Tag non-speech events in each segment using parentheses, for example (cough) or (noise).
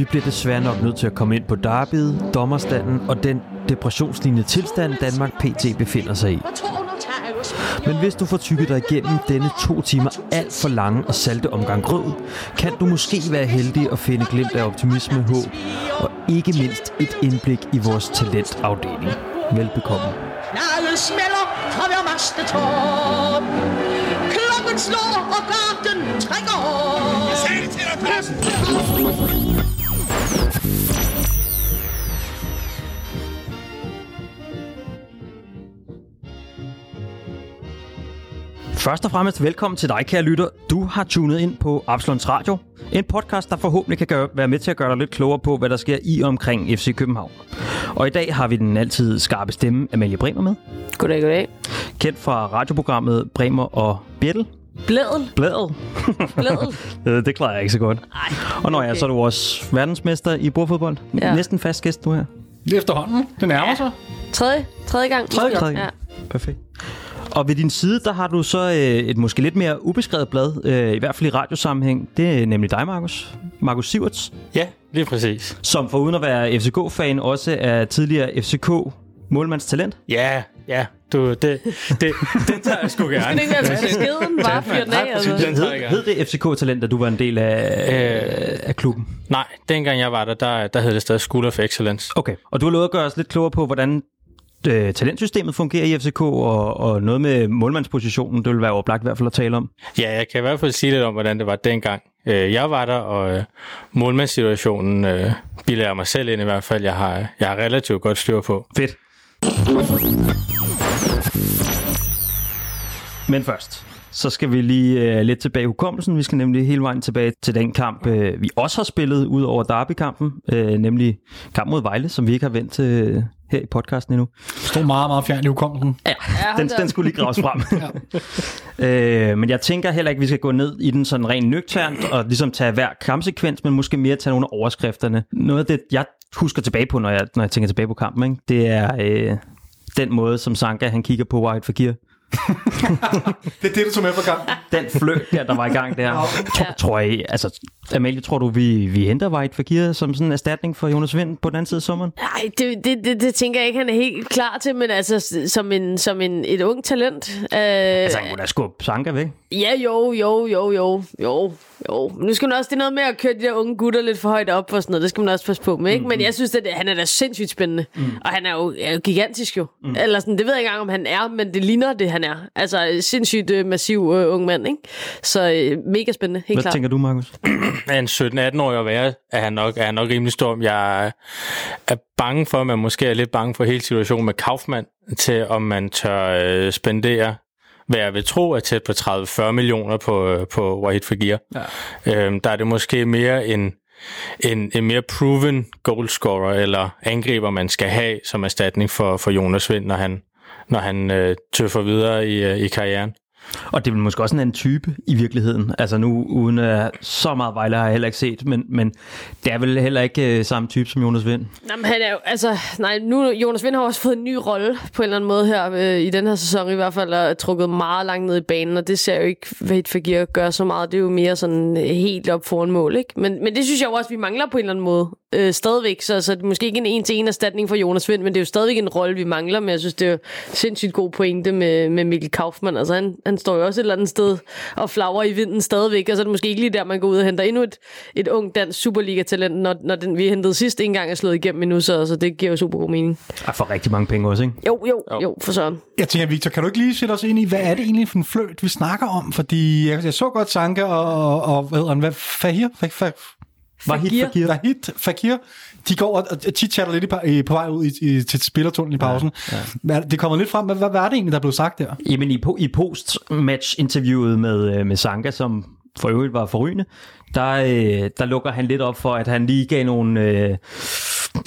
Vi bliver desværre nok nødt til at komme ind på derbyet, dommerstanden og den depressionslignende tilstand, Danmark PT befinder sig i. Men hvis du får tykket dig igennem denne to timer alt for lange og salte omgang grød, kan du måske være heldig at finde glimt af optimisme, håb og ikke mindst et indblik i vores talentafdeling. Velbekomme. Knaldet smelter fra hver mastetop. Klokken slår, og garden trækker op. Sig det til dig, Først og fremmest velkommen til dig, kære lytter. Du har tunet ind på Absalons Radio. En podcast, der forhåbentlig kan gøre, være med til at gøre dig lidt klogere på, hvad der sker i og omkring FC København. Og i dag har vi den altid skarpe stemme, Amalie Bremer med. Goddag, goddag. Kendt fra radioprogrammet Bremer og Birtel. Blædel. Blædel. Blædel. (laughs) Det klarer jeg ikke så godt. Ej, Og når jeg okay. så er du også verdensmester i bordfodbold. Ja. Næsten fast gæst du her. Efterhånden. Det nærmer sig. Tredje, tredje gang. Tredje måske. gang. Ja. Perfekt. Og ved din side, der har du så øh, et måske lidt mere ubeskrevet blad, øh, i hvert fald i radiosammenhæng. Det er nemlig dig, Markus. Markus Siverts, Ja, lige præcis. som for uden at være FCK-fan, også er tidligere FCK-målmandstalent. Ja, ja. Du, det, det, (laughs) den tager jeg sgu gerne. Skal det ikke til beskeden? Bare fyre den af, altså. Hed, hed det FCK-talent, da du var en del af, øh, af klubben? Nej, dengang jeg var der, der, der hed det stadig School of Excellence. Okay. Og du har lovet at gøre os lidt klogere på, hvordan øh, talentsystemet fungerer i FCK, og, og noget med målmandspositionen, det vil være oplagt i hvert fald at tale om. Ja, jeg kan i hvert fald sige lidt om, hvordan det var dengang. Øh, Jeg var der, og øh, målmandssituationen øh, bilder jeg mig selv ind i hvert fald. Jeg har, jeg har relativt godt styr på. Fedt. Men først, så skal vi lige øh, lidt tilbage i hukommelsen. Vi skal nemlig hele vejen tilbage til den kamp, øh, vi også har spillet ud over Derby-kampen, øh, nemlig kamp mod Vejle, som vi ikke har vendt til her i podcasten endnu. Stod meget, meget fjern i hukommelsen. Ja, den, den skulle lige graves frem. (laughs) (laughs) øh, men jeg tænker heller ikke, at vi skal gå ned i den sådan rent nøgternt og ligesom tage hver kampsekvens, men måske mere tage nogle af overskrifterne. Noget af det, jeg husker tilbage på, når jeg, når jeg tænker tilbage på kampen, ikke? det er øh, den måde, som Sanka han kigger på White Fakir. Det er det, du tog med på kampen. Den fløt der, der var i gang der. Tror, tror jeg, altså, Amalie, tror du, vi, vi henter White Fakir som sådan en erstatning for Jonas Vind på den anden side af sommeren? Nej, det, det, det, det tænker jeg ikke, han er helt klar til, men altså som, en, som en, et ung talent. Øh, Altså, han kunne da skubbe Sanka væk. Ja, jo, jo, jo, jo, jo, jo. Men nu skal man også, det er noget med at køre de der unge gutter lidt for højt op og sådan noget. Det skal man også passe på med, ikke? Men jeg synes, at han er da sindssygt spændende. Mm. Og han er jo, er jo gigantisk jo. Mm. Eller sådan, det ved jeg ikke engang, om han er, men det ligner det, han er. Altså, sindssygt øh, massiv øh, ung mand, ikke? Så øh, mega spændende, helt Hvad klart. tænker du, Markus? En 17-18-årig at være, er han nok, er han nok rimelig stor. Jeg er- er bange for, at man måske er lidt bange for hele situationen med Kaufmann, til om man tør øh, spendere hvad jeg vil tro er tæt på 30-40 millioner på, øh, på Wahid Fagir. Ja. Øhm, der er det måske mere en, en, en mere proven goalscorer eller angriber, man skal have som erstatning for, for Jonas Vind, når han, når han øh, tøffer videre i, øh, i karrieren. Og det er måske også en anden type i virkeligheden. Altså nu, uden uh, så meget Vejle har jeg heller ikke set, men, men det er vel heller ikke uh, samme type som Jonas Vind. Jamen, han er jo, altså, nej, nu, Jonas Vind har også fået en ny rolle på en eller anden måde her, øh, i den her sæson i hvert fald, og er trukket meget langt ned i banen, og det ser jo ikke hvad Fagir gør så meget. Det er jo mere sådan øh, helt op foran mål, ikke? Men, men det synes jeg jo også, vi mangler på en eller anden måde øh, stadigvæk, så, så det er måske ikke en en-til-en erstatning for Jonas Vind, men det er jo stadigvæk en rolle, vi mangler, men jeg synes, det er jo sindssygt god pointe med, med Mikkel Kaufmann. Altså, han, han står jo også et eller andet sted og flagrer i vinden stadigvæk, og så er det måske ikke lige der, man går ud og henter endnu et, et ung dansk Superliga-talent, når, når den, vi hentede sidst en gang er slået igennem endnu, så, så det giver jo super god mening. Ej, for rigtig mange penge også, ikke? Jo, jo, jo, jo for sådan. Jeg tænker, Victor, kan du ikke lige sætte os ind i, hvad er det egentlig for en fløjt, vi snakker om? Fordi jeg, jeg så godt Sanka og, og, og hvad hedder han, hvad, Fahir? Fah, fah, Vahid Fakir. Fakir. Vahid, Fakir, de går og, og chit-chatter lidt i, i, på vej ud i, i, til spillertunnelen i pausen. Ja, ja. Det kommer lidt frem, hvad, hvad, hvad er det egentlig, der blev sagt der? Jamen i, po- i post-match-interviewet med, øh, med Sanka, som for øvrigt var forrygende, der, øh, der lukker han lidt op for, at han lige gav nogle, øh,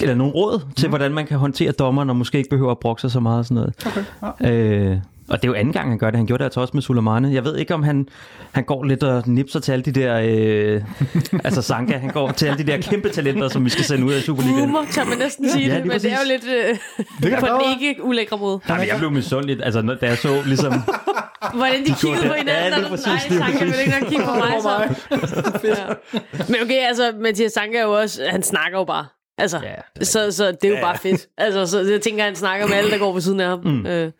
eller nogle råd til, hvordan man kan håndtere dommeren, og måske ikke behøver at brokke sig så meget og sådan noget. Okay, ja. øh, og det er jo anden gang, han gør det. Han gjorde det altså også med Sulemane. Jeg ved ikke, om han, han går lidt og nipser til alle de der... Øh, (laughs) altså Sanka, han går til alle de der kæmpe talenter, som vi skal sende ud af Superligaen. Boomer, kan man næsten sige Ja, det, men det er jo lidt øh, kan på være. ikke ulækre måde. Nej, men jeg blev misundelig, altså når- da jeg så ligesom (laughs) hvordan de kiggede det. på hinanden. Ja, og præcis, Nej, Sanka vil ikke engang kigge på mig. Så. ja. Men okay, altså, Mathias Sanka er jo også, han snakker jo bare. Altså, Ja, ja, det så, så det er jo bare fedt. Altså, så jeg tænker, han snakker med alle, der går ved siden af ham. Mm. Øh.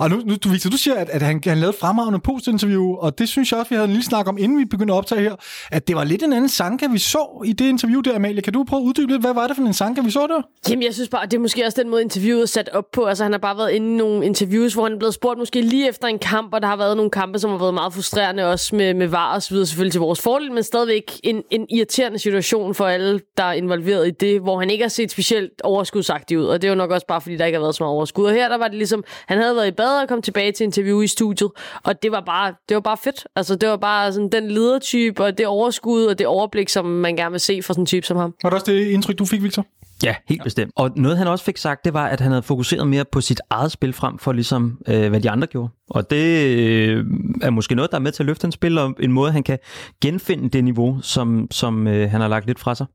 Og nu, nu du, Victor, du siger, at, at han, han lavede fremragende postinterview, og det synes jeg også, vi havde en lille snak om, inden vi begyndte at optage her, at det var lidt en anden Sanka, vi så i det interview der, Amalie. Kan du prøve at uddybe lidt, hvad var det for en Sanka, vi så der? Jamen, jeg synes bare, det er måske også den måde, interviewet er sat op på. Altså, han har bare været inde i nogle interviews, hvor han er blevet spurgt måske lige efter en kamp, og der har været nogle kampe, som har været meget frustrerende, også med, med VAR og så videre, selvfølgelig til vores fordel, men stadigvæk en, en irriterende situation for alle, der er involveret i det, hvor han ikke har set specielt overskudsagtig ud, og det er jo nok også bare, fordi der ikke har været så meget overskud. Og her, der var det ligesom, han havde været i bad og kom tilbage til interview i studiet, og det var bare, det var bare fedt. Altså, det var bare sådan den ledertype, og det overskud, og det overblik, som man gerne vil se fra sådan en type som ham. Var det også det indtryk, du fik, Victor? Ja, helt bestemt. Og noget han også fik sagt, det var, at han havde fokuseret mere på sit eget spil frem for ligesom, øh, hvad de andre gjorde. Og det øh, er måske noget, der er med til at løfte hans spil, og en måde, han kan genfinde det niveau, som, som øh, han har lagt lidt fra sig.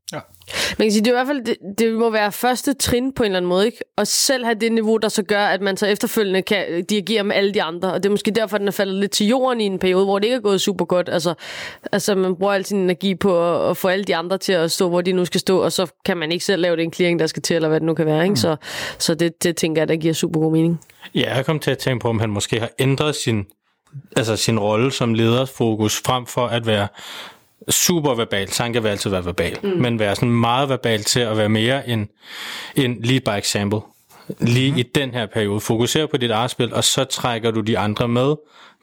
Man kan sige, det er i hvert fald, det, det må være første trin på en eller anden måde, ikke? Og selv have det niveau, der så gør, at man så efterfølgende kan dirigere med alle de andre. Og det er måske derfor, den er faldet lidt til jorden i en periode, hvor det ikke er gået super godt. Altså, altså man bruger al sin energi på at, at få alle de andre til at stå, hvor de nu skal stå, og så kan man ikke selv lave den clearing, der skal til, eller hvad det nu kan være, ikke? Så, så det, det tænker jeg, der giver super god mening. Ja, jeg kom til at tænke på, om han måske har ændret sin, altså sin rolle som lederfokus, frem for at være super verbal. Sanka vil altid være verbal, mm. men være sådan meget verbal til at være mere en, en lead by example. Lige mm. i den her periode. Fokuser på dit eget spil, og så trækker du de andre med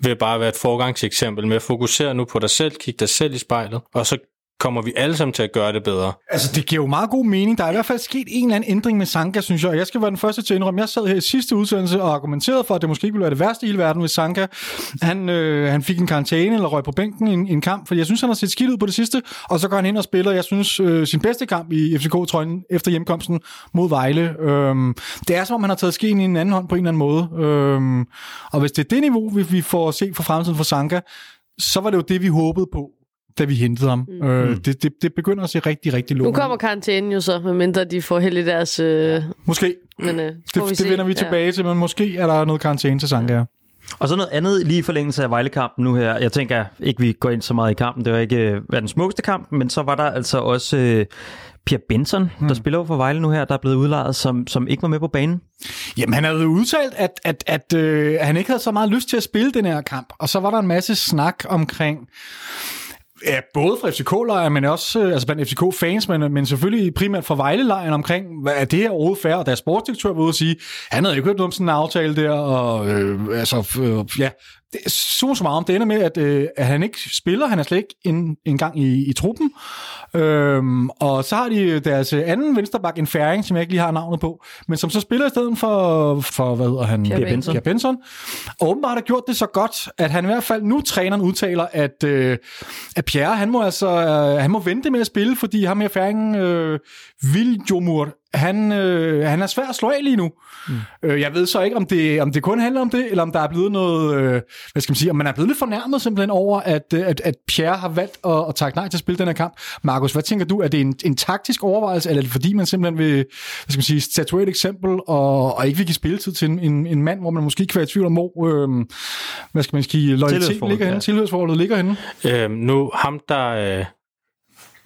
ved bare at være et forgangseksempel med at fokusere nu på dig selv, kig dig selv i spejlet, og så kommer vi alle sammen til at gøre det bedre. Altså, det giver jo meget god mening. Der er i hvert fald sket en eller anden ændring med Sanka, synes jeg. Og jeg skal være den første til at indrømme. Jeg sad her i sidste udsendelse og argumenterede for, at det måske ikke ville være det værste i hele verden, hvis Sanka han, øh, han fik en karantæne eller røg på bænken i en, en kamp. Fordi jeg synes, han har set skidt ud på det sidste. Og så går han ind og spiller, jeg synes, øh, sin bedste kamp i FCK-trøjen efter hjemkomsten mod Vejle. Øhm, det er som om, han har taget skeen i en anden hånd på en eller anden måde. Øhm, og hvis det er det niveau, vi, vi får se for fremtiden for Sanka, så var det jo det, vi håbede på da vi hentede ham. Mm. Øh, det, det, det begynder at se rigtig, rigtig Nu lovende. kommer karantænen jo så, medmindre de får held i deres... Øh, Måske. men, øh, Det, det se. vender vi tilbage til, men måske er der noget karantæne til Sanka. Og så noget andet lige i forlængelse af Vejle-kampen nu her. Jeg tænker ikke, vi går ind så meget i kampen. Det var ikke øh, verdens smukkeste kamp, men så var der altså også øh, Pierre Benson, hmm. der spiller for Vejle nu her, der er blevet udlejet, som, som ikke var med på banen. Jamen, han havde udtalt, at, at, at øh, han ikke havde så meget lyst til at spille den her kamp. Og så var der en masse snak omkring Ja, både fra FCK-lejren, men også øh, altså blandt FCK-fans, men, øh, men selvfølgelig primært fra Vejle-lejren omkring, hvad er det her overhovedet fair? Og deres sportsdirektør var ude og sige, han havde ikke hørt noget om sådan en aftale der, og øh, altså, øh, ja, det er så så meget om det ender med, at, øh, at han ikke spiller, han er slet ikke en, en gang i, i truppen. Øhm, og så har de deres anden vensterbak, en færing, som jeg ikke lige har navnet på, men som så spiller i stedet for, for hvad hedder han? Pierre Benson. Pierre Benson. Og åbenbart har gjort det så godt, at han i hvert fald nu træneren udtaler, at, øh, at Pierre, han må altså øh, han må vente med at spille, fordi ham her færingen øh, Viljomur, han, øh, han er svær at slå af lige nu. Mm. Øh, jeg ved så ikke, om det, om det kun handler om det, eller om der er blevet noget, øh, hvad skal man sige, om man er blevet lidt fornærmet simpelthen over, at, øh, at, at Pierre har valgt at, at takke nej til at spille den her kamp. Markus, hvad tænker du? Er det en, en taktisk overvejelse, eller er det fordi, man simpelthen vil, hvad skal man sige, statuere et eksempel, og, og ikke vil give spilletid til en, en, en mand, hvor man måske ikke kan være i tvivl om, hvor, øh, hvad skal man sige, loyalitet ligger henne, ja. tilhørsforholdet ligger henne? Øhm, nu, ham der øh,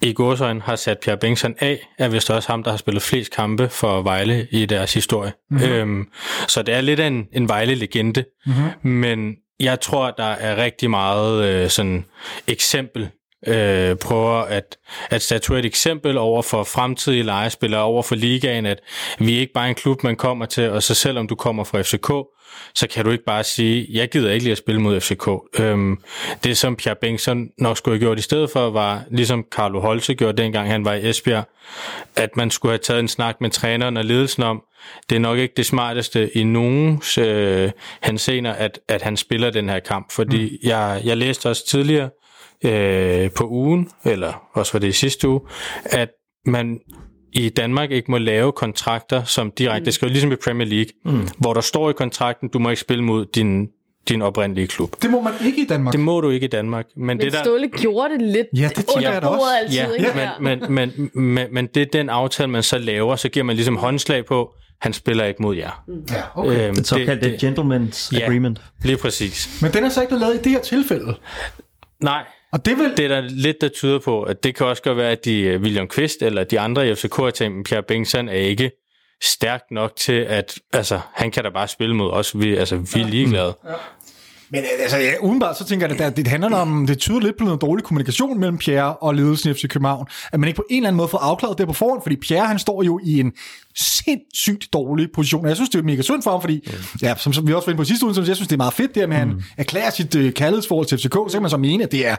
i godsøjen har sat Pierre Bengtsson af, er vist også ham, der har spillet flest kampe for Vejle i deres historie. Mm-hmm. Øhm, så det er lidt af en, en Vejle-legende, mm-hmm. men jeg tror, der er rigtig meget øh, sådan eksempel øh, prøver at, at statuere et eksempel over for fremtidige legespillere, over for ligaen, at vi er ikke bare en klub, man kommer til, og så selvom du kommer fra FCK, så kan du ikke bare sige, jeg gider ikke lige at spille mod FCK. Øhm, det, som Pierre Bengtsson nok skulle have gjort i stedet for, var ligesom Carlo Holse gjorde dengang han var i Esbjerg, at man skulle have taget en snak med træneren og ledelsen om, det er nok ikke det smarteste i nogens øh, hensener, at, at han spiller den her kamp, fordi mm. jeg, jeg læste også tidligere øh, på ugen, eller også var det i sidste uge, at man i Danmark ikke må lave kontrakter, som direkte skriver, ligesom i Premier League, mm. hvor der står i kontrakten, du må ikke spille mod din, din oprindelige klub. Det må man ikke i Danmark. Det må du ikke i Danmark. Men, Men det der, Ståle gjorde det lidt Ja, det under jeg da også. bordet altid, Ja, ikke? men, men, men, men, men det er den aftale, man så laver, så giver man ligesom håndslag på, han spiller ikke mod jer. Ja, okay. Øhm, Den såkaldte det- gentleman's Ja. agreement. Lige præcis. Men den er så ikke lavet i det her tilfælde. Nej, Og det vil... det er der lidt, der tyder på, at det kan også godt være, at de, øh, William Kvist eller de andre i FCK har tænkt, "Men Pierre Bengtsson er ikke stærk nok til, at altså, han kan da bare spille mod os. Vi, altså, vi er ligeglade. Men øh, altså, ja, udenbart så tænker jeg, at det, handler om, det tyder lidt på noget dårlig kommunikation mellem Pierre og ledelsen i FC København. At man ikke på en eller anden måde får afklaret det på forhånd, fordi Pierre han står jo i en sindssygt dårlig position. Og jeg synes, det er mega synd for ham, fordi, ja, som, som vi også var inde på sidste uge, jeg synes, det er meget fedt det, at han erklærer sit øh, kærlighedsforhold til FCK. Så kan man så mene, at det er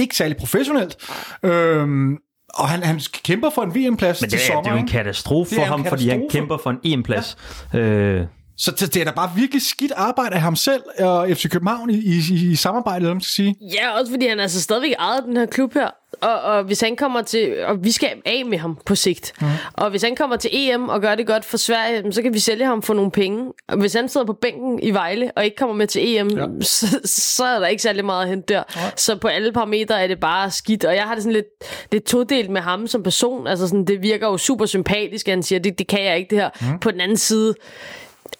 ikke særlig professionelt. Øhm, og han, han kæmper for en VM-plads Men til er, sommer. det er jo en katastrofe for ham, fordi han katastrofe. kæmper for en EM-plads. Ja. Øh, Så det, er da bare virkelig skidt arbejde af ham selv og FC København i, i, i samarbejde, eller man skal sige. Ja, også fordi han altså stadigvæk ejet den her klub her. Og, og hvis han kommer til... Og vi skal af med ham på sigt. Mm. Og hvis han kommer til EM og gør det godt for Sverige, så kan vi sælge ham for nogle penge. Og hvis han sidder på bænken i Vejle og ikke kommer med til EM, ja. så, så er der ikke særlig meget at hente der. Ja. Så på alle parametre er det bare skidt. Og jeg har det sådan lidt, lidt todelt med ham som person. Altså sådan, det virker jo super sympatisk, at han siger, det, det kan jeg ikke det her. Mm. På den anden side,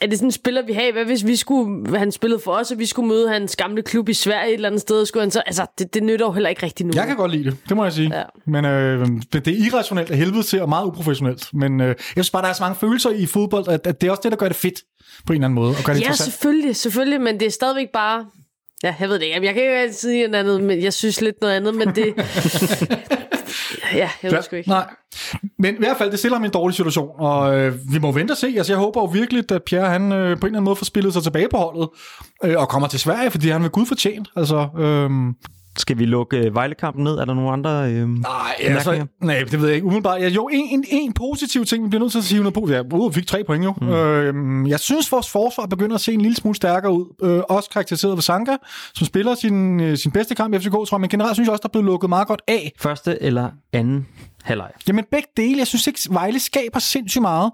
er det sådan en spiller, vi har? Hvad hvis vi skulle, han spillede for os, og vi skulle møde hans gamle klub i Sverige et eller andet sted? Skulle han så, altså, det, det nytter jo heller ikke rigtig nu. Jeg kan godt lide det, det må jeg sige. Ja. Men øh, det, det er irrationelt af helvede til, og meget uprofessionelt. Men øh, jeg synes bare, der er så mange følelser i fodbold, at, at det er også det, der gør det fedt på en eller anden måde, og gør det Ja, selvfølgelig, selvfølgelig, men det er stadigvæk bare... Ja, jeg ved det ikke. Jamen, Jeg kan ikke sige noget andet, men jeg synes lidt noget andet, men det... (laughs) ja, jeg ved sgu ikke. Nej. Men i hvert fald, det stiller ham i en dårlig situation, og øh, vi må vente og se. Altså, jeg håber jo virkelig, at Pierre han, øh, på en eller anden måde får spillet sig tilbage på holdet, øh, og kommer til Sverige, fordi han vil gud fortjent. Altså, øh, skal vi lukke øh, Vejlekampen ned? Er der nogle andre... Øh, Nej, altså, nej, det ved jeg ikke. Umiddelbart, ja, jo, en, en, en positiv ting, vi bliver nødt til at sige noget på. Ja, uh, fik tre point jo. Mm. Øh, jeg synes, vores forsvar begynder at se en lille smule stærkere ud. Øh, også karakteriseret ved Sanka, som spiller sin, øh, sin bedste kamp i FCK, tror jeg. Men generelt synes jeg også, der er blevet lukket meget godt af. Første eller anden halvleg? Jamen begge dele. Jeg synes ikke, Vejle skaber sindssygt meget.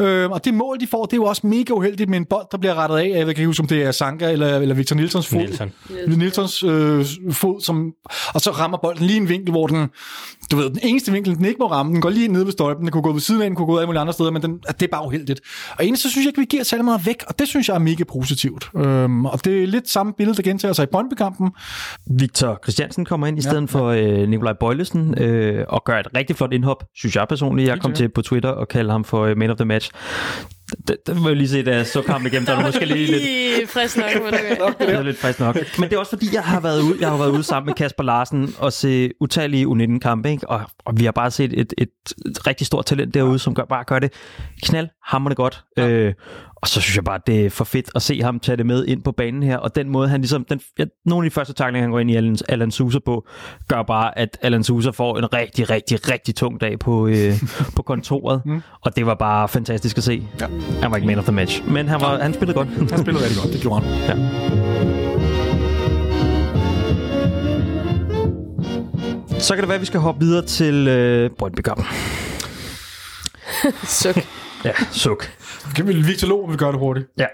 Øh, og det mål, de får, det er jo også mega uheldigt med en bold, der bliver rettet af. Jeg kan ikke huske, om det er Sanka eller, eller Victor Nilsons fod. Nielsen. Nilsons øh, fod, som, og så rammer bolden lige en vinkel, hvor den, du ved, den eneste vinkel, den ikke må ramme, den går lige ned ved stolpen, den kunne gå ved siden af, den kunne gå ud af mulige andre steder, men den, det er bare uheldigt. Og egentlig så synes jeg ikke, vi giver særlig meget væk, og det synes jeg er mega positivt. Øhm, og det er lidt samme billede, der gentager sig i Brøndby-kampen. Victor Christiansen kommer ind i stedet ja, for øh, Nikolaj Bøjlesen øh, og gør et rigtig flot indhop, synes jeg personligt. Jeg kom til på Twitter og kaldte ham for øh, man of the match. Det, det må jeg lige se, da jeg så kampen igennem, der var måske lige lidt, frisk nok, men (laughs) okay. det er lidt frisk nok. Men det er også fordi, jeg har været ude, jeg har været ude sammen med Kasper Larsen og se utallige U19-kampe, ikke? Og, og, vi har bare set et, et, et rigtig stort talent derude, som gør, bare gør det knaldhamrende godt. Ja. Øh, og så synes jeg bare, det er for fedt at se ham tage det med ind på banen her, og den måde, han ligesom, den, ja, nogle af de første taklinger, han går ind i Alan, Alan Sousa på, gør bare, at Alan Sousa får en rigtig, rigtig, rigtig tung dag på, øh, (laughs) på kontoret, mm. og det var bare fantastisk at se. Ja. Han var ikke man of the match, men han, var, han spillede godt. Han spillede rigtig godt, det gjorde han. Ja. Så kan det være, at vi skal hoppe videre til øh, Brøndby-kampen. (laughs) Suk. Ja, suk. Kan vi Victor Lo, om vi gør det hurtigt? Ja.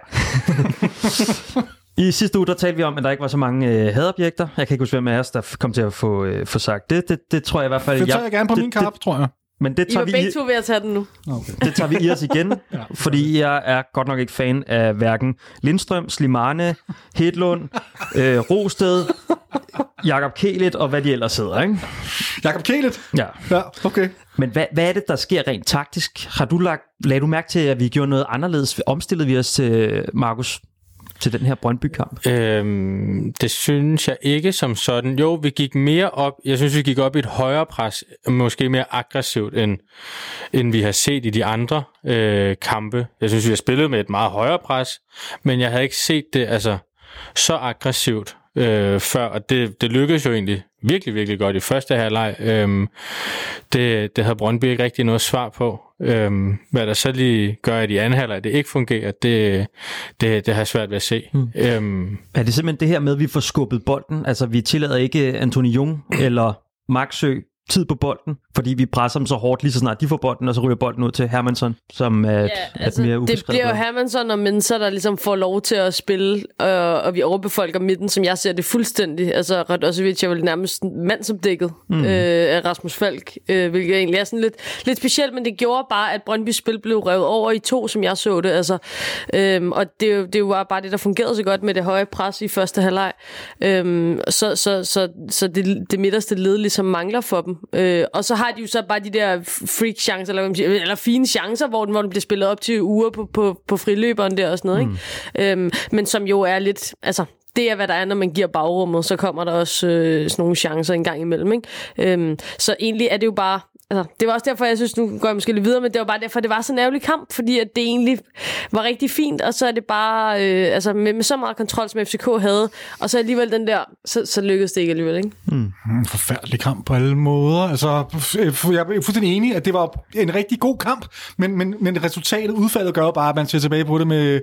(laughs) I sidste uge, der talte vi om, at der ikke var så mange øh, hadobjekter. Jeg kan ikke huske, hvem af os, der kom til at få, øh, få sagt det. det. Det tror jeg i hvert fald... Det tager jeg gerne på det, min kap, Det, tror jeg. men det I tager, var vi, begge i, to ved at tage den nu. Okay. det tager vi i os igen, (laughs) ja, fordi jeg er godt nok ikke fan af hverken Lindstrøm, Slimane, Hedlund, øh, Rosted, Jakob Kelet og hvad de ellers hedder. Ikke? Jakob Kælet. Ja. Ja, okay. Men hvad, hvad er det, der sker rent taktisk? Har du lagt, lagde du mærke til, at vi gjorde noget anderledes? Omstillede vi os til, Markus, til den her Brøndby-kamp? Øhm, det synes jeg ikke som sådan. Jo, vi gik mere op. Jeg synes, vi gik op i et højere pres. Måske mere aggressivt, end, end vi har set i de andre øh, kampe. Jeg synes, vi har spillet med et meget højere pres, men jeg havde ikke set det altså, så aggressivt øh, før, og det, det lykkedes jo egentlig virkelig, virkelig godt i første halvleg. Øhm, det, det havde Brøndby ikke rigtig noget svar på. Øhm, hvad der så lige gør, at i anden halvleg det ikke fungerer, det, det, det har jeg svært ved at se. Mm. Øhm, Er det simpelthen det her med, at vi får skubbet bolden? Altså, vi tillader ikke Antoni Jung eller Maxø tid på bolden, fordi vi presser dem så hårdt lige så snart de får bolden, og så ryger bolden ud til Hermansson, som er, ja, altså, altså, mere det bliver jo. Hermansson og Mensa, der ligesom får lov til at spille, og, og vi overbefolker midten, som jeg ser det fuldstændig. Altså, Radosevic er vel nærmest mandsopdækket mm. øh, af Rasmus Falk, øh, hvilket egentlig er sådan lidt, lidt specielt, men det gjorde bare, at Brøndby spil blev revet over i to, som jeg så det. Altså, øhm, og det, er det var bare det, der fungerede så godt med det høje pres i første halvleg. Øhm, så så, så, så det, det midterste led ligesom mangler for dem. Øh, og så har de jo så bare de der freak chancer, eller, siger, eller fine chancer, hvor den, hvor den bliver spillet op til uger på, på, på friløberen der og sådan noget. Mm. Ikke? Øhm, men som jo er lidt... Altså, det er, hvad der er, når man giver bagrummet, så kommer der også øh, sådan nogle chancer en gang imellem. Ikke? Øhm, så egentlig er det jo bare... Altså, det var også derfor, jeg synes, nu går jeg måske lidt videre, men det var bare derfor, det var sådan en ærgerlig kamp, fordi at det egentlig var rigtig fint, og så er det bare øh, altså med, med så meget kontrol, som FCK havde, og så alligevel den der, så, så lykkedes det ikke alligevel, ikke? En forfærdelig kamp på alle måder. Altså, jeg er fuldstændig enig, at det var en rigtig god kamp, men, men, men resultatet, udfaldet gør jo bare, at man ser tilbage på det med...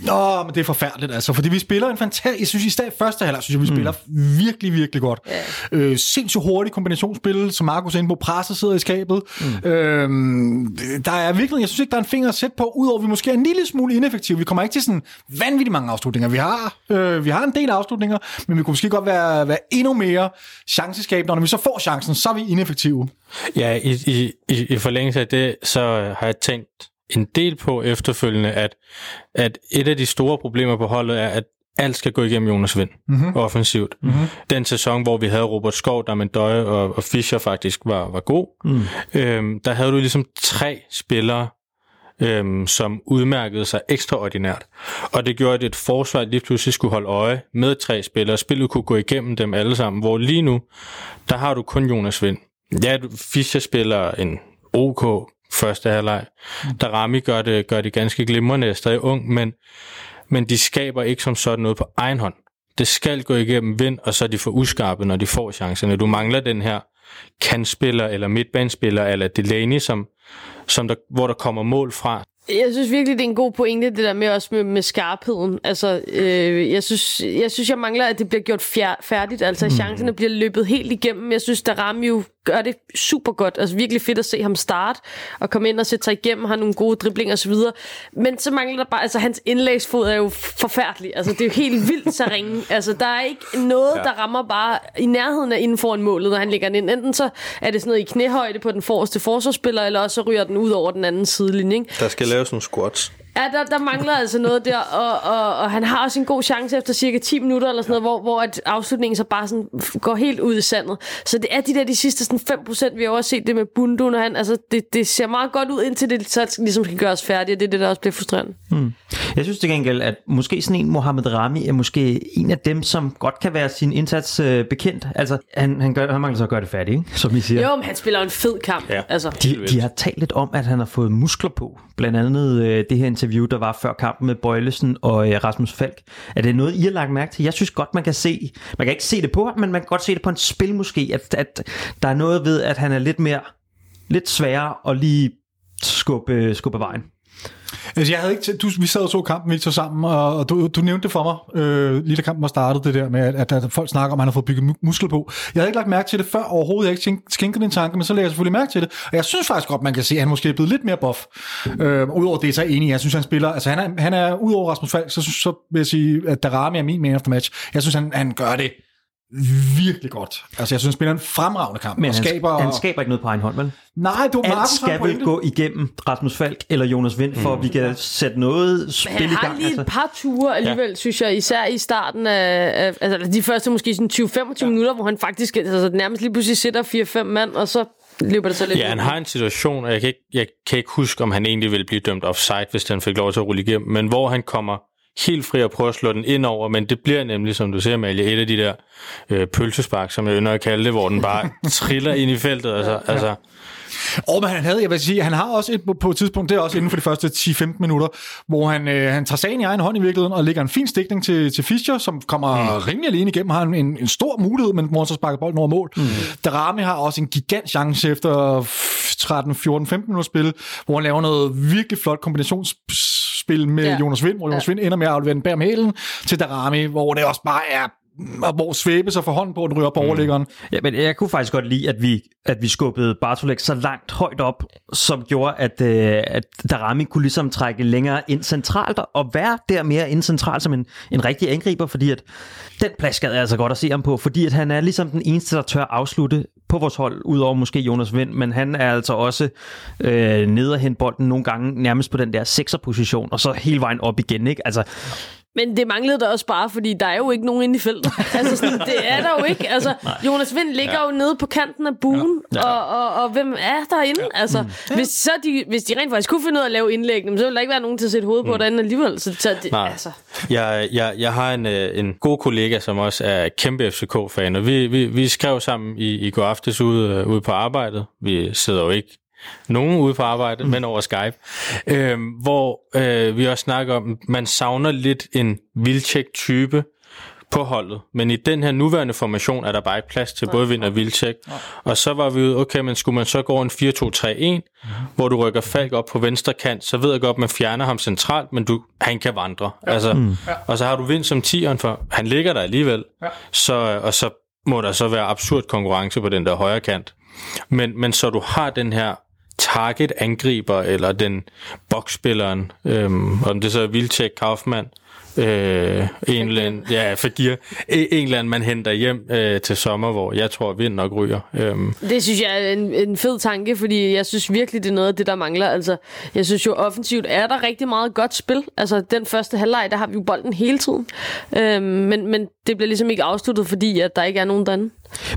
Nå, men det er forfærdeligt, altså, fordi vi spiller en fantastisk... Jeg synes, i stedet første halvleg, synes jeg, vi spiller virkelig, virkelig godt. Ja. Øh, sindssygt hurtigt kombinationsspil, som Markus er inde på, presset sidder i skabet. Mm. Øhm, der er virkelig... Jeg synes ikke, der er en finger at sætte på, udover at vi måske er en lille smule ineffektive. Vi kommer ikke til sådan vanvittigt mange afslutninger. Vi har, øh, vi har en del afslutninger, men vi kunne måske godt være, være endnu mere chanceskabende, og når vi så får chancen, så er vi ineffektive. Ja, i, i, i, i forlængelse af det, så har jeg tænkt en del på efterfølgende, at, at et af de store problemer på holdet er, at alt skal gå igennem Jonas Vind mm-hmm. offensivt. Mm-hmm. Den sæson, hvor vi havde Robert Skov, der med Døje og, og Fischer faktisk var, var god, mm. øhm, der havde du ligesom tre spillere, øhm, som udmærkede sig ekstraordinært. Og det gjorde, at et forsvar lige pludselig skulle holde øje med tre spillere. Spillet kunne gå igennem dem alle sammen, hvor lige nu, der har du kun Jonas Vind. Ja, Fischer spiller en OK første halvleg. Darami gør det, gør det ganske glimrende, er stadig ung, men, men de skaber ikke som sådan noget på egen hånd. Det skal gå igennem vind, og så er de for uskarpe, når de får chancerne. Du mangler den her kantspiller eller midtbanespiller eller Delaney, som, som der, hvor der kommer mål fra. Jeg synes virkelig, det er en god pointe, det der med også med, med skarpheden. Altså, øh, jeg, synes, jeg synes, jeg mangler, at det bliver gjort fjer- færdigt. Altså, mm. chancerne bliver løbet helt igennem. Jeg synes, der Rami jo gør det super godt. Altså, virkelig fedt at se ham starte og komme ind og sætte sig igennem, har nogle gode driblinger osv. Men så mangler der bare, altså, hans indlægsfod er jo forfærdelig. Altså, det er jo helt vildt så ringe. (laughs) Altså, der er ikke noget, ja. der rammer bare i nærheden af inden foran målet, når han lægger den ind. Enten så er det sådan noget i knæhøjde på den forreste forsvarsspiller, eller også så ryger den ud over den anden sidelinje. Ikke? Der skal laves nogle squats. Ja, der, der mangler altså noget der, og, og, og han har også en god chance efter cirka 10 minutter eller sådan noget, hvor, hvor at afslutningen så bare sådan går helt ud i sandet. Så det er de der de sidste sådan 5%, vi har også set det med Bundu, når han, altså det, det ser meget godt ud, indtil det så ligesom skal gøres færdigt, og det er det, der også bliver frustrerende. Jeg synes til gengæld, at måske sådan en Mohamed Rami er måske en af dem, som godt kan være sin indsats øh, bekendt. Altså, han, han, gør, han mangler så at gøre det færdigt, ikke? som I siger. Jo, men han spiller en fed kamp. Ja. Altså. De, de har talt lidt om, at han har fået muskler på. Blandt andet øh, det her interview, der var før kampen med Bøjlesen og øh, Rasmus Falk. Er det noget, I har lagt mærke til? Jeg synes godt, man kan se, man kan ikke se det på ham, men man kan godt se det på en spil måske, at, at der er noget ved, at han er lidt mere, lidt sværere at lige skubbe, skubbe vejen. Altså, jeg havde ikke du, vi sad og så kampen Victor sammen, og, og du, du nævnte det for mig, øh, lige da kampen var startet, det der med, at, at, at folk snakker om, at han har fået bygget mu- muskler på. Jeg havde ikke lagt mærke til det før overhovedet, jeg havde ikke skænk- skænket den tanke, men så lagde jeg selvfølgelig mærke til det. Og jeg synes faktisk godt, man kan se, at han måske er blevet lidt mere buff. Øh, Udover det, så er jeg enig, jeg synes, han spiller, altså han er, han er udover Rasmus Falk, så, synes- så vil jeg sige, at Darami er min man of the match. Jeg synes, han, han gør det virkelig godt. Altså, jeg synes, han spiller en fremragende kamp. Men og han, skaber, han skaber ikke noget på egen hånd, vel? Nej, du Alt har skal vel gå igennem Rasmus Falk eller Jonas Vind, for at vi kan sætte noget spil Han i har gang. lige Altså. et par ture alligevel, ja. synes jeg, især i starten af, af altså de første måske sådan 20-25 ja. minutter, hvor han faktisk altså, nærmest lige pludselig sætter 4-5 mand, og så løber det så lidt Ja, han har en situation, og jeg kan, ikke, jeg kan ikke huske, om han egentlig ville blive dømt offside, hvis han fik lov til at rulle igennem, men hvor han kommer helt fri og prøver at slå den ind over, men det bliver nemlig, som du ser, Amalie, et af de der øh, pølsespark, som jeg ynder at kalde det, hvor den bare (laughs) triller ind i feltet. Altså, altså, Og men han havde, jeg vil sige, han har også et, på, et tidspunkt, det er også inden for de første 10-15 minutter, hvor han, øh, han tager sagen i egen hånd i virkeligheden, og lægger en fin stikning til, til Fischer, som kommer mm. rimelig alene igennem, har en, en, stor mulighed, men hvor han så sparker bolden over mål. Mm. Darami har også en gigant chance efter 13, 14, 15 minutter spil, hvor han laver noget virkelig flot kombinationsspil med Ja. ja. Jonas Vind, hvor Jonas ja. Vind ender med at aflevere den bag om hælen til Darami, hvor det også bare er hvor Svæbe så får hånden på, den ryger på Mm. overliggeren. Ja, men jeg kunne faktisk godt lide, at vi, at vi skubbede Bartolek så langt højt op, som gjorde, at, øh, at Darami kunne ligesom trække længere ind centralt, og være der mere ind centralt som en, en rigtig angriber, fordi at den plads gad jeg altså godt at se ham på, fordi at han er ligesom den eneste, der tør afslutte på vores hold, udover måske Jonas Vind, men han er altså også øh, nede og hente bolden nogle gange nærmest på den der sekserposition, og så hele vejen op igen, ikke? Altså, Men det manglede der også bare, fordi der er jo ikke nogen inde i feltet. (laughs) altså sådan, det er der jo ikke. Altså, (laughs) Jonas Vind ligger ja. jo nede på kanten af buen, ja. Ja. Og, og, og hvem er derinde? Ja. Altså, mm. hvis, så de, hvis de rent faktisk kunne finde ud af at lave indlæg, så ville der ikke være nogen til at sætte hovedet på mm. derinde alligevel. Så, så det, Nej. altså. Jeg, jeg, jeg har en, øh, en god kollega, som også er kæmpe FCK-fan, og vi, vi, vi skrev sammen i, i går aftes ude, øh, ude på arbejdet. Vi sidder jo ikke nogen ude på arbejde, mm. men over Skype, øh, hvor øh, vi også snakker om, man savner lidt en Vilcek-type på holdet. Men i den her nuværende formation er der bare ikke plads til både Vind og Vilcek. Og så var vi ude, okay, men skulle man så gå en 4-2-3-1, hvor du rykker Falk op på venstre kant, så ved jeg godt, man fjerner ham centralt, men du, han kan vandre. Altså, mm. Og så har du Vind som tieren, for han ligger der alligevel. Så, og så må der så være absurd konkurrence på den der højre kant. Men, men så du har den her target-angriber, eller den boksspilleren, øhm, om det så er Vilcek, Kaufmann, øh, en eller anden, ja, Fagir, en eller anden, man henter hjem øh, til sommer, hvor jeg tror, vind nok ryger. Øhm, Det synes jeg er en, en fed tanke, fordi jeg synes virkelig, det er noget af det, der mangler. Altså, jeg synes jo offensivt er der rigtig meget godt spil. Altså, den første halvleg, der har vi jo bolden hele tiden. Øhm, men, men det bliver ligesom ikke afsluttet, fordi at der ikke er nogen derinde.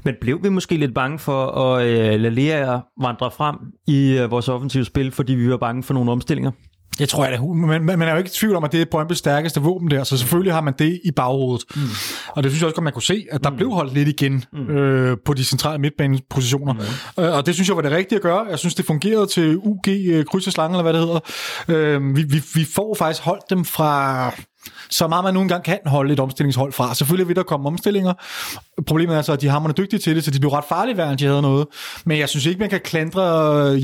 Men blev vi måske lidt bange for at øh, lade Lea vandre frem i øh, vores offensive spil, fordi vi var bange for nogle omstillinger? Jeg tror, man, man, man er jo ikke i tvivl om, at det er Brøndby's stærkeste våben der, så selvfølgelig har man det i baghovedet. Mm. Og det synes jeg også godt, man kunne se, at der mm. blev holdt lidt igen mm. øh, på de centrale midtbanepositioner. Mm. Øh, og det synes jeg var det rigtige at gøre. Jeg synes, det fungerede til UG øh, kryds og slange, eller hvad det hedder. Øh, vi, vi, vi får faktisk holdt dem fra så meget man nu engang kan holde et omstillingshold fra. Selvfølgelig vil der komme omstillinger. Problemet er så, at de hammer dygtige til det, så de blev ret farlige hver, de havde noget. Men jeg synes ikke, man kan klandre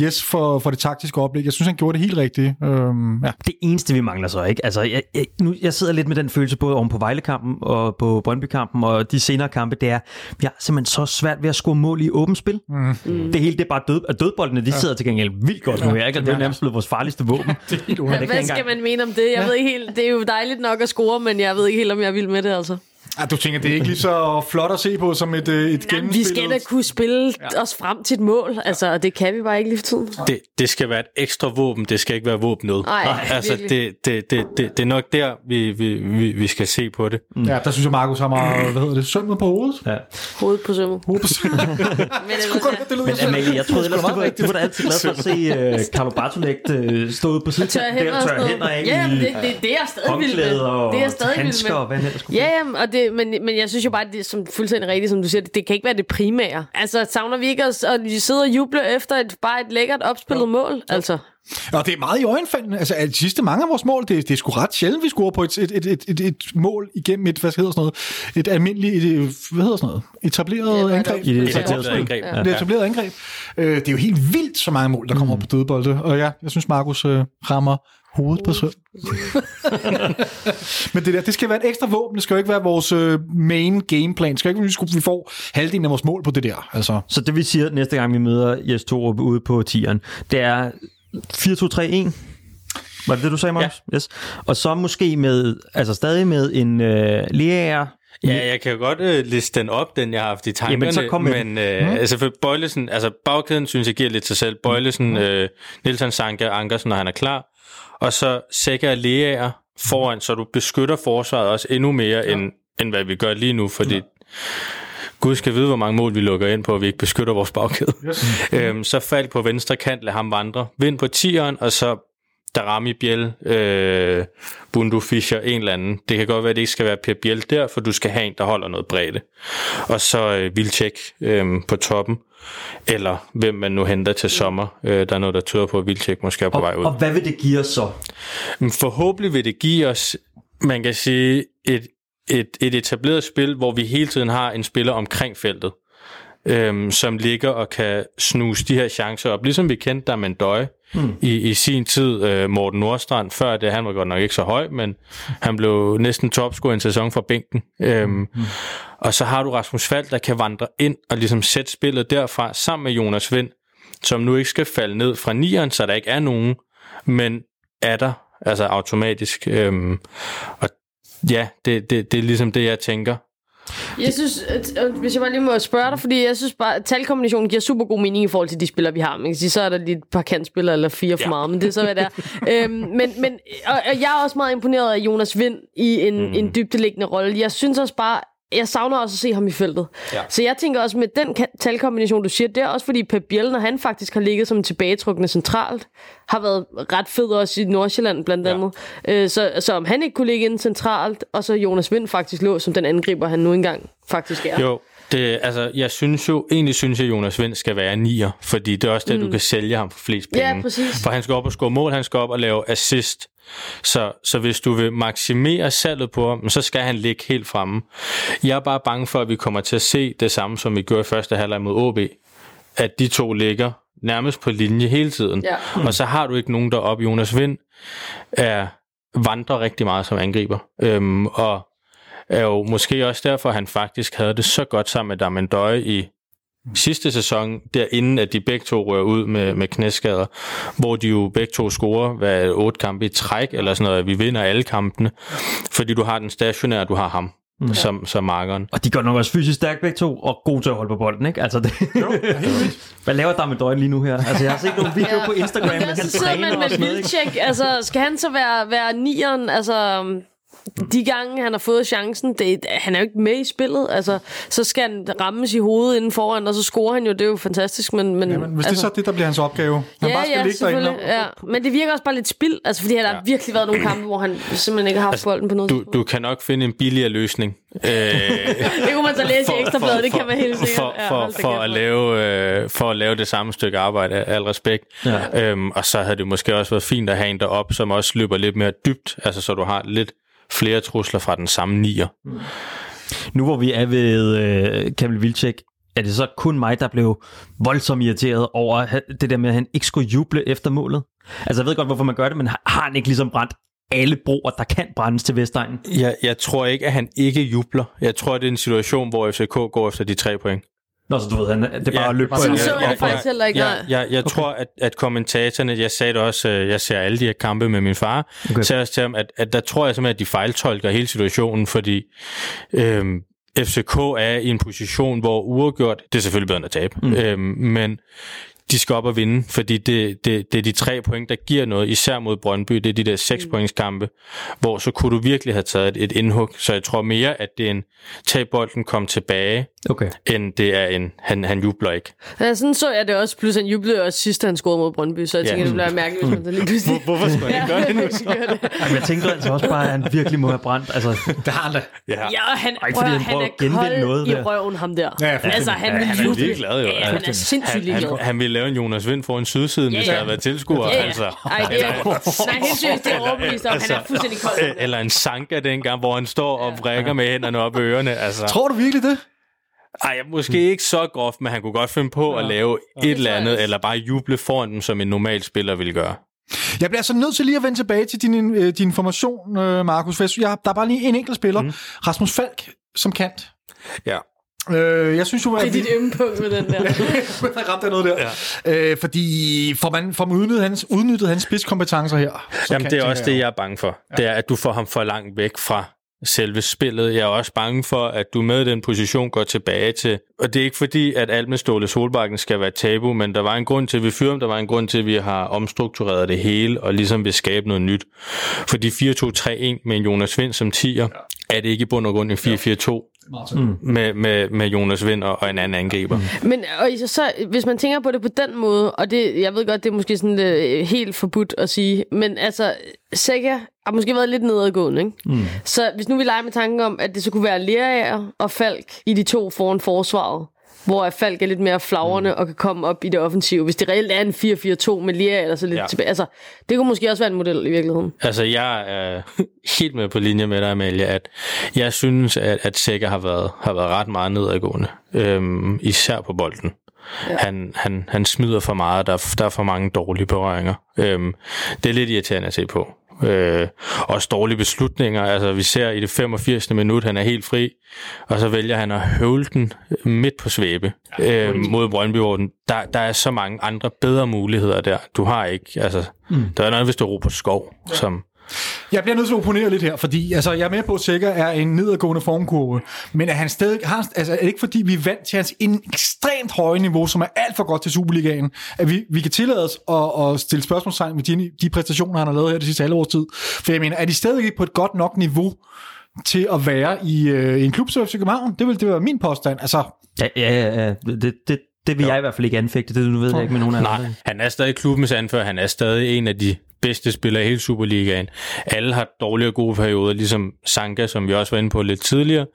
Jes for, for det taktiske oplæg. Jeg synes, han gjorde det helt rigtigt. Øhm, ja. Det eneste, vi mangler så, ikke? Altså, jeg, jeg, nu, jeg sidder lidt med den følelse både oven på Vejlekampen og på Brøndby-kampen og de senere kampe, det er, vi har simpelthen så svært ved at score mål i åbent spil. Mm. Det hele, det er bare død, dødboldene, de sidder til gengæld vildt godt nu, ikke? Og det er jo nærmest blevet vores farligste våben. (laughs) det er helt Ja, hvad skal man mene om det? Jeg ved ikke helt, det er jo dejligt nok at score, men jeg ved ikke helt, om jeg vil med det, altså. Ah, du tænker, det er ikke lige så flot at se på som et, øh, et Jamen, vi skal da kunne spille ja. os frem til et mål, altså, og det kan vi bare ikke lige for tiden. det, det skal være et ekstra våben, det skal ikke være våbnet. Nej, altså, virkelig. det, det, det, det, det er nok der, vi, vi, vi, vi skal se på det. Mm. Ja, der synes jeg, Markus har meget, (clears throat) hvad hedder det, sømmet på hovedet. Ja. Hovedet på sømmet. Hovedet på sømmet. (laughs) Men det, Godt, det lyder Men. Amalie, jeg troede ellers, Det er du var, meget du var da altid glad for at se uh, Carlo Bartolek uh, stå ude på siden. tør hænder og noget. hænder af Ja, det, det, det er jeg stadig vild med. Det er stadig vild handsker og med. hvad han ellers skulle Ja, og det, men, men jeg synes jo bare, at det er som fuldstændig rigtigt, som du siger, det, det kan ikke være det primære. Altså, savner vi ikke at, at vi sidder og jubler efter et, bare et lækkert opspillet mål? Altså, Og det er meget i øjenfaldende. Altså, de sidste mange af vores mål, det, det er sgu ret sjældent, vi scorer på et, et, et, et, et, et mål igennem et, hvad hedder sådan noget, et almindeligt, et, hvad hedder sådan noget, etableret Ja, ja, angreb. det? I det Et etablerede angreb. Det etablerede angreb. Øh, det er jo helt vildt, så mange mål, der kommer mm. på dødbolde. Og ja, jeg synes, Markus øh, rammer hovedet på søm. (laughs) Men det der, det skal være et ekstra våben. Det skal jo ikke være vores øh, main gameplan. Det skal ikke være, at vi får halvdelen af vores mål på det der. Altså, Så det vi siger næste gang, vi møder Jes Torup ude på tieren, det er 4-2-3-1. Var det det, du sagde, Magnus? Ja. Yes. Og så måske med, altså stadig med en øh, Leaer. Ja, jeg kan jo godt øh, liste den op, den jeg har haft i tankerne. Jamen, så kom med men øh, mm. altså for Bøjlesen, altså bagkæden synes jeg giver lidt sig selv. Bøjlesen, mm. øh, Nielsen, Sanka, Ankersen, når han er klar. Og så Sækker og Leaer foran, så du beskytter forsvaret også endnu mere, ja. end, end hvad vi gør lige nu, fordi... Ja. Gud skal vide, hvor mange mål vi lukker ind på, at vi ikke beskytter vores bagkæde. Yes. (laughs) øhm, så fald på venstre kant, lad ham vandre. Vind på tieren, og så Darami Biel, øh, Bundu Fischer, en eller anden. Det kan godt være, at det ikke skal være Per Biel der, for du skal have en, der holder noget bredde. Og så øh, Vilcek øh, på toppen, eller hvem man nu henter til sommer. Øh, der er noget, der tyder på, at Vilcek måske er på Og, vej ud. og hvad vil det give os så? Forhåbentlig vil det give os, man kan sige, et, et, et etableret spil, hvor vi hele tiden har en spiller omkring feltet, øhm, som ligger og kan snuse de her chancer op. Ligesom vi kendte der med Døje mm. i, i sin tid. Øh, Morten Nordstrand, før det, han var godt nok ikke så høj, men han blev næsten topscorer en sæson fra bænken. Øhm, mm. Og så har du Rasmus Fald, der kan vandre ind og ligesom sætte spillet derfra sammen med Jonas Vind, som nu ikke skal falde ned fra nieren, så der ikke er nogen, men er der, altså automatisk. Øhm, og ja, det, det, det er ligesom det, jeg tænker. Jeg synes, at, hvis jeg bare lige må spørge dig, fordi jeg synes bare, at talkombinationen giver super god mening i forhold til de spillere, vi har. Man kan sige, så er der lige et par kantspillere eller fire for ja. meget, men det er så, hvad det er. (laughs) øhm, men, men og, og jeg er også meget imponeret af Jonas Vind i en, mm. en dybdeliggende rolle. Jeg synes også bare, jeg savner også at se ham i feltet. Ja. Så jeg tænker også med den talkombination, du siger, det er også fordi Pep Biel, når han faktisk har ligget som tilbagetrukkende centralt, har været ret fed også i Nordsjælland blandt andet. Ja. Øh, så, så om han ikke kunne ligge ind centralt, og så Jonas Vind faktisk lå som den angriber, han nu engang faktisk er. Jo, det, altså, jeg synes jo, egentlig synes jeg, at Jonas Vind skal være nier, fordi det er også det, mm. du kan sælge ham for flest penge. Ja, præcis. For han skal op og score mål, han skal op og lave assist. Så, så hvis du vil maksimere salget på ham, så skal han ligge helt fremme. Jeg er bare bange for, at vi kommer til at se det samme, som vi gjorde i første halvleg mod OB. At de to ligger nærmest på linje hele tiden. Ja. Mm. Og så har du ikke nogen deroppe. Jonas Vind er, vandrer rigtig meget som angriber. Øhm, og er jo måske også derfor, at han faktisk havde det så godt sammen med Damendøje i sidste sæson, derinde at de begge to rører ud med, med knæskader, hvor de jo begge to scorer hvad, otte kampe i træk, eller sådan noget, vi vinder alle kampene, fordi du har den stationære, du har ham. Mm. Som, som markeren. Og de går nok også fysisk stærkt begge to, og gode til at holde på bolden, ikke? Altså det... Jo, helt Hvad laver der med døgn lige nu her? Altså jeg har set nogle videoer ja. på Instagram, Men han så sidder træner man og med sådan noget, ikke? Altså, skal han så være, være nieren? Altså, de gange, han har fået chancen, det, han er jo ikke med i spillet. Altså, så skal han rammes i hovedet inden foran, og så scorer han jo. Det er jo fantastisk. Men, men, Ja, men hvis altså, det er så det, der bliver hans opgave. Han ja, bare skal ja, ligge derinde. Ja. Men det virker også bare lidt spild, altså, fordi der har virkelig været nogle kampe, hvor han simpelthen ikke har haft bolden på noget Du, tidspunkt. du kan nok finde en billigere løsning. Øh, (laughs) Det kunne man så læse i ekstrabladet, det kan man helt sikkert. For, Ja, for, da for, kæft, at lave, øh, for at lave det samme stykke arbejde, al respekt. Ja. Øhm, og så havde det måske også været fint at have en derop, som også løber lidt mere dybt, altså så du har lidt flere trusler fra den samme nier. Nu hvor vi er ved øh, Kamil Vilcek, er det så kun mig, der blev voldsomt irriteret over det der med, at han ikke skulle juble efter målet? Altså jeg ved godt, hvorfor man gør det, men har har han ikke ligesom brændt alle broer, der kan brændes til Vestegnen? Jeg, jeg tror ikke, at han ikke jubler. Jeg tror, det er en situation, hvor FCK går efter de tre point. Nå, så du ved, han, det er bare Ja, at løbe på Sådan så jeg jeg- faktisk heller ikke. Jeg, jeg, jeg okay. tror, at, at kommentatorerne, jeg sagde det også, øh, jeg ser alle de her kampe med min far, Okay. okay. sagde også til ham, at, at der tror jeg simpelthen, at de fejltolker hele situationen, fordi øhm, FCK er i en position, hvor uafgjort, det er selvfølgelig bedre end at tabe, mm. øhm, men de skal op og vinde, fordi det, det, det er de tre point, der giver noget, især mod Brøndby, det er de der seks points kampe, hvor så kunne du virkelig have taget et, et indhug, så jeg tror mere, at det er en tag bolden, kom tilbage, Okay. end det er en, han, han jubler ikke. Ja, sådan så jeg det også. Plus han jublede også sidst, da han scorede mod Brøndby, så jeg Ja. tænker, det bliver mærkeligt, hvis man så lige pludselig... Hvorfor skulle han ikke (laughs) gøre det nu? (laughs) Ja, det. Jamen, jeg tænker altså også bare, at han virkelig må have brændt. Altså, Det har han da. Ja. Ja, og han, Ej, prøv, fordi at han han prøver er kold noget i der. røven, ham der. Ja, altså, han Ja, vil han er juble. ligeglad, jo. Ja, han er sindssygt Han, ligeglad. han, han ville lave en Jonas Vind foran sydsiden, Ja, hvis ja. der havde været tilskuer. Ja, ja. Altså. Ej, det er, nej, helt seriøst, det er overbevist om. Han er fuldstændig kold. Øh, Eller en Sanka dengang, hvor han står og vrikker med hænderne op i ørerne. Altså. Tror du virkelig det? Ej, måske ikke så groft, men han kunne godt finde på at lave et eller andet, eller bare juble foran dem, som en normal spiller ville gøre. Jeg bliver altså nødt til lige at vende tilbage til din, øh, din information, øh, Markus. For jeg, jeg, der er bare lige en enkelt spiller. Mm. Rasmus Falk som kant. Ja. Øh, jeg synes jo, at Det er dit ømme punkt med den der. (laughs) jeg ramte noget der. Ja. Øh, fordi får man, får man udnyttet, hans, udnyttet hans spidskompetencer her? så Jamen, kan- det er også det, jeg er bange for. Ja. Det er, at du får ham for langt væk fra selve spillet. Jeg er også bange for, at du med den position går tilbage til... Og det er ikke fordi, at alt med Ståle Solbakken skal være tabu, men der var en grund til, at vi fyrer ham. Der var en grund til, at vi har omstruktureret det hele, og ligesom vil skabe noget nyt. Fordi 4-2-3-1 med en Jonas Vind som 10'er, ja. er det ikke i bund og grund en 4-4-2 Mm. med, med, med Jonas Vind og, og en anden angriber. Mm. Men og så, så, hvis man tænker på det på den måde, og det, jeg ved godt, det er måske sådan øh, helt forbudt at sige, men altså, Sækker har måske været lidt nedadgående, ikke? Mm. Så hvis nu vi leger med tanken om, at det så kunne være Lerager og Falk i de to foran forsvaret, hvor Falk er lidt mere flagrende mm. og kan komme op i det offensive. Hvis det reelt er en 4-4-2 med Lerager eller så lidt. Ja. tilbage. Altså, det kunne måske også være en model i virkeligheden. Altså, jeg er (laughs) helt med på linje med dig, Amalie, at jeg synes, at, at Sækker har været, har været ret meget nedadgående. Øhm, især på bolden. Ja. Han, han, han smider for meget, der, der er for mange dårlige berøringer. Øhm, det er lidt irriterende at se på. Øh, også dårlige beslutninger. Altså, vi ser i det 85. minut, han er helt fri, og så vælger han at høvle den midt på svæbe ja, øh, mod Brøndby, hvor den, der, der er så mange andre bedre muligheder der. Du har ikke, altså, mm. der er noget, hvis du på skov, ja. som, jeg bliver nødt til at opponere lidt her, fordi altså, jeg er med på, at Sikker er en nedadgående formkurve, men er han stadig, har, altså, er det ikke fordi, vi er vant til hans en ekstremt høje niveau, som er alt for godt til Superligaen, at vi, vi kan tillade os at, at stille spørgsmålstegn med de, de præstationer, han har lavet her det sidste halve tid. For jeg mener, er de stadig ikke på et godt nok niveau, til at være i, øh, i en klub som FC København? Det vil det være min påstand. Altså, ja, ja, ja. Det, det, det vil jo. jeg i hvert fald ikke anfægte, det nu ved jeg ikke med nogen af Nej, han er stadig klubbens anfører, han er stadig en af de bedste spillere i hele Superligaen. Alle har dårlige og gode perioder, ligesom Sanka, som vi også var inde på lidt tidligere.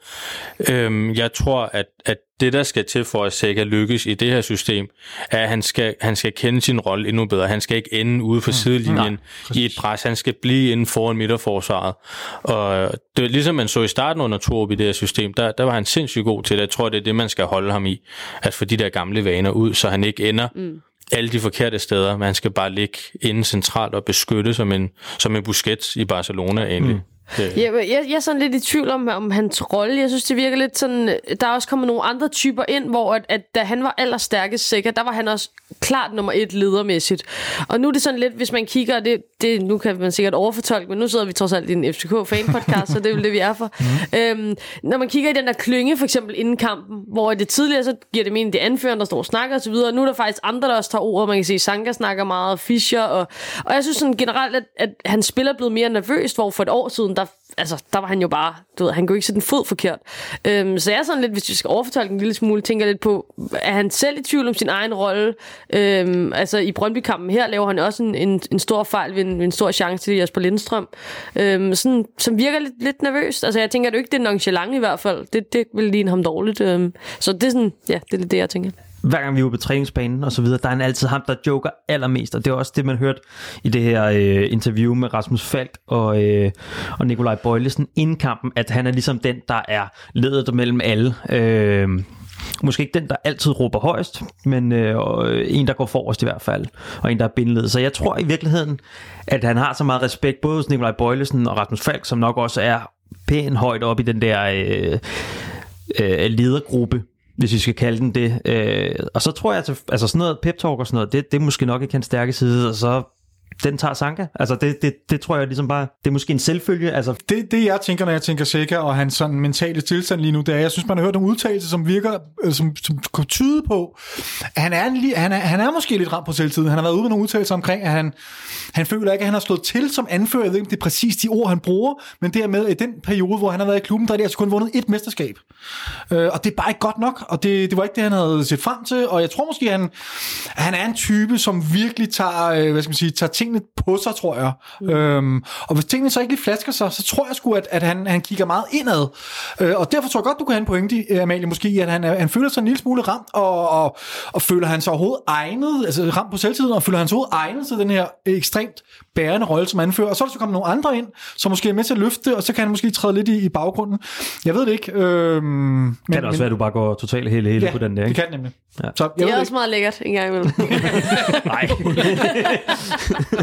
Øhm, jeg tror, at, at det, der skal til for at Sega lykkes i det her system, er, at han skal, han skal kende sin rolle endnu bedre. Han skal ikke ende ude på mm. sidelinjen Nej, i et pres. Han skal blive inden foran midterforsvaret. Og det er ligesom man så i starten under Torb i det her system, der, der var han sindssygt god til det. Jeg tror, det er det, man skal holde ham i. At få de der gamle vaner ud, så han ikke ender mm alle de forkerte steder. Man skal bare ligge inde centralt og beskytte som en, som en busket i Barcelona egentlig. Mm. Det. Jeg, jeg, jeg er sådan lidt i tvivl om, om hans rolle. Jeg synes, det virker lidt sådan... Der er også kommet nogle andre typer ind, hvor at, at da han var allerstærkest sikker, der var han også klart nummer et ledermæssigt. Og nu er det sådan lidt, hvis man kigger, det, det, nu kan man sikkert overfortolke, men nu sidder vi trods alt i en FCK-fan-podcast, så det er jo det, vi er for. Mm. Øhm, når man kigger i den der klynge, for eksempel inden kampen, hvor det tidligere, så giver det mening, det er anføreren, der står og snakker osv., og nu er der faktisk andre, der også tager ordet. Man kan se, Sanka snakker meget, Fischer, og, og jeg synes sådan generelt, at, at han spiller blevet mere nervøs, hvor for et år siden, der, altså, der var han jo bare, du ved, han kunne ikke sætte en fod forkert. Øhm, så jeg er sådan lidt, hvis vi skal overfortolke en lille smule, tænker lidt på, er han selv i tvivl om sin egen rolle? Øhm, altså i Brøndby-kampen her laver han også en, en, en stor fejl ved en, en stor chance til Jasper Lindstrøm, øhm, sådan, som virker lidt, lidt nervøst. Altså jeg tænker, at det er jo ikke det nonchalant i hvert fald. Det, det vil ligne ham dårligt. Øhm, så det er sådan, ja, det er lidt det, jeg tænker hver gang vi var på træningsbanen og så videre, der er han altid ham, der joker allermest, og det er også det, man hørte i det her øh, interview med Rasmus Falk og, øh, og Nikolaj Bøjlesen inden kampen, at han er ligesom den, der er ledet mellem alle. Øh, måske ikke den, der altid råber højst, men øh, øh en, der går forrest i hvert fald, og en, der er bindeled. Så jeg tror i virkeligheden, at han har så meget respekt, både hos Nikolaj Bøjlesen og Rasmus Falk, som nok også er pænt højt op i den der øh, øh, ledergruppe, hvis vi skal kalde den det. Øh, og så tror jeg, at altså sådan noget pep talk og sådan noget, det, det er måske nok ikke hans stærke side, og så den tager Sanka. Altså det, det, det tror jeg ligesom bare, det er måske en selvfølge. Altså. Det, det jeg tænker, når jeg tænker Seca og hans sådan mentale tilstand lige nu, det er, jeg synes, man har hørt nogle udtalelser, som virker, øh, som, som kan tyde på, at han er, en, han, er, han er måske lidt ramt på selvtiden. Han har været ude med nogle udtalelser omkring, at han, han føler ikke, at han har slået til som anfører. Jeg ved ikke, det er præcis de ord, han bruger, men dermed i den periode, hvor han har været i klubben, der er det altså kun vundet et mesterskab. Øh, og det er bare ikke godt nok, og det, det var ikke det, han havde set frem til, og jeg tror måske, han, han er en type, som virkelig tager, øh, hvad skal man sige, tager tingene på sig, tror jeg. Mm. Øhm, og hvis tingene så ikke lige flasker sig, så tror jeg sgu, at, at han, han kigger meget indad. Øh, og derfor tror jeg godt, du kan have en pointe, øh, Amalie, måske, at han, han føler sig en lille smule ramt, og, og, og føler han sig overhovedet egnet, altså ramt på selvtiden, og føler han sig overhovedet egnet til den her ekstremt bærende rolle som anfører. Og så er der så kommet nogle andre ind, som måske er med til at løfte, og så kan han måske træde lidt i, i baggrunden. Jeg ved det ikke. Øhm, men, kan det også men, være, at du bare går totalt hele, hele ja, på den der, ikke? det kan nemlig. Ja. Så, jeg det er også ikke. meget lækkert en gang imellem. (laughs) (laughs) Nej. (laughs)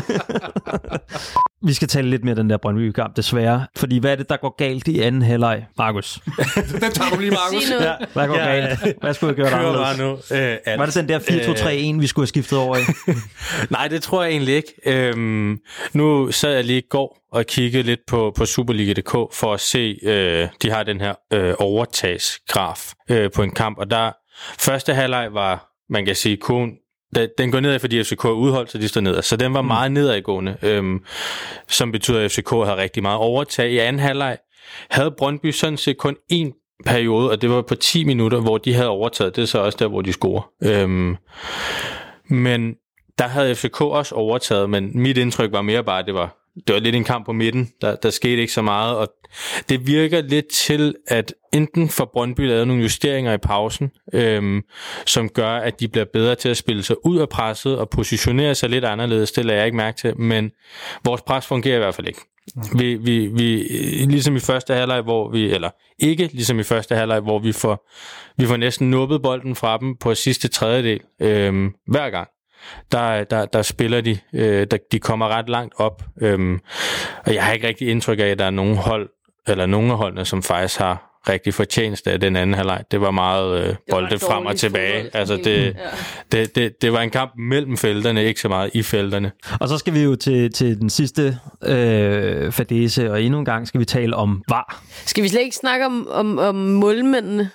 Vi skal tale lidt mere den der Brøndby-kamp, desværre. Fordi hvad er det, der går galt i anden halvleg, Markus? (laughs) den tager du lige, Markus. Ja, hvad går ja, galt? Hvad skulle vi gøre anderledes? Nu, øh, Var det den der 4-2-3-1, øh, vi skulle have skiftet over i? (laughs) Nej, det tror jeg egentlig ikke. Øhm, nu sad jeg lige i går og kiggede lidt på, på Superliga.dk for at se, øh, de har den her øh, overtagsgraf øh, på en kamp, og der første halvleg var, man kan sige, kun den går nedad, fordi FCK er udholdt, så de står nedad. Så den var mm. meget nedadgående, øhm, som betyder, at FCK har rigtig meget overtag. I anden halvleg havde Brøndby sådan set kun én periode, og det var på 10 minutter, hvor de havde overtaget. Det er så også der, hvor de scorer. Øhm, men der havde FCK også overtaget, men mit indtryk var mere bare, at det var det var lidt en kamp på midten. Der, der skete ikke så meget, og det virker lidt til, at enten for Brøndby lavet nogle justeringer i pausen, øhm, som gør, at de bliver bedre til at spille sig ud af presset og positionere sig lidt anderledes. Det lader jeg ikke mærke til, men vores pres fungerer i hvert fald ikke. Vi, vi, vi, ligesom i første halvleg, hvor vi, eller ikke ligesom i første halvleg, hvor vi får, vi får næsten nubbet bolden fra dem på sidste tredjedel øhm, hver gang. Der, der, der spiller de, øh, der, de kommer ret langt op. Øhm, og jeg har ikke rigtig indtryk af, at der er nogen hold, eller nogen af holdene, som faktisk har rigtig fortjeneste af den anden halvleg. Det var meget øh, bolde frem og tilbage. fodbold. Altså det, Ja. det, det, det var en kamp mellem felterne, ikke så meget i felterne. Og så skal vi jo til, til den sidste øh, fadese, og endnu en gang skal vi tale om var. Skal vi slet ikke snakke om, om, om målmændene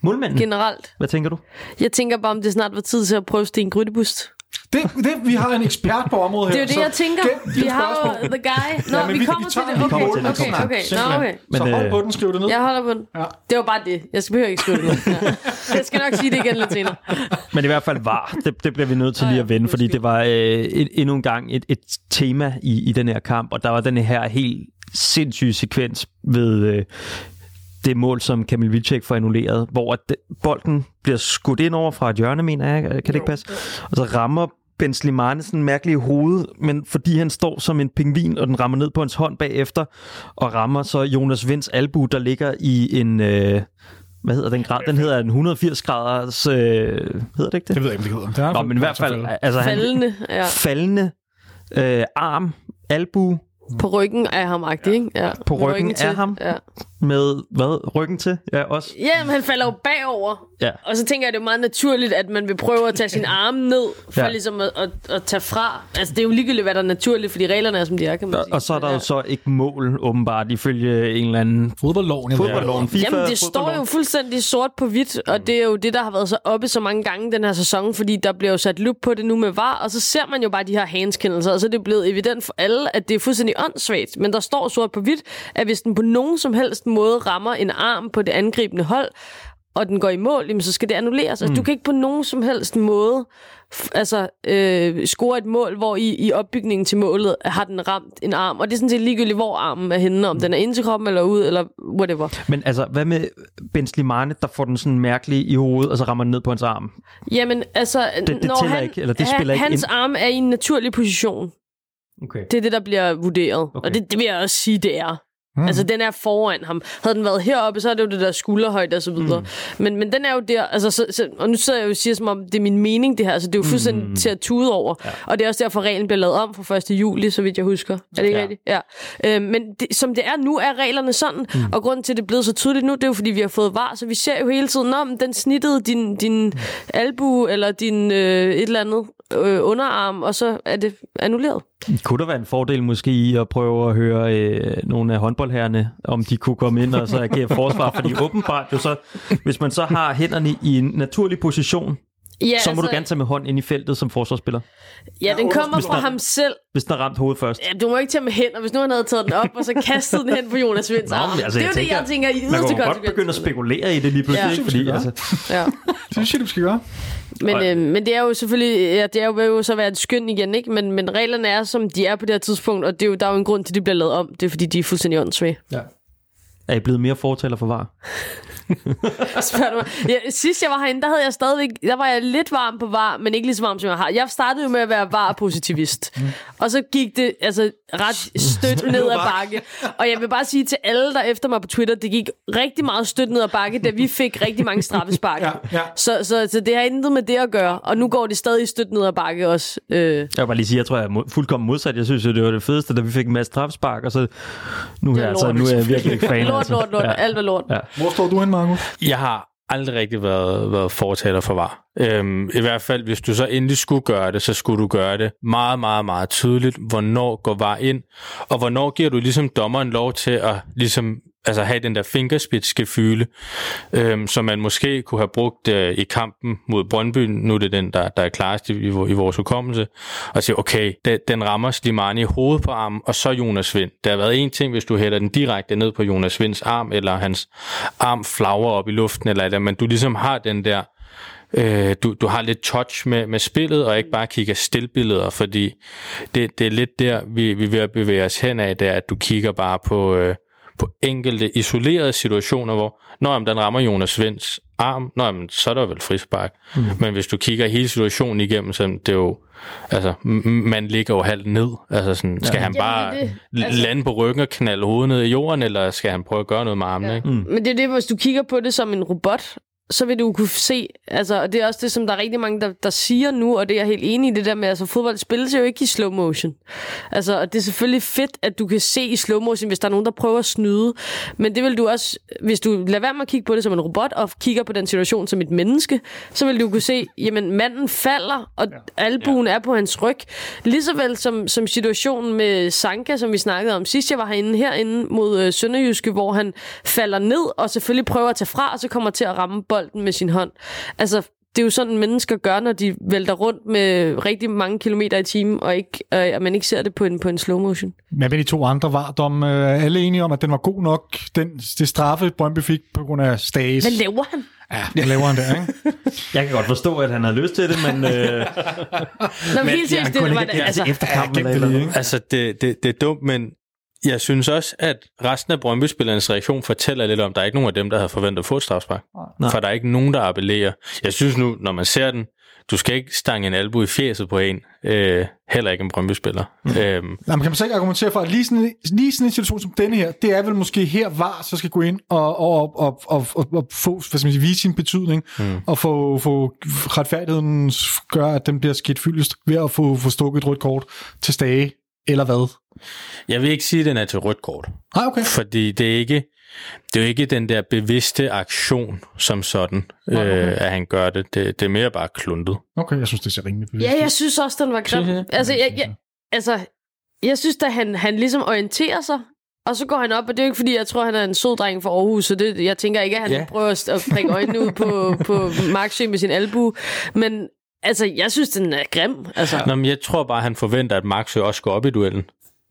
Målmanden, generelt? hvad tænker du? Jeg tænker bare, om det snart var tid til at prøve Sten Grydebust. Det, det, vi har en ekspert på området Det her. er jo det, så jeg tænker. Vi har jo the guy. Nå, Ja, vi, vi- kommer vi til tager det. den. Okay, det, okay, okay. til Nå, okay. Så Men, hold øh, på den, skriv det ned. Jeg holder på den. Ja. Det var bare det. Jeg skal behøver ikke skrive det nu. Ja. Jeg skal nok sige det igen lidt senere. Men i hvert fald var. Det, det bliver vi nødt til lige at vende, fordi det var øh, et, endnu en gang et, et tema i, i den her kamp, og der var den her helt sindssyge sekvens ved øh, det mål, som Kamil Vilcek får annulleret, hvor at bolden bliver skudt ind over fra et hjørne, mener jeg. Kan det ikke passe? Og så rammer Ben Slimane sådan mærkelig i hovedet, men fordi han står som en pingvin, og den rammer ned på hans hånd bagefter, og rammer så Jonas Vinds albu, der ligger i en... Øh, hvad hedder den grad? Den hedder en 180 graders... Øh, hedder det ikke det? Det ved jeg ikke, det hedder. Det er Nå, men i hvert fald... Altså, han, Faldende ja. faldende øh, arm, albu på ryggen af ham, ja. ikke? Ja. På ryggen til. af ham? Ja. Med, hvad, ryggen til? Ja, også. Ja, men han falder jo bagover. Ja. Og så tænker jeg, det er meget naturligt, at man vil prøve at tage sin (laughs) arme ned, for Ja. ligesom at, at, at tage fra. Altså, det er jo ligegyldigt, hvad der er naturligt, fordi reglerne er, som de er, kan man Og, sige. og så er der ja. jo så ikke mål, åbenbart, ifølge en eller anden Fodboldloven. fodboldloven. FIFA Jamen, det står jo fuldstændig sort på hvidt, og det er jo det, der har været så oppe så mange gange den her sæson, fordi der bliver jo sat lup på det nu med VAR, og så ser man jo bare de her handskendelser, og så er det blevet evident for alle, at det er fuldstændig åndssvagt. Men der står sort på hvidt, at hvis den på nogen som helst måde rammer en arm på det angribende hold, og den går i mål, jamen, så skal det annulleres. Altså, du kan ikke på nogen som helst måde altså, øh, score et mål, hvor i, i opbygningen til målet har den ramt en arm. Og det er sådan set ligegyldigt, hvor armen er henne, om den er inde til kroppen eller ud, eller whatever. Men altså, hvad med Ben Slimane, der får den sådan mærkelig i hovedet, og så rammer den ned på hans arm? Jamen, altså, det når tæller han, ikke, eller det spiller ikke hans ind. arm er i en naturlig position. Okay. Det er det, der bliver vurderet. Okay. Og det, det vil jeg også sige, det er. Mm. Altså, den er foran ham. Havde den været heroppe, så er det jo det der skulderhøjde og så videre. Mm. Men, men den er jo der, altså, så, så, og nu sidder jeg jo og siger, som om det er min mening, det her. Altså, det er jo fuldstændig mm. til at tude over. Ja. Og det er også derfor, reglen bliver lavet om fra 1. juli, så vidt jeg husker. Er det ikke Ja. rigtigt? Ja. Øh, men det, som det er nu, er reglerne sådan. Mm. Og grunden til, at det er blevet så tydeligt nu, det er jo, fordi vi har fået var. Så vi ser jo hele tiden, om den snittede din, din albu eller din øh, et eller andet øh, underarm, og så er det annulleret. Kunne der være en fordel måske i at prøve at høre øh, nogle af håndboldherrene, om de kunne komme ind og så agere forsvar? Fordi åbenbart jo så, hvis man så har hænderne i en naturlig position, Ja, så må du gerne tage med hånd ind i feltet som forsvarsspiller, Ja, den kommer fra ham selv. hvis den har ramt hovedet først. Ja, du må ikke tage med hænder. Hvis nu han havde taget den op, og så kastet den hen på Jonas Vinds arm. altså, det er jeg jo det, jeg tænker i Man yderste kan jo godt konsekvens. begynde at spekulere i det lige pludselig, Ja. ikke? fordi Ja. altså, Ja. Det synes jeg, du skal gøre. Men, Og- øh, men det er jo selvfølgelig, ja, det er jo, vil jo så være et skøn igen, ikke? Men, men reglerne er, som de er på det her tidspunkt, og det er jo, der er jo en grund til, at de bliver lavet om. Det er, fordi de er fuldstændig åndssvage. Ja. er I blevet mere fortaler for var? (laughs) Spørger du mig. Ja, sidst jeg var herinde, der, havde jeg stadigvæk, der var jeg lidt varm på var, men ikke lige så varm, som jeg har. Jeg startede jo med at være var-positivist. Og så gik det altså ret stødt (laughs) ned ad bakke. Og jeg vil bare sige til alle, der er efter mig på Twitter, det gik rigtig meget stødt ned ad bakke, da vi fik rigtig mange straffespark. Ja, ja. Så, så, så det har intet med det at gøre. Og nu går det stadig stødt ned ad bakke også. Øh, Jeg vil bare lige sige, jeg tror, jeg er fuldkommen modsat. Jeg synes det var det fedeste, da vi fik en masse strafspark, og så nu, er altså, nu er jeg virkelig ikke fan. (laughs) lort, altså. lort, lort. Ja. Alt er lort. Ja. Hvor står du hen, Markus? Jeg har aldrig rigtig været, været fortaler for var. Øhm, I hvert fald, hvis du så endelig skulle gøre det, så skulle du gøre det meget, meget, meget tydeligt, hvornår går var ind, og hvornår giver du ligesom dommeren lov til at ligesom, altså have den der fingerspidsgefyle, øhm, som man måske kunne have brugt øh, i kampen mod Brøndby, nu er det den, der, der er klarest i, i, i vores hukommelse, og sige, okay, den, den rammer Slimani i hovedet på armen, og så Jonas Vind. Der har været en ting, hvis du hælder den direkte ned på Jonas Vinds arm, eller hans arm flager op i luften, eller, eller men du ligesom har den der øh, du, du har lidt touch med, med spillet, og ikke bare kigger stillbilleder, fordi det, det er lidt der, vi, vi er ved at bevæge os hen af, det er, at du kigger bare på, øh, på enkelte isolerede situationer, hvor når den rammer Jonas Vinds arm, nå, men så er der vel frispark. Mm. Men hvis du kigger hele situationen igennem, så det er jo, altså, man ligger jo halvt ned. Altså sådan, skal han Jamen, bare er det. altså... Lande på ryggen og knalde hovedet ned i jorden, eller skal han prøve at gøre noget med armene, ja. ikke? Mm. Men det er det, hvis du kigger på det som en robot, så vil du kunne se, altså, og det er også det, som der er rigtig mange, der, der siger nu, og det er jeg helt enig i, det der med, altså fodbold spilles jo ikke i slow motion. Altså, og det er selvfølgelig fedt, at du kan se i slow motion, hvis der er nogen, der prøver at snyde, men det vil du også, hvis du lader være med at kigge på det som en robot, og kigger på den situation som et menneske, så vil du kunne se, jamen manden falder, og ja. albuen ja. er på hans ryg. Ligeså vel som, som situationen med Sanka, som vi snakkede om sidst, jeg var herinde, herinde mod øh, Sønderjyske, hvor han falder ned, og selvfølgelig prøver at tage fra, og så kommer til at ramme bolden med sin hånd. Altså, det er jo sådan, mennesker gør, når de vælter rundt med rigtig mange kilometer i timen, og ikke, øh, at man ikke ser det på en, på en slow motion. Men med de to andre var dom øh, alle enige om, at den var god nok, den, det straffe, Brøndby fik på grund af Stages. Hvad laver han? Ja, det laver han der, ikke? (laughs) Jeg kan godt forstå, at han har lyst til det, men... Øh, Nå, men helt seriøst, det, det var det, altså, efter kampen eller det? Altså, det, det, det er dumt, men jeg synes også, at resten af Brøndby-spillernes reaktion fortæller lidt om, at der er ikke nogen af dem, der havde forventet at få et strafspark. Nej. For der er ikke nogen, der appellerer. Jeg synes nu, når man ser den, du skal ikke stange en albu i fjeset på en. Øh, heller ikke en Brøndby-spiller. Mm. Øhm, Nej, man kan man så ikke argumentere for, at lige sådan, lige sådan en situation som denne her, det er vel måske her, var så skal gå ind og, og, og, og, og, og få, hvad skal man sige, vise sin betydning, mm. og få, få retfærdigheden gør, at den bliver skidt fyldest ved at få, få stukket et rødt kort til stage, eller hvad? Jeg vil ikke sige, at den er til rødt kort. Nej, okay. Fordi det er ikke, det er jo ikke den der bevidste aktion som sådan, Nej, okay. øh, at han gør det. det. Det er mere bare kluntet. Okay, jeg synes, det ser rimelig Ja, jeg synes også, den var grim. Altså, jeg, jeg, altså, jeg synes, at han, han ligesom orienterer sig, og så går han op, og det er jo ikke, fordi jeg tror, han er en sød dreng fra Aarhus, så det, jeg tænker ikke, at han ja. prøver at, prikke øjnene ud på, (laughs) på Marksø med sin albu, men altså, jeg synes, den er grim. Altså, Nå, men jeg tror bare, han forventer, at Maxø også går op i duellen.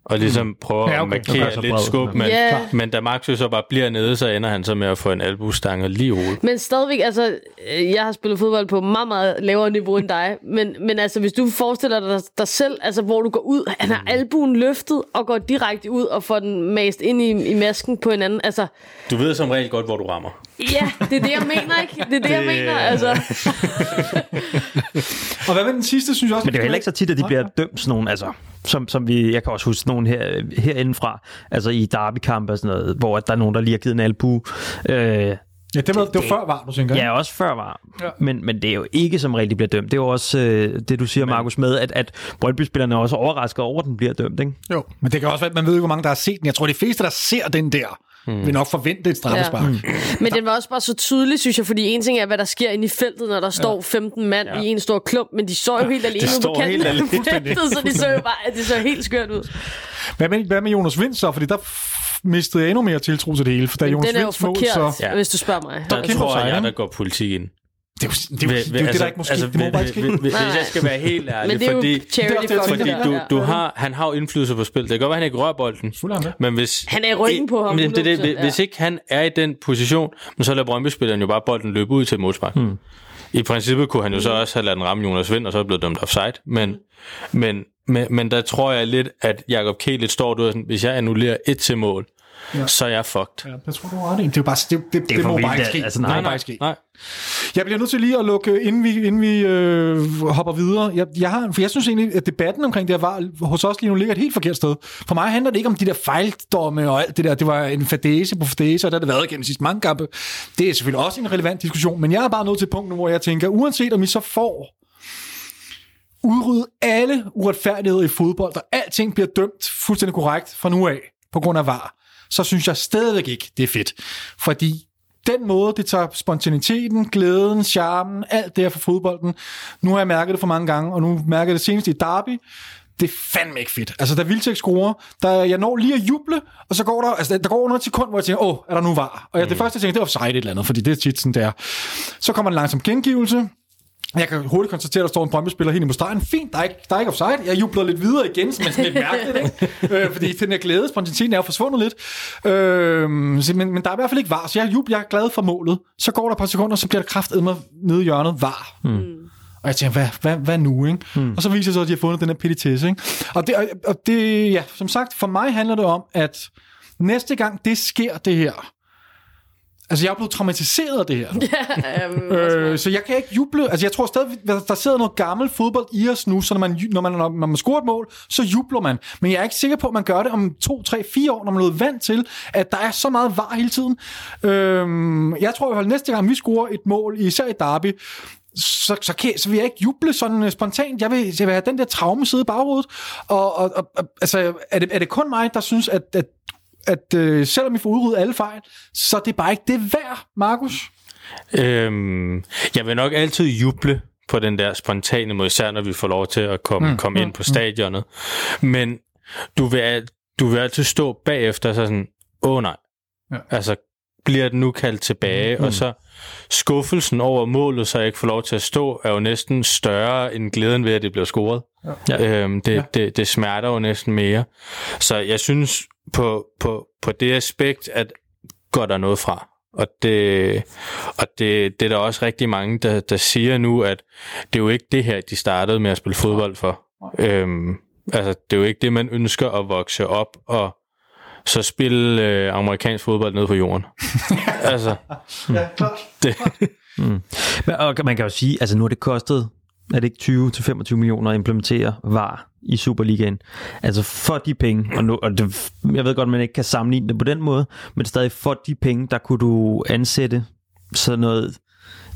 Og ligesom prøver Ja, okay. at markere lidt skub, men, yeah. men da Maxø så bare bliver nede, så ender han så med at få en albustange lige i hovedet. Men stadigvæk, altså, øh, jeg har spillet fodbold på meget, meget lavere niveau end dig, men, men altså, hvis du forestiller dig dig selv, altså, hvor du går ud, han har albuen løftet og går direkte ud og får den mast ind i, i masken på en anden, altså, Du ved som regel godt, hvor du rammer. ja, det er det, jeg mener, ikke? Det er det, det jeg mener, altså. (laughs) Og hvad med den sidste, synes jeg også? Men det er jo heller ikke så tit, at de bliver dømt sådan nogen, altså, som, som vi, jeg kan også huske nogen her, herindefra, altså i derbykampe og sådan noget, hvor der er nogen, der lige har givet en albu. Øh, Ja, det var, det var før var, du tænker. ja, også før var. Ja. Men, men det er jo ikke som rigtig bliver dømt. Det er jo også øh, det, du siger, Markus, med, at, at Brøndby-spillerne er også overrasket over, at den bliver dømt, ikke? Jo, men det kan også være, at man ved ikke, hvor mange der har set den. Jeg tror, de fleste, der ser den der, mm. vil nok forvente et straffespark. Ja. Ja. (laughs) Men den var også bare så tydelig, synes jeg, fordi en ting er, hvad der sker inde i feltet, når der står 15 mand ja. i en stor klump, men de så jo helt alene ude på står kanten af alene. feltet, (laughs) så de så jo bare, det så helt skørt ud. Hvad, med, hvad med Jonas Vind så? Fordi der mistede jeg endnu mere tiltro til det hele. For da Jonas den er jo Vinds mål, forkert, så... Ja. hvis du spørger mig. Der kæmpe tror jeg, der går politik ind. Det er jo, det, er det, er der ikke måske... det må bare ikke hvis, jeg skal være helt ærlig, Men det er jo fordi, charity det er fordi du, du har, han har jo indflydelse på spil. Det kan godt være, han ikke rører bolden. Men hvis, Han er i ryggen på ham, Men det, det, 100%, hvis, ja. hvis ikke han er i den position, men så lader Brøndby-spilleren jo bare bolden løbe ud til et målspark. Hmm. I princippet kunne han jo så også have ladet den ramme Jonas Vind, og så er blevet dømt offside. Men, men, men, men der tror jeg lidt, at Jakob K. lidt står ud, sådan, hvis jeg annullerer et til mål, ja. så er jeg fucked. Ja, det tror du er ret i. Det er bare... Det, det, det, det, for må bare ikke ske. altså, det nej, Nej, nej, ske. nej. Jeg bliver nødt til lige at lukke, inden vi, inden vi øh, hopper videre. Jeg, jeg, har, for jeg synes egentlig, at debatten omkring det her var hos os lige nu ligger et helt forkert sted. For mig handler det ikke om de der fejldomme og alt det der. Det var en fadese på fadese, og det har det været gennem de sidste mange kampe. Det er selvfølgelig også en relevant diskussion, men jeg er bare nået til et punkt nu, hvor jeg tænker, uanset om vi så får udryddet alle uretfærdigheder i fodbold, og alting bliver dømt fuldstændig korrekt fra nu af, på grund af VAR, så synes jeg stadigvæk ikke, det er fedt. Fordi den måde, det tager spontaniteten, glæden, charmen, alt det her for fodbolden. Nu har jeg mærket det for mange gange, og nu mærker jeg det senest i Derby. Det er fandme ikke fedt. Altså, da Vildtæk scorer, der jeg når lige at juble, og så går der, altså, der går under et sekund, hvor jeg tænker, åh, er der nu var? Og jeg, det første, jeg tænker, det er offside et eller andet, fordi det er tit sådan, der. Så kommer en langsom gengivelse, jeg kan hurtigt konstatere, at der står en Brøndby-spiller helt i stregen. Fint, der er, ikke, der er ikke offside. Jeg jubler lidt videre igen, men sådan lidt mærkeligt, ikke? (laughs) øh, fordi den her glæde, spontaniteten er jo forsvundet lidt. Øh, men, men der er i hvert fald ikke var, så jeg, jubler, jeg er glad for målet. Så går der et par sekunder, så bliver der kraftet mig nede i hjørnet var. Mm. Og jeg tænker, hvad, hvad, hvad nu? Ikke? Mm. Og så viser det sig, at de har fundet den her petitesse. Ikke? Og, det, og, og det, ja, som sagt, for mig handler det om, at næste gang det sker, det her, Altså, jeg er blevet traumatiseret af det her. øhm, (laughs) Øh, så jeg kan ikke juble. Altså, jeg tror stadig, der sidder noget gammel fodbold i os nu, så når man, når man, når man scorer et mål, så jubler man. Men jeg er ikke sikker på, at man gør det om to, tre, fire år, når man er blevet vant til, at der er så meget var hele tiden. Øh, jeg tror i hvert fald, næste gang vi scorer et mål, især i derby, så, så, kan, så vil jeg ikke juble sådan øh, spontant. Jeg vil, jeg vil have den der traume sidde i baghovedet. Og, og, og og, altså, er det, er det kun mig, der synes, at, at, at øh, selvom vi får udryddet alle fejl, så er det bare ikke det værd, Markus? Øhm, jeg vil nok altid juble på den der spontane måde, især når vi får lov til at komme, mm, komme ind på stadionet. Men du vil, du vil altid stå bagefter så sådan, åh oh, nej, Ja. altså bliver den nu kaldt tilbage, mm. og så skuffelsen over målet, så jeg ikke får lov til at stå, er jo næsten større end glæden ved, at det bliver scoret. Ja. Øhm, det, ja. det, det smerter jo næsten mere. Så jeg synes på, på, på det aspekt, at går der noget fra. Og det, og det, det er der også rigtig mange, der, der siger nu, at det er jo ikke det her, de startede med at spille fodbold for. Øhm, altså, det er jo ikke det, man ønsker at vokse op og så spille øh, amerikansk fodbold ned på jorden. (laughs) altså, Ja, klart. det, (laughs) Men, og man kan jo sige, altså nu har det kostet, er det ikke 20-25 millioner at implementere VAR i Superligaen. Altså for de penge, og, nu, og det, jeg ved godt, man ikke kan sammenligne det på den måde, men stadig for de penge, der kunne du ansætte sådan noget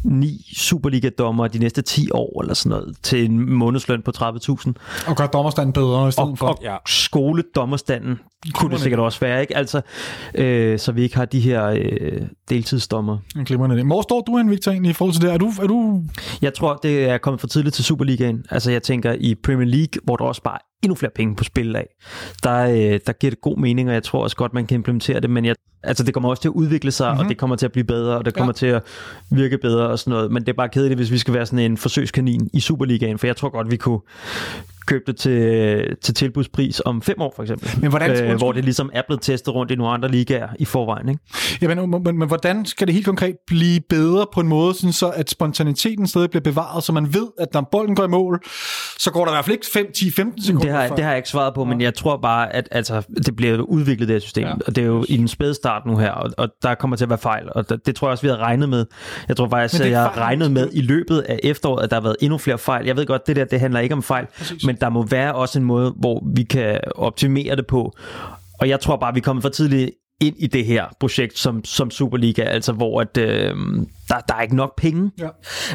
ni Superliga-dommer de næste 10 år eller sådan noget, til en månedsløn på 30.000. Og gør dommerstanden bedre i stedet Og, for. og Ja. skoledommerstanden kunne det sikkert også være, ikke? Altså, øh, så vi ikke har de her øh, deltidsdommer. En glimrende idé. Hvor står du hen, Victor, egentlig i forhold til det? Er du, er du Jeg tror, det er kommet for tidligt til Superligaen. Altså, jeg tænker i Premier League, hvor der også bare er endnu flere penge på spil af, der, øh, der giver det god mening, og jeg tror også godt, man kan implementere det, men jeg, altså, det kommer også til at udvikle sig, mm-hmm. og det kommer til at blive bedre, og det kommer ja. til at virke bedre og sådan noget, men det er bare kedeligt, hvis vi skal være sådan en forsøgskanin i Superligaen, for jeg tror godt, vi kunne købe det til, til tilbudspris om fem år, for eksempel. Men hvordan- øh, undskyld. hvor det ligesom er blevet testet rundt i nogle andre ligaer i forvejen, ikke? Ja, men, men, men, hvordan skal det helt konkret blive bedre på en måde, sådan så at spontaniteten stadig bliver bevaret, så man ved, at når bolden går i mål, så går der i hvert fald ikke 5, 10, 15 sekunder. Det har, det har jeg ikke svaret på, men jeg tror bare, at altså, det bliver udviklet, det her system. Ja. Og det er jo i den spæde start nu her, og, og der kommer til at være fejl. Og det, det tror jeg også, vi har regnet med. Jeg tror faktisk, at jeg har regnet med i løbet af efteråret, at der har været endnu flere fejl. Jeg ved godt, det der det handler ikke om fejl, Præcis. men der må være også en måde, hvor vi kan optimere det på. Og jeg tror bare, vi er kommet for tidligt ind i det her projekt som, som Superliga, altså hvor at, øh, der, der er ikke nok penge. Ja.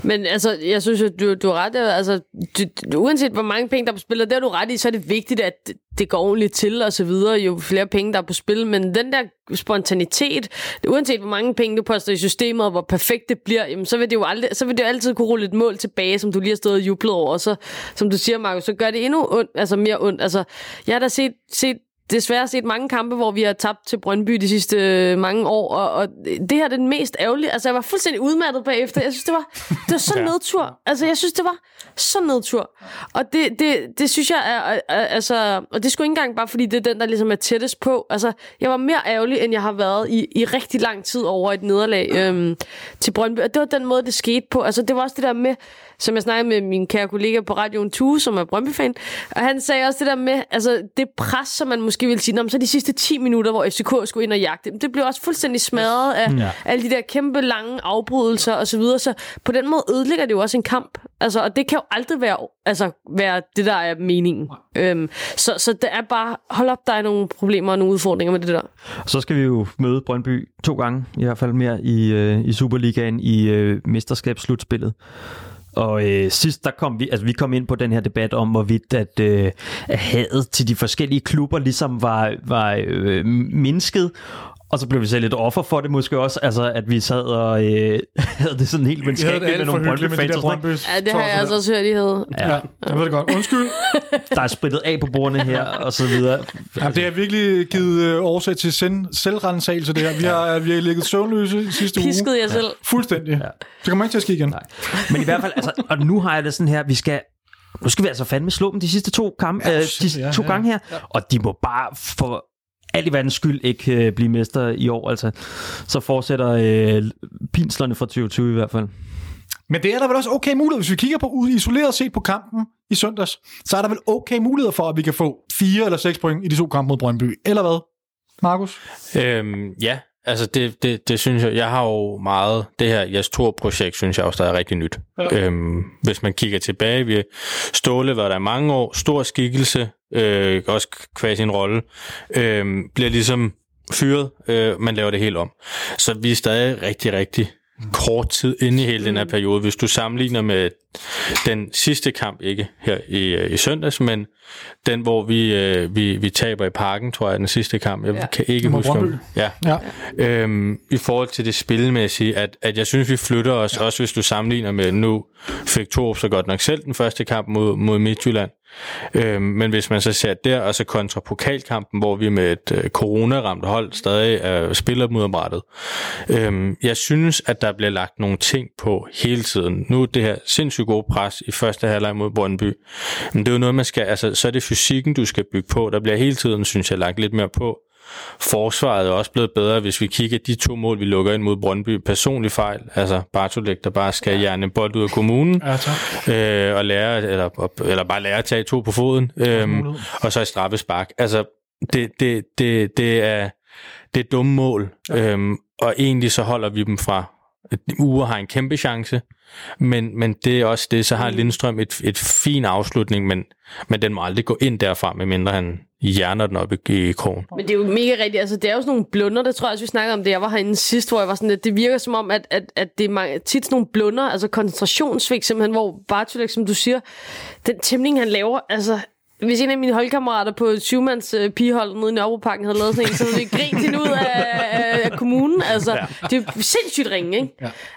Men altså, jeg synes jo, du, du har ret. Altså, du, du, uanset hvor mange penge, der er på spil, og det har du ret i, så er det vigtigt, at det, det går ordentligt til og så videre, jo flere penge, der er på spil. Men den der spontanitet, uanset hvor mange penge du poster i systemet, og hvor perfekt det bliver, jamen, så, vil det jo aldrig, så vil det jo altid kunne rulle et mål tilbage, som du lige har stået og jublet over. Og så, som du siger, Markus, så gør det endnu ondt, altså mere ondt. Altså, jeg har da set, set desværre set mange kampe, hvor vi har tabt til Brøndby de sidste øh, mange år, og, og det her er den mest ærgerlige. Altså, jeg var fuldstændig udmattet bagefter. Jeg synes, det var, det var så ja. nedtur. Altså, jeg synes, det var så nedtur. Og det, det, det synes jeg er, er, er, altså, og det skulle ikke engang bare, fordi det er den, der ligesom er tættest på. Altså, jeg var mere ærgerlig, end jeg har været i, i rigtig lang tid over et nederlag øhm, til Brøndby. Og det var den måde, det skete på. Altså, det var også det der med, som jeg snakkede med min kære kollega på radioen Tue, som er Brøndby-fan, og han sagde også det der med, altså det pres, som man måske ville sige, "Nå, men så de sidste 10 minutter, hvor FCK skulle ind og jagte, det blev også fuldstændig smadret af ja. alle de der kæmpe lange afbrydelser og så videre, så på den måde ødelægger det jo også en kamp, altså, og det kan jo aldrig være, altså, være det, der er meningen. Øhm, så, så det er bare, hold op, der er nogle problemer og nogle udfordringer med det der. Så skal vi jo møde Brøndby to gange, i hvert fald mere i, øh, i Superligaen i øh, mesterskabsslutspillet. Og øh, sidst der kom vi, altså vi kom ind på den her debat om, hvorvidt at, øh, at hadet til de forskellige klubber ligesom var, var øh, mindsket, og så blev vi selv lidt offer for det måske også, altså at vi sad og øh, (laughs) havde det sådan helt venskabeligt med nogle Brøndby-fans. og sådan noget. Ja, det har jeg altså også hørt, I havde. Ja, jeg ved det godt. Undskyld. (laughs) Der er spritet af på bordene her, og så videre. Ja, det har virkelig givet øh, årsag til sind, selvrensagelse, det her. Vi har, vi har ligget søvnløse i sidste uge. Piskede jeg selv. Fuldstændig. Ja. Så kommer ikke til at ske igen. Nej. Men i hvert fald, altså, og nu har jeg det sådan her, vi skal nu skal vi altså fandme slå dem de sidste to, kamp, Ja, øh, de ja, to ja. gange her, og de må bare for alt i verdens skyld ikke øh, blive mester i år. Altså, så fortsætter øh, pinslerne fra 2020 i hvert fald. Men det er der vel også okay mulighed, hvis vi kigger på isoleret set på kampen i søndags, så er der vel okay muligheder for, at vi kan få fire eller seks point i de to kampe mod Brøndby. Eller hvad, Markus? Øhm, ja, altså det, det, det synes jeg, jeg har jo meget, det her Jas projekt synes jeg også, der er rigtig nyt. Ja. Øhm, hvis man kigger tilbage, vi Ståle var der mange år, stor skikkelse, øh, også kvæg sin rolle, øh, bliver ligesom fyret, øh, man laver det helt om. Så vi er stadig rigtig, rigtig kort tid inde i hele den her periode. Hvis du sammenligner med den sidste kamp, ikke her i, øh, i søndags, men den, hvor vi, øh, vi, vi taber i parken, tror jeg, den sidste kamp. Jeg ja. kan ikke Mod huske om. Ja. Ja. Øhm, I forhold til det spilmæssige, at, at jeg synes, vi flytter os, ja. også hvis du sammenligner med, nu fik Torup så godt nok selv den første kamp mod, mod Midtjylland. Øhm, men hvis man så ser der, og så kontra pokalkampen, hvor vi med et øh, corona-ramt hold stadig er spiller mod brættet. Øhm, jeg synes, at der bliver lagt nogle ting på hele tiden. Nu er det her sindssygt gode pres i første halvleg mod Brøndby. Men det er jo noget, man skal, altså så er det fysikken, du skal bygge på. Der bliver hele tiden, synes jeg, lagt lidt mere på. Forsvaret er også blevet bedre, hvis vi kigger de to mål, vi lukker ind mod Brøndby. Personlig fejl, altså Bartolek, der bare skal hjerne en bold ud af kommunen, Ja, tak. øh, og lære, eller, eller bare lære at tage to på foden, øhm, og så i straffespark. Altså, det, det, det, det, er, det er dumme mål, øhm, og egentlig så holder vi dem fra Uger har en kæmpe chance, men, men det er også det, så har Lindstrøm et, et fin afslutning, men, men den må aldrig gå ind derfra, medmindre han hjerner den op i, i krogen. Men det er jo mega rigtigt. Altså, det er jo sådan nogle blunder, det tror jeg også, vi snakkede om det. Jeg var herinde sidst, hvor jeg var sådan, at det virker som om, at, at, at det er mange, tit sådan nogle blunder, altså koncentrationssvigt simpelthen, hvor Bartolek, som du siger, den tæmning, han laver, altså, hvis en af mine holdkammerater på syvmands uh, pigehold nede i Nørrebroparken havde lavet sådan en, så havde vi grint hende ud af, af, af kommunen. Altså, ja. det er sindssygt ringe, ikke?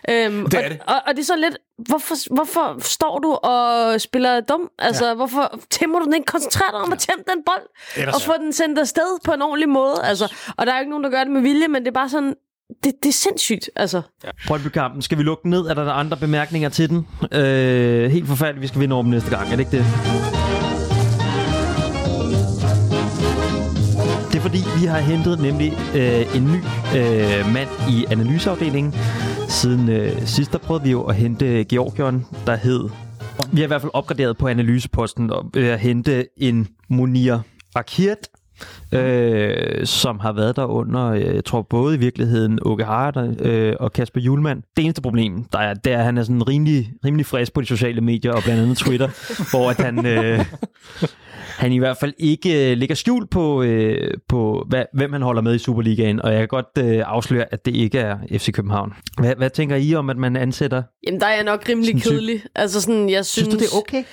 Ja. Øhm, Det er og, det. Og, og, det er så lidt, hvorfor, hvorfor står du og spiller dum? Altså, ja. hvorfor tæmmer du den ikke? Koncentrer dig om at tæmme den bold, Ellers og få den sendt afsted på en ordentlig måde. Altså, og der er jo ikke nogen, der gør det med vilje, men det er bare sådan, det, det er sindssygt, altså. Brøndby-kampen. Skal vi lukke ned? Er der andre bemærkninger til den? Øh, helt forfærdeligt, vi skal vinde over dem næste gang. Er det ikke det? Fordi, vi har hentet nemlig øh, en ny øh, mand i analyseafdelingen. Siden øh, sidst, der prøvede vi jo at hente Georgion, der hed... Vi har i hvert fald opgraderet på analyseposten og øh, at hente en Munir Akhirt, øh, som har været der under, øh, jeg tror både i virkeligheden Åke Harder øh, og Kasper Julemand. Det eneste problem, der er, det er, at han er sådan rimelig, rimelig frisk på de sociale medier og blandt andet Twitter, hvor at han, øh, han i hvert fald ikke øh, lægger skjul på, øh, på hvad, hvem han holder med i Superligaen, og jeg kan godt øh, afsløre, at det ikke er FC København. Hvad, hvad tænker I om, at man ansætter? Jamen, der er jeg nok rimelig kedelig. Altså sådan, jeg synes... Synes du, det er okay?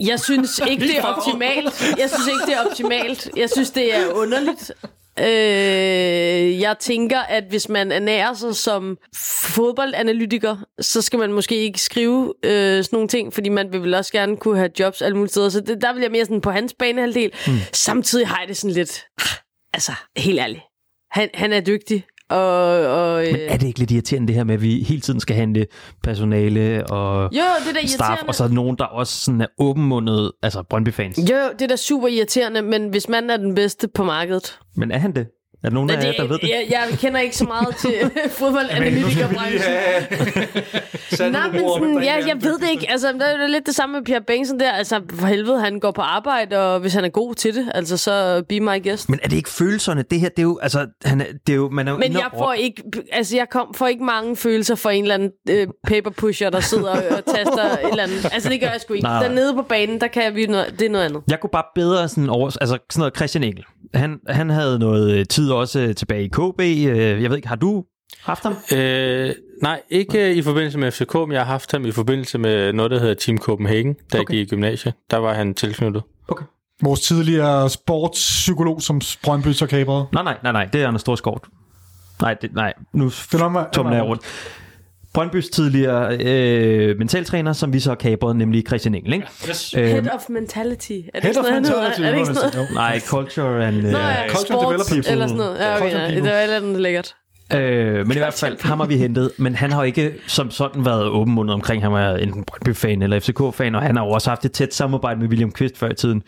Jeg synes (laughs) ikke, det er optimalt. Jeg synes ikke, det er optimalt. Jeg synes, det er underligt. Øh, jeg tænker, at hvis man ernærer sig som fodboldanalytiker, så skal man måske ikke skrive øh, sådan nogle ting, fordi man vil vel også gerne kunne have jobs alle mulige steder. Så det, der vil jeg mere sådan på hans banehalvdel. Mm. Samtidig har jeg det sådan lidt... ah, Altså, helt ærligt. Han, han er dygtig. Og, og, øh, Men er det ikke lidt irriterende det her med, at vi hele tiden skal handle personale og jo, det er da staff, og så er der nogen, der også sådan er åbenmundet, altså Brøndby-fans. Jo, det er da super irriterende, men hvis man er den bedste på markedet, Men er han det? Er der nogen af jer, der ved det? Jeg, jeg kender ikke så meget til (laughs) fodboldanalytikerbranchen. (laughs) Nej, men sådan, ja, jeg ved det ikke. Altså, det er lidt det samme med Pierre Bengtsen der. Altså, for helvede, han går på arbejde, og hvis han er god til det, altså, så be my guest. Men er det ikke følelserne? Det her, det er jo, altså, han er, det er jo, man er Men jeg får ikke, altså jeg kom, får ikke mange følelser for en eller anden øh, paper pusher, der sidder og, og taster et eller andet. Altså det gør jeg sgu ikke. Nej. Dernede på banen, der kan vi noget, det er noget andet. Jeg kunne bare bedre sådan over, altså sådan noget Christian Engel. Han, han havde noget øh, tid også øh, tilbage i KB. Øh, Jeg ved ikke, har du haft ham? Øh, nej, ikke i forbindelse med FCK, men jeg har haft ham i forbindelse med noget, der hedder Team Copenhagen, da Okay. jeg gik i gymnasiet. Der var han tilknyttet. Okay. Vores tidligere sportspsykolog, som Brøndby så kabrede. Nej, nej, nej, nej, det er Anders Storskort. Nej, det, nej, nu er tumler jeg rundt. Brøndbys tidligere øh, mentaltræner, som vi så har kapret, nemlig Christian Engel, ikke? Yes. Øh, Head of mentality. Er det Head sådan of mentality. Er det ikke sådan noget? Nej, culture and... Øh, Nå ja, Culture sports development. eller sådan noget. Ja, okay, people. det var et eller andet lækkert. Øh, men i hvert fald, ham har vi hentet, men han har ikke som sådan været åbenmundet omkring, han var enten Brøndby-fan eller FCK-fan, og han har jo også haft et tæt samarbejde med William Kvist før i tiden,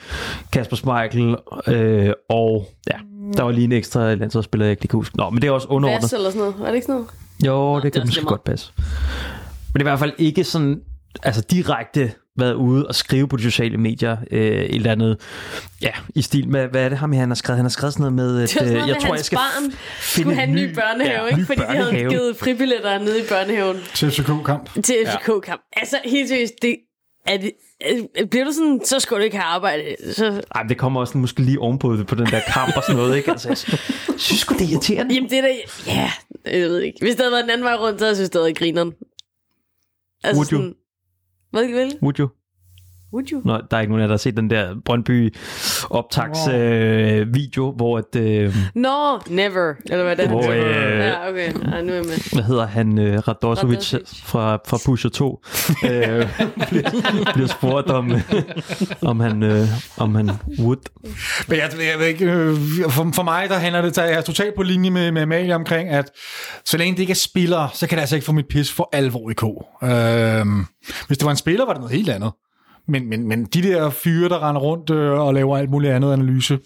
Kasper Schmeichel, øh, og ja, der var lige en ekstra landsholdsspiller, jeg ikke lige kan huske. Nå, men det er også underordnet. Vas eller sådan noget. Er det ikke sådan noget? Jo, det det er kan måske godt passe. Men det er i hvert fald ikke sådan altså direkte været ude og skrive på de sociale medier øh, et eller andet, ja, i stil med, hvad er det ham, han har skrevet? Han har skrevet sådan noget med, at øh, jeg med, tror, jeg skal barn finde skulle have en ny børnehave, ja, ikke? ny fordi de havde børnehave. givet fribilletter nede i børnehaven Til FCK-kamp. til FCK-kamp. Altså, helt seriøst, det, er det, er- bliver du sådan, så skulle du ikke have arbejde. Så, Ej, det kommer også måske lige ovenpå på den der kamp og sådan noget, ikke? Altså, jeg synes sgu, det er irriterende. jamen, det er da, ja, jeg ved ikke. Hvis det havde været den anden vej rundt, så havde jeg synes, det havde grineren. Altså Would you? sådan, hvad vil Would you? Would you? Nå, der er ikke nogen af der har set den der Brøndby optags øh, video, hvor at, øh, No, never. Eller hvad det er. Hvor, øh, Ja, okay. Ja, nu er jeg med. hvad hedder han, øh, Radosovic fra, fra Pusher 2, øh, bliver, (laughs) bliver spurgt om, øh, om, han, øh, om han would. Men jeg, jeg ved ikke, øh, for, for mig, der handler det, der er totalt på linje med, med Amalie omkring, at så længe det ikke er spillere, så kan det altså ikke få mit pis for alvor i k. Øhm, hvis det var en spiller, var det noget helt andet. Men, men, men de der fyre, der render rundt øh, og laver alt muligt andet analyse,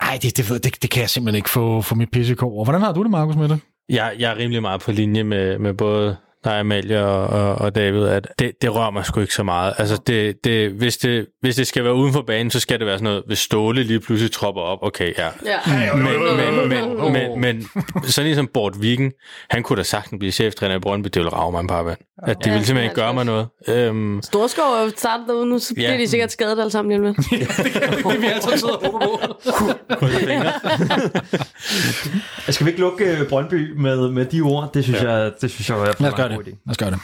ej, det, det, ved, det, det kan jeg simpelthen ikke få, få mit pissekår over. hvordan har du det, Markus, med det? Jeg, jeg er rimelig meget på linje med, med både dig, Amalie og, og, og David, at det, det rører mig sgu ikke så meget. Altså, det, det, hvis, det, hvis det skal være uden for banen, så skal det være sådan noget, hvis Ståle lige pludselig tropper op, okay, ja. Ja. Men, men, men, men, men sådan en som Bort Vigen, han kunne da sagtens blive cheftræner i Brøndby, det ville rave mig en par vand. At det Ja, ville simpelthen ikke gøre mig noget. Øhm, Storskov er startet derude nu, så bliver Ja. de sikkert skadet alle sammen lige om lidt. det vi altid sidder og håber på. (laughs) Skal vi ikke lukke øh, Brøndby med, med de ord? Det synes, ja. jeg, det synes jeg er Lad os gøre det. Lad os gøre det.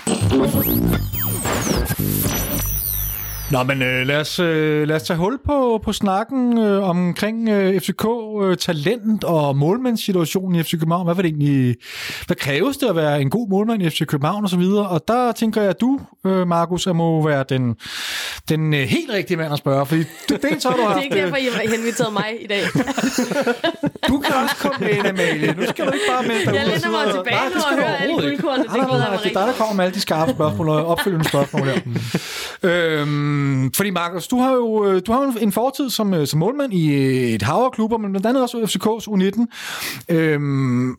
Nå, men øh, lad, os, øh, lad os tage hul på, på snakken øh, omkring øh, FCK-talent og målmandssituationen i FC København. Hvad, var det egentlig, hvad kræves det at være en god målmand i FC København og så videre? Og der tænker jeg, at du, øh, Markus, er må være den, den øh, helt rigtige mand at spørge. Fordi du, dels har du (laughs) Det er haft... ikke derfor, I har inviteret mig i dag. (laughs) Du kan også komme med, Amalie. Nu skal du ikke bare med dig Jeg og sidde mig og- tilbage nu det skal og hører alle guldkornene. Det Nej, nej, Det er dig, der kommer med alle de skarpe spørgsmål og opfølgende spørgsmål her. (laughs) øhm, Øhm, fordi Markus, du har jo øh, du har en fortid som, øh, som målmand i øh, et hav klubber, men blandt andet også FCK's U19. Øhm,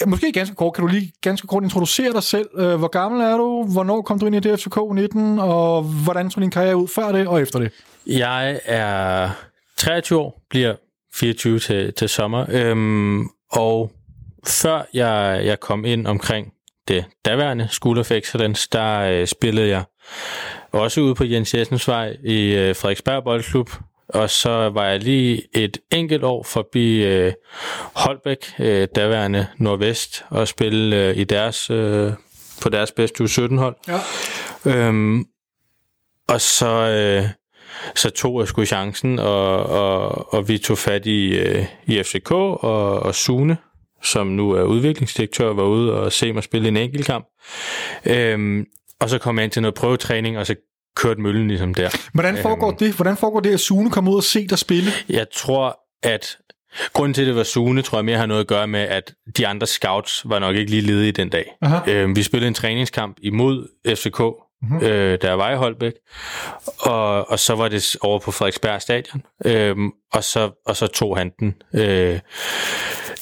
ja, måske ganske kort, kan du lige ganske kort introducere dig selv? Hvor gammel er du? Hvornår kom du ind i det FCK U19? Og hvordan så din karriere ud før det og efter det? Jeg er 23 år, bliver 24 til, til sommer, øhm, og før jeg, jeg kom ind omkring det daværende School of Excellence, der øh, spillede jeg også ude på Jens Jessens vej i øh, Frederiksberg Boldklub, og så var jeg lige et enkelt år forbi øh, Holbæk, øh, daværende Nordvest, og spille øh, i deres, øh, på deres bedste U17-hold. Ja. Øhm, og så, øh, så tog jeg sgu chancen, og, og, og vi tog fat i, øh, i FCK og, og Sune, som nu er udviklingsdirektør, var ude og se mig spille en enkelt kamp. Øhm, og så kom jeg ind til noget prøvetræning, og så kørte møllen ligesom der. Hvordan foregår det? Hvordan foregår det, at Sune kommer ud og se dig spille? Jeg tror, at grunden til, at det var Sune, tror jeg mere har noget at gøre med, at de andre scouts var nok ikke lige ledige den dag. Aha. Øhm, vi spillede en træningskamp imod FCK, mm-hmm. øh, der var i Holbæk, og, og så var det over på Frederiksberg Stadion, øhm, og, så, og så tog han den. Øh,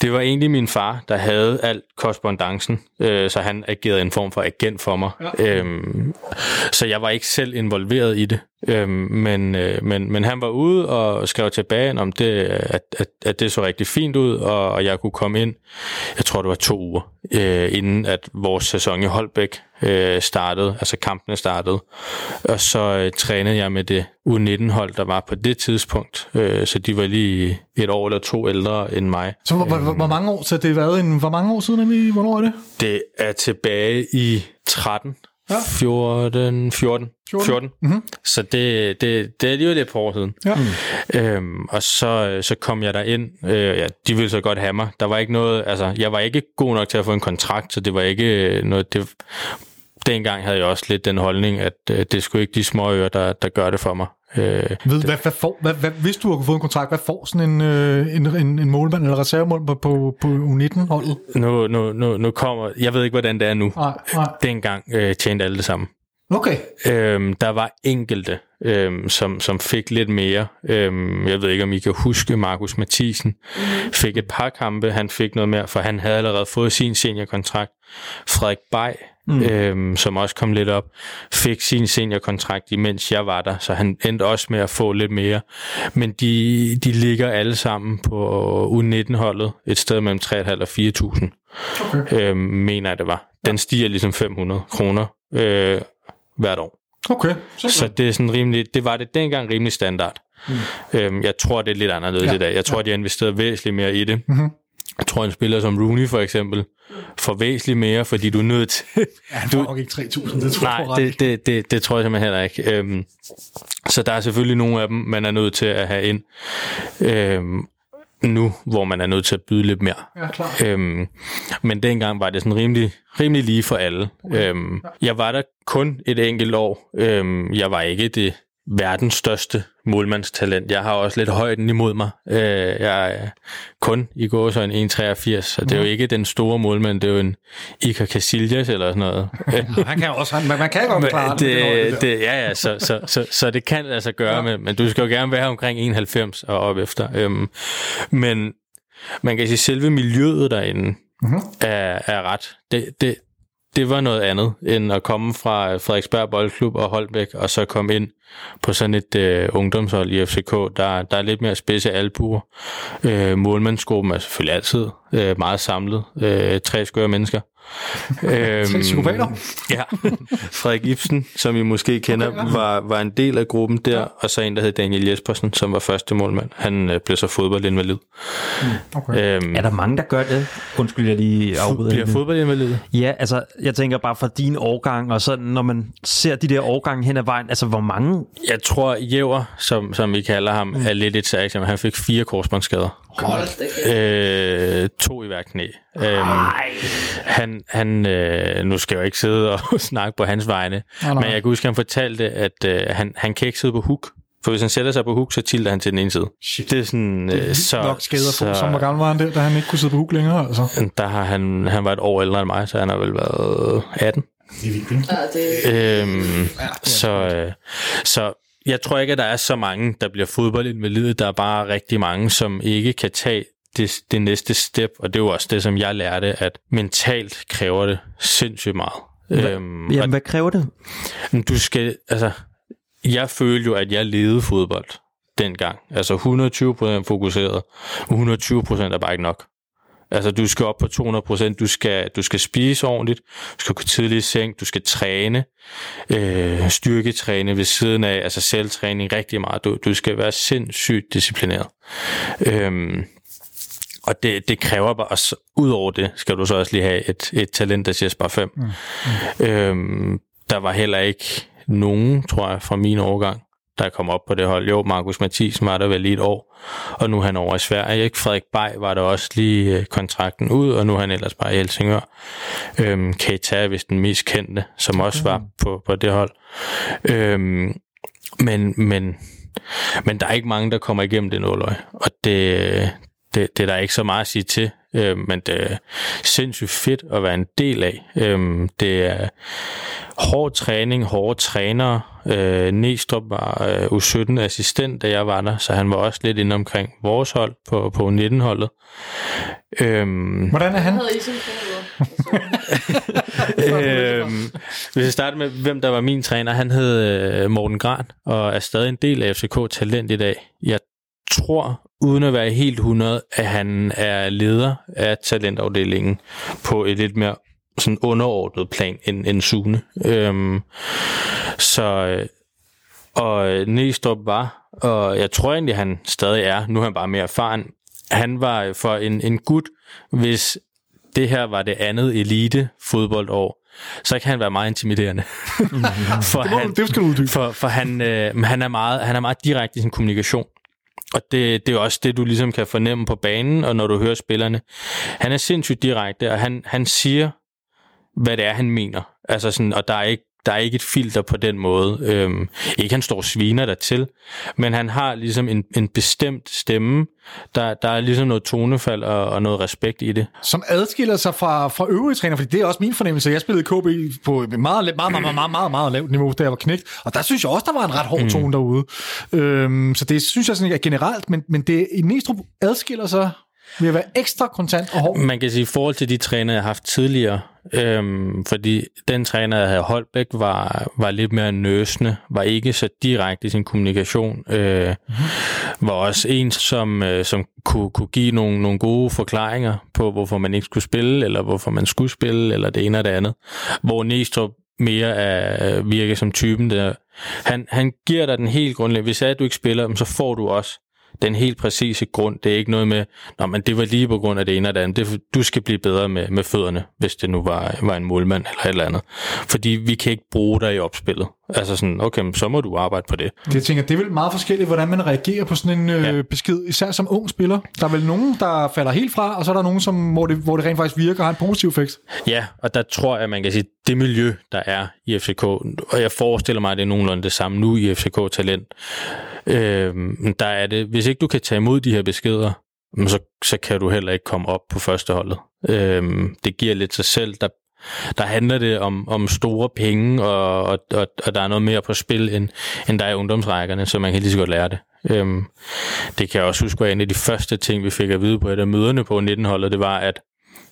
det var egentlig min far, der havde alt korrespondancen, øh, så han agerede en form for agent for mig. Ja. Øhm, så jeg var ikke selv involveret i det. Øhm, men, øh, men, men han var ude og skrev tilbage, om det, at, at, at det så rigtig fint ud, og, og jeg kunne komme ind, jeg tror det var to uger, øh, inden at vores sæson i Holbæk øh, startede, altså kampene startede. Og så øh, trænede jeg med det U19-hold, der var på det tidspunkt, øh, så de var lige et år eller to ældre end mig. Så hvor, hvor, hvor mange år, så det har været en, hvor mange år siden, Emil? hvornår er det? Det er tilbage i 13, Ja. 14, 14, 14. 14. Mm-hmm. Så det, det, det er alligevel et par år siden. Ja. Øhm, og så, så kom jeg der ind. Øh, ja, de ville så godt have mig. Der var ikke noget, altså, jeg var ikke god nok til at få en kontrakt, så det var ikke noget, det, dengang havde jeg også lidt den holdning, at øh, det skulle ikke de små ører, der, der gør det for mig. Øh, Ved, hvad, hvad får, hvad, hvad, hvis du har fået en kontrakt, hvad får sådan en, øh, en, en, en målmand eller reservemål på, på, på U19-holdet? nu, nu, nu, nu kommer, jeg ved ikke, hvordan det er nu. Nej, nej. Dengang øh, tjente alle det samme. Okay. Øhm, der var enkelte, øhm, som, som fik lidt mere. Øhm, jeg ved ikke, om I kan huske, Markus Mathisen fik et par kampe. Han fik noget mere, for han havde allerede fået sin seniorkontrakt. Frederik Bay mm. øhm, som også kom lidt op, fik sin seniorkontrakt, imens jeg var der, så han endte også med at få lidt mere. Men de, de ligger alle sammen på U19-holdet et sted mellem 3.500 og 4.000, okay. øhm, mener jeg det var. Den stiger ligesom 500 kroner øh, hvert år. Okay. Så, Så det er sådan rimelig, det var det dengang rimelig standard. Mm. Øhm, jeg tror, det er lidt anderledes ja. i dag. Jeg tror, ja. de har investeret væsentligt mere i det. Mm-hmm. Jeg tror, en spiller som Rooney for eksempel får væsentligt mere, fordi du er nødt til... ja, han får nok ikke 3.000, det tror Nej, jeg det, det, det, det tror jeg simpelthen heller ikke. Øhm, så der er selvfølgelig nogle af dem, man er nødt til at have ind. Øhm, nu, hvor man er nødt til at byde lidt mere. Ja, klar. Øhm, men dengang var det sådan rimelig, rimelig lige for alle. Okay. Øhm, jeg var der kun et enkelt år. Øhm, jeg var ikke det verdens største målmandstalent. Jeg har også lidt højden imod mig. Øh, jeg er kun i går så en 1,83, så det er jo ikke den store målmand, det er jo en Iker Casillas eller sådan noget. han kan også, han, man kan godt klare det, det, det, Ja, ja, så, så, så, så det kan altså gøre ja. med, men du skal jo gerne være omkring 1,90 og op efter. Øhm, men man kan sige, selve miljøet derinde mm-hmm. er, er ret. Det, det, det var noget andet, end at komme fra Frederiksberg Boldklub og Holbæk, og så komme ind på sådan et øh, ungdomshold i FCK. Der, der er lidt mere spidse albuer. Øh, målmandsgruppen er selvfølgelig altid øh, meget samlet. Øh, tre skøre mennesker øhm, psykopater? ja. Frederik Ibsen, som I måske kender, okay, ja. var, var en del af gruppen der, ja. og så en, der hed Daniel Jespersen, som var første målmand. Han øh, blev så fodboldinvalid. Mm, okay. Øhm, er der mange, der gør det? Undskyld, jeg lige afbryder. Bliver fodboldinvalid? Ja, altså, jeg tænker bare fra din årgang, og så når man ser de der årgange hen ad vejen, altså hvor mange? Jeg tror, Jæver, som, som vi kalder ham, mm. er lidt et særligt Han fik fire korsbåndsskader. Øh, to i hver knæ. Øhm, han, han øh, nu skal jeg jo ikke sidde og (laughs) snakke på hans vegne, nej, nej. men jeg kan huske, at han fortalte, at øh, han, han kan ikke sidde på hook. For hvis han sætter sig på hook, så tilter han til den ene side. Shit. Det er sådan... Det er øh, så, nok skader så, som hvor gammel var han der, da han ikke kunne sidde på hook længere, altså? Der har han, han var et år ældre end mig, så han har vel været 18. Det er vildt, ja, det... Øhm, ja, så, øh, så jeg tror ikke, at der er så mange, der bliver fodboldinvalide. Der er bare rigtig mange, som ikke kan tage det, det næste step, og det er jo også det, som jeg lærte, at mentalt kræver det sindssygt meget. Hva, øhm, jamen, hvad kræver det? Du skal, altså, jeg følte jo, at jeg levede fodbold dengang. Altså 120% fokuseret. 120% er bare ikke nok. Altså, du skal op på 200%, du skal, du skal spise ordentligt, du skal gå tidligt i seng, du skal træne, øh, styrketræne ved siden af, altså selvtræning rigtig meget. Du, du skal være sindssygt disciplineret. Øhm, og det, det kræver bare, også, ud over det, skal du så også lige have et, et talent, der siger bare 5. Mm. Mm. Øhm, der var heller ikke nogen, tror jeg, fra min årgang, der kom op på det hold. Jo, Markus Mathisen var der vel lige et år, og nu er han over i Sverige. Ikke? Frederik Bay var der også lige øh, kontrakten ud, og nu er han ellers bare i Helsingør. Øhm, Keita er vist den mest kendte, som også var på, på det hold. Øhm, men, men, men der er ikke mange, der kommer igennem det nåløg, og det, det, det er der ikke så meget at sige til, øh, men det er sindssygt fedt at være en del af. Øh, det er hård træning, hårde trænere. Øh, Næstrup var øh, U17 assistent, da jeg var der, så han var også lidt inde omkring vores hold på, på U19-holdet. Øhm, Hvordan er han? (laughs) øhm, hvis jeg starter med, hvem der var min træner, han hed øh, Morten Gran, og er stadig en del af FCK Talent i dag. Jeg tror, uden at være helt 100, at han er leder af talentafdelingen på et lidt mere sådan underordnet plan end, end Sune. Øhm, så, øh, og Næstrup var, og jeg tror egentlig, han stadig er, nu er han bare mere erfaren, han var for en, en gut, hvis det her var det andet elite fodboldår, så kan han være meget intimiderende. (laughs) for det, må, han, det skal du uddybe. For, for han, øh, han, er meget, han er meget direkte i sin kommunikation. Og det, det er også det, du ligesom kan fornemme på banen, og når du hører spillerne. Han er sindssygt direkte, og han, han siger, hvad det er, han mener. Altså sådan, og der er ikke der er ikke et filter på den måde. Øhm, ikke han står sviner der til, men han har ligesom en, en bestemt stemme. Der, der er ligesom noget tonefald og, og noget respekt i det. Som adskiller sig fra, fra øvrige træner, fordi det er også min fornemmelse. Jeg spillede KB på et meget, meget, meget, meget, meget, meget, meget lavt niveau, da jeg var knægt, og der synes jeg også, der var en ret hård tone mm. derude. Øhm, så det synes jeg sådan er generelt, men, men det Næstrup adskiller sig ved at være ekstra kontant og hård? Man kan sige, i forhold til de træner, jeg har haft tidligere, øhm, fordi den træner, jeg havde Holbæk, var, var lidt mere nøsende, var ikke så direkte i sin kommunikation, øh, mm-hmm. var også en, som, øh, som kunne, kunne give nogle, nogle gode forklaringer på, hvorfor man ikke skulle spille, eller hvorfor man skulle spille, eller det ene og det andet. Hvor Næstrup mere er, virke som typen, der han, han giver dig den helt grundlæggende. Hvis er, at du ikke spiller, så får du også den helt præcise grund. Det er ikke noget med, Nå, men det var lige på grund af det ene og det andet. Det, du skal blive bedre med, med fødderne, hvis det nu var, var en målmand eller et eller andet. Fordi vi kan ikke bruge dig i opspillet. Altså sådan, okay, så må du arbejde på det. Det, jeg tænker, det er vel meget forskelligt, hvordan man reagerer på sådan en øh, ja. besked, især som ung spiller. Der er vel nogen, der falder helt fra, og så er der nogen, som, hvor, det, hvor det rent faktisk virker og har en positiv effekt. Ja, og der tror jeg, man kan sige, det miljø, der er i FCK, og jeg forestiller mig, at det er nogenlunde det samme nu i FCK Talent, øh, der er det, hvis ikke du kan tage imod de her beskeder, så, så kan du heller ikke komme op på førsteholdet. Øh, det giver lidt sig selv, der der handler det om, om store penge, og, og, og, og der er noget mere på spil, end, end der er i ungdomsrækkerne, så man kan lige så godt lære det. Øhm, det kan jeg også huske, var en af de første ting, vi fik at vide på et af møderne på 19-holdet, det var, at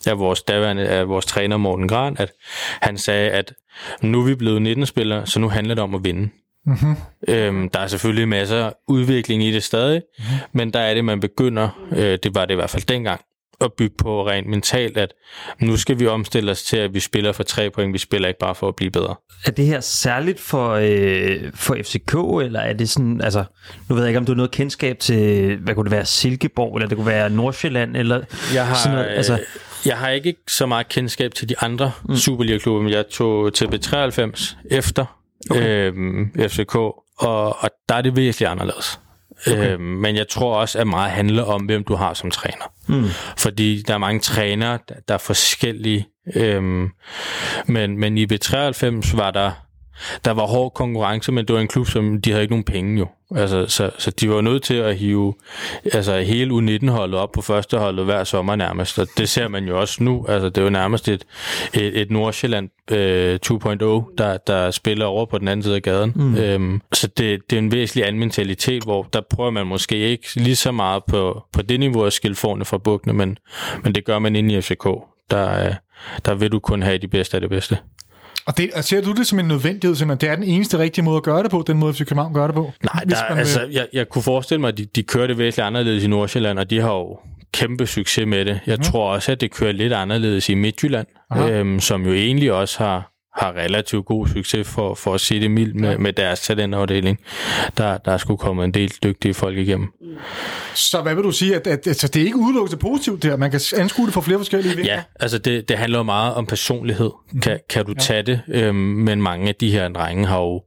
af vores daværende, af vores træner Morten Gran, at han sagde, at nu er vi blevet 19-spillere, så nu handler det om at vinde. Mm-hmm. Øhm, der er selvfølgelig masser af udvikling i det stadig, mm-hmm. men der er det, man begynder, øh, det var det i hvert fald dengang, at bygge på rent mentalt, at nu skal vi omstille os til, at vi spiller for tre point, vi spiller ikke bare for at blive bedre. Er det her særligt for, øh, for FCK, eller er det sådan, altså, nu ved jeg ikke, om du har noget kendskab til, hvad kunne det være, Silkeborg, eller det kunne være Nordsjælland, eller jeg har, sådan noget, altså... Jeg har ikke så meget kendskab til de andre mm. Superliga-klubber, men jeg tog til B93 efter okay. øhm, FCK, og, og der er det virkelig anderledes. Okay. Øhm, men jeg tror også, at meget handler om, hvem du har som træner. Mm. Fordi der er mange trænere, der, er forskellige. Øhm, men, men i B93 var der der var hård konkurrence, men det var en klub, som de havde ikke nogen penge jo. Altså, så, så de var nødt til at hive altså, hele U19-holdet op på første holdet hver sommer nærmest, og det ser man jo også nu. Altså, det er jo nærmest et, et, et Nordsjælland øh, 2.0, der, der spiller over på den anden side af gaden. Mm. Øhm, så det, det er en væsentlig anden mentalitet, hvor der prøver man måske ikke lige så meget på, på det niveau at skille forne fra bukkene, men, men det gør man inde i FCK. Der, der vil du kun have de bedste af det bedste. Og det, ser du det som en nødvendighed, simpelthen? Det er den eneste rigtige måde at gøre det på, den måde FC København gør det på? Nej, der, man, altså, jeg, jeg kunne forestille mig, at de, de kører det væsentligt anderledes i Nordsjælland, og de har jo kæmpe succes med det. Jeg mm. tror også, at det kører lidt anderledes i Midtjylland, øhm, som jo egentlig også har, har relativt god succes for, for at sige det mildt med, med deres talentafdeling. Der, der er sgu kommet en del dygtige folk igennem. Så hvad vil du sige, at, at, at det er ikke udelukket positivt der? Man kan anskue det fra flere forskellige vinkler? Ja, altså det, det handler jo meget om personlighed. Kan, kan du ja. tage det? Øhm, men mange af de her drenge har jo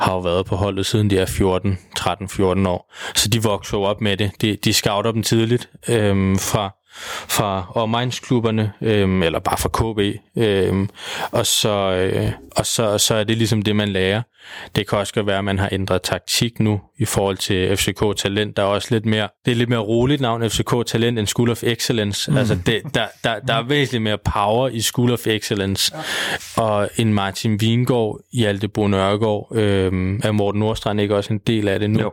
har jo været på holdet siden de er 14, 13-14 år. Så de vokser jo op med det. De, de scouter dem tidligt øhm, fra, fra omegnklubberne, øhm, eller bare fra KB, øhm, og, så, øh, og så, så er det ligesom det, man lærer. Det kan også være, at man har ændret taktik nu i forhold til FCK Talent. Der er også lidt mere, det er lidt mere roligt navn FCK Talent end School of Excellence. Mm. Altså det, der, der, der er væsentligt mere power i School of Excellence. Ja. Og en Martin Vingård, Hjalte Bo Nørgaard, øhm, er Morten Nordstrand ikke også en del af det nu? Jo.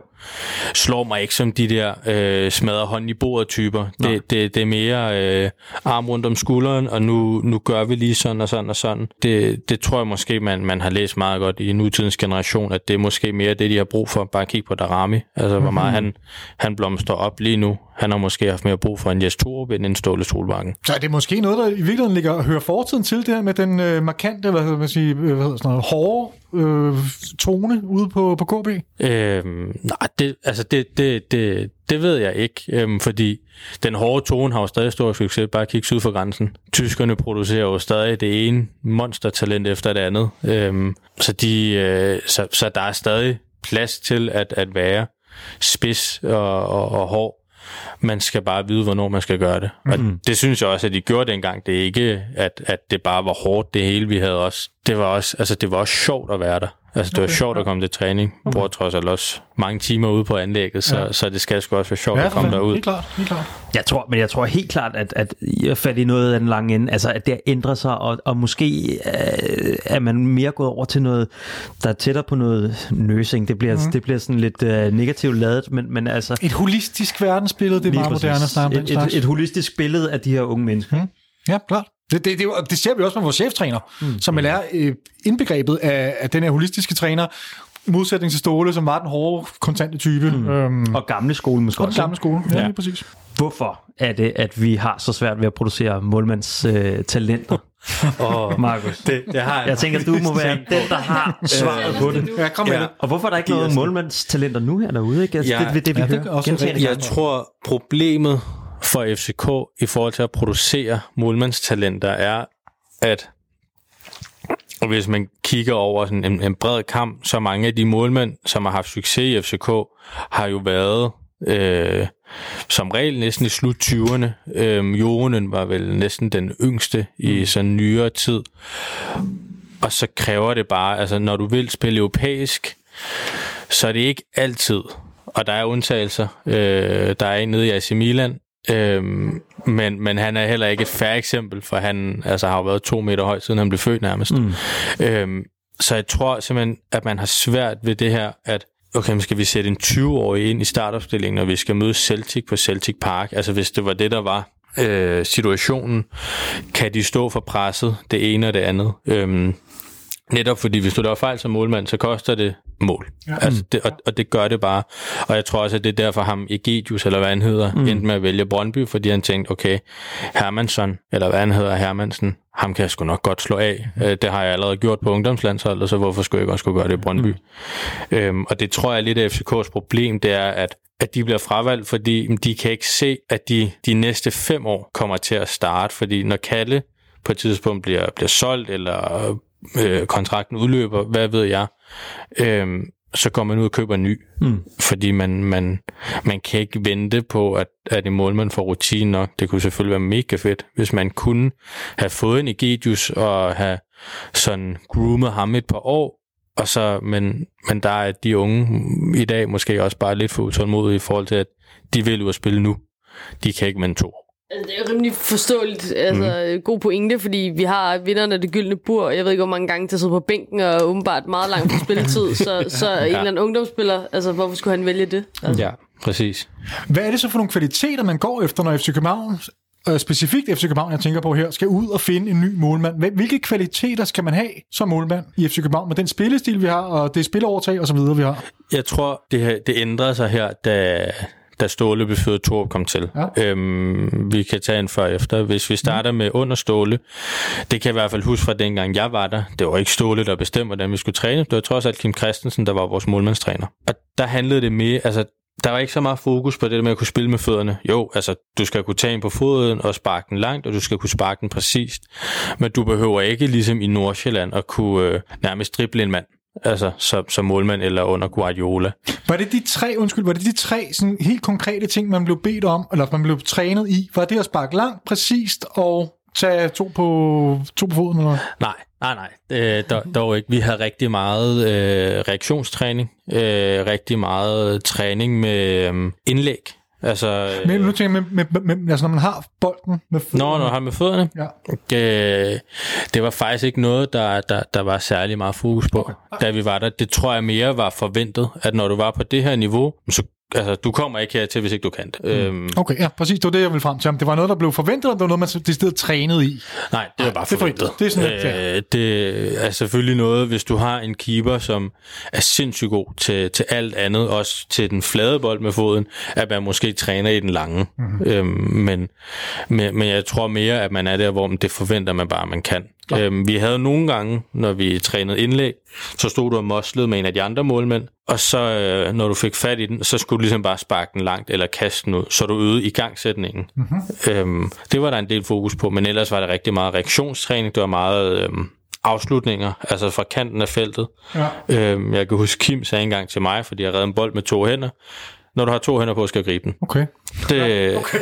Slår mig ikke som de der øh, smadrer hånd i bordet typer. Det, det, det er mere øh, arm rundt om skulderen, og nu, nu gør vi lige sådan og sådan og sådan. Det, det tror jeg måske, man, man har læst meget godt i nutidens generation, at det er måske mere det, de har brug for. Bare kigge på Darami. Altså, mm-hmm. hvor meget mhm. han, han blomster op lige nu. Han har måske haft mere brug for en Jes Torup end en Ståle Solbakken. Så er det måske noget, der i virkeligheden ligger og hører fortiden til det her med den øh, markante, hvad hedder man sige, hvad hedder sådan noget, hårde øh, tone ude på, på KB? Øhm, nej, det, altså det, det, det, det ved jeg ikke, øhm, fordi den hårde tone har jo stadig stor succes. Bare kigge syd for grænsen. Tyskerne producerer jo stadig det ene monstertalent efter det andet. Øhm, så, de, øh, så, så der er stadig plads til at, at være spids og, og, og hård. Man skal bare vide, hvornår man skal gøre det. Og mhm. det synes jeg også, at de gjorde dengang. Det er ikke, at, at det bare var hårdt, det hele vi havde også. Det var også, altså, det var også sjovt at være der. Altså, det var Okay, sjovt at komme til træning. Okay. Bruger trods alt også mange timer ude på anlægget, så, Ja. så det skal sgu også være sjovt Ja, at komme fanden. derud. Helt klart, helt klart. Jeg tror, men jeg tror helt klart, at, at I er fat i noget af den lange ende. Altså, at det har ændret sig, og, og måske øh, er man mere gået over til noget, der er tættere på noget nursing. Det bliver, mm. det bliver sådan lidt øh, negativt ladet, men, men altså... Et holistisk verdensbillede, det er meget moderne at snakke et, et, et holistisk billede af de her unge mennesker. Mm. Ja, klart. Det, det, det, det ser vi også med vores cheftræner, mm. som er øh, indbegrebet af, af den her holistiske træner, modsætning til Ståle, som var den hårde, kontante type. Mm. Øhm, Og gamle skole måske og også. gamle skole. Ja, Ja. lige præcis. Hvorfor er det, at vi har så svært ved at producere målmands øh, talenter? (laughs) Og Markus. det, det har jeg, Jeg tænker, du må være den, der har (laughs) svaret på det. Ja, kom med Ja. det. Og hvorfor er der ikke noget målmandstalenter nu her derude? Ikke? Altså, Ja. det, det, det, vi Ja, det hører er også. Jeg tror, problemet for FCK i forhold til at producere målmandstalenter er, at hvis man kigger over sådan en, en bred kamp, så mange af de målmænd, som har haft succes i FCK, har jo været øh, som regel næsten i slut 20'erne. Øh, Joronen var vel næsten den yngste i sådan nyere tid. Og så kræver det bare, altså når du vil spille europæisk, så er det ikke altid, og der er undtagelser. Øh, der er en nede i AC Milan, øh, men, men han er heller ikke et færre eksempel, for han altså, har jo været to meter høj, siden han blev født nærmest. Mm. Øh, så jeg tror simpelthen, at man har svært ved det her, at okay, skal vi sætte en 20-årig ind i startopstillingen, når vi skal møde Celtic på Celtic Park? Altså hvis det var det, der var øh, situationen, kan de stå for presset, det ene og det andet? Øhm, Netop fordi, hvis du laver fejl som målmand, så koster det mål. Ja. Altså det, og, og det gør det bare. Og jeg tror også, at det er derfor ham Egidius, eller hvad han hedder, mm. endte med at vælge Brøndby, fordi han tænkte, okay, Hermansson, eller hvad han hedder, Hermansen, ham kan jeg sgu nok godt slå af. Mm. Det har jeg allerede gjort på ungdomslandsholdet, så hvorfor skulle jeg ikke også skulle gøre det i Brøndby? Mm. Øhm, og det tror jeg er lidt af FCK's problem, det er, at at de bliver fravalgt, fordi de kan ikke se, at de de næste fem år kommer til at starte, fordi når Kalle på et tidspunkt bliver, bliver solgt, eller øh, kontrakten udløber, hvad ved jeg, øh, så går man ud og køber en ny. Mm. Fordi man, man, man kan ikke vente på, at, at en målmand får rutine nok. Det kunne selvfølgelig være mega fedt, hvis man kunne have fået en Egidius og have sådan groomet ham et par år, og så, men, men der er de unge i dag måske også bare lidt for utålmodige i forhold til, at de vil ud at spille nu. De kan ikke en to år. Altså, det er rimelig forståeligt. Altså, mm. god pointe, fordi vi har vinderne af det gyldne bur. Jeg ved ikke, hvor mange gange til at sidde på bænken og åbenbart meget langt på spilletid. (laughs) Så, så en eller anden ungdomsspiller, altså, hvorfor skulle han vælge det? Altså, Ja, præcis. Hvad er det så for nogle kvaliteter, man går efter, når FC København, øh, specifikt FC København, jeg tænker på her, skal ud og finde en ny målmand? Hvil- Hvilke kvaliteter skal man have som målmand i FC København med den spillestil, vi har, og det spilleovertag og så videre, vi har? Jeg tror, det, her, det ændrede sig her, da, da Ståle blev født, Torup kom til. Ja. Øhm, vi kan tage en før og efter. Hvis vi starter med under Ståle, det kan jeg i hvert fald huske fra dengang jeg var der. Det var ikke Ståle, der bestemte, hvordan vi skulle træne. Det var trods alt Kim Christensen, der var vores målmandstræner. Og der handlede det mere, altså der var ikke så meget fokus på det med at kunne spille med fødderne. Jo, altså, du skal kunne tage en på foden og sparke den langt, og du skal kunne sparke den præcist. Men du behøver ikke, ligesom i Nordsjælland, at kunne øh, nærmest drible en mand. Altså, som, som målmand eller under Guardiola. Var det de tre, undskyld, var det de tre sådan helt konkrete ting, man blev bedt om, eller man blev trænet i? Var det at sparke langt, præcist og tage to på, to på foden? Eller? Nej, nej, nej. Øh, dog, dog ikke. Vi havde rigtig meget øh, reaktionstræning. Øh, rigtig meget træning med øh, indlæg. Altså, øh, Men nu tænker jeg, med, med, med, med, altså når man har bolden med fødderne. Nå, når han med fødderne, Ja. øh, det var faktisk ikke noget, der, der, der var særlig meget fokus på, da vi var der. Det tror jeg mere var forventet, at når du var på det her niveau, så altså, du kommer ikke hertil, hvis ikke du kan det. Mm. Øhm, Okay, ja, præcis. Det var det, jeg ville frem til. Om det var noget, der blev forventet, eller det var noget, man det sted trænet i. Nej, det er bare det er forventet. forventet. Det er sådan øh, det er selvfølgelig noget, hvis du har en keeper, som er sindssygt god til, til alt andet, også til den flade bold med foden, at man måske træner i den lange. Mm-hmm. Øhm, men, men, men jeg tror mere, at man er der, hvor det forventer man bare, at man kan. Øhm, vi havde nogle gange, når vi trænede indlæg, så stod du og moslede med en af de andre målmænd, og så øh, når du fik fat i den, så skulle du ligesom bare sparke den langt eller kaste den ud, så du øgede i gangsætningen. Mm-hmm. Øhm, det var der en del fokus på, men ellers var det rigtig meget reaktionstræning, det var meget øhm, afslutninger, altså fra kanten af feltet. Ja. Øhm, jeg kan huske, Kim sagde engang til mig, fordi jeg redde en bold med to hænder, når du har to hænder på, skal du gribe den. Okay. Det, okay.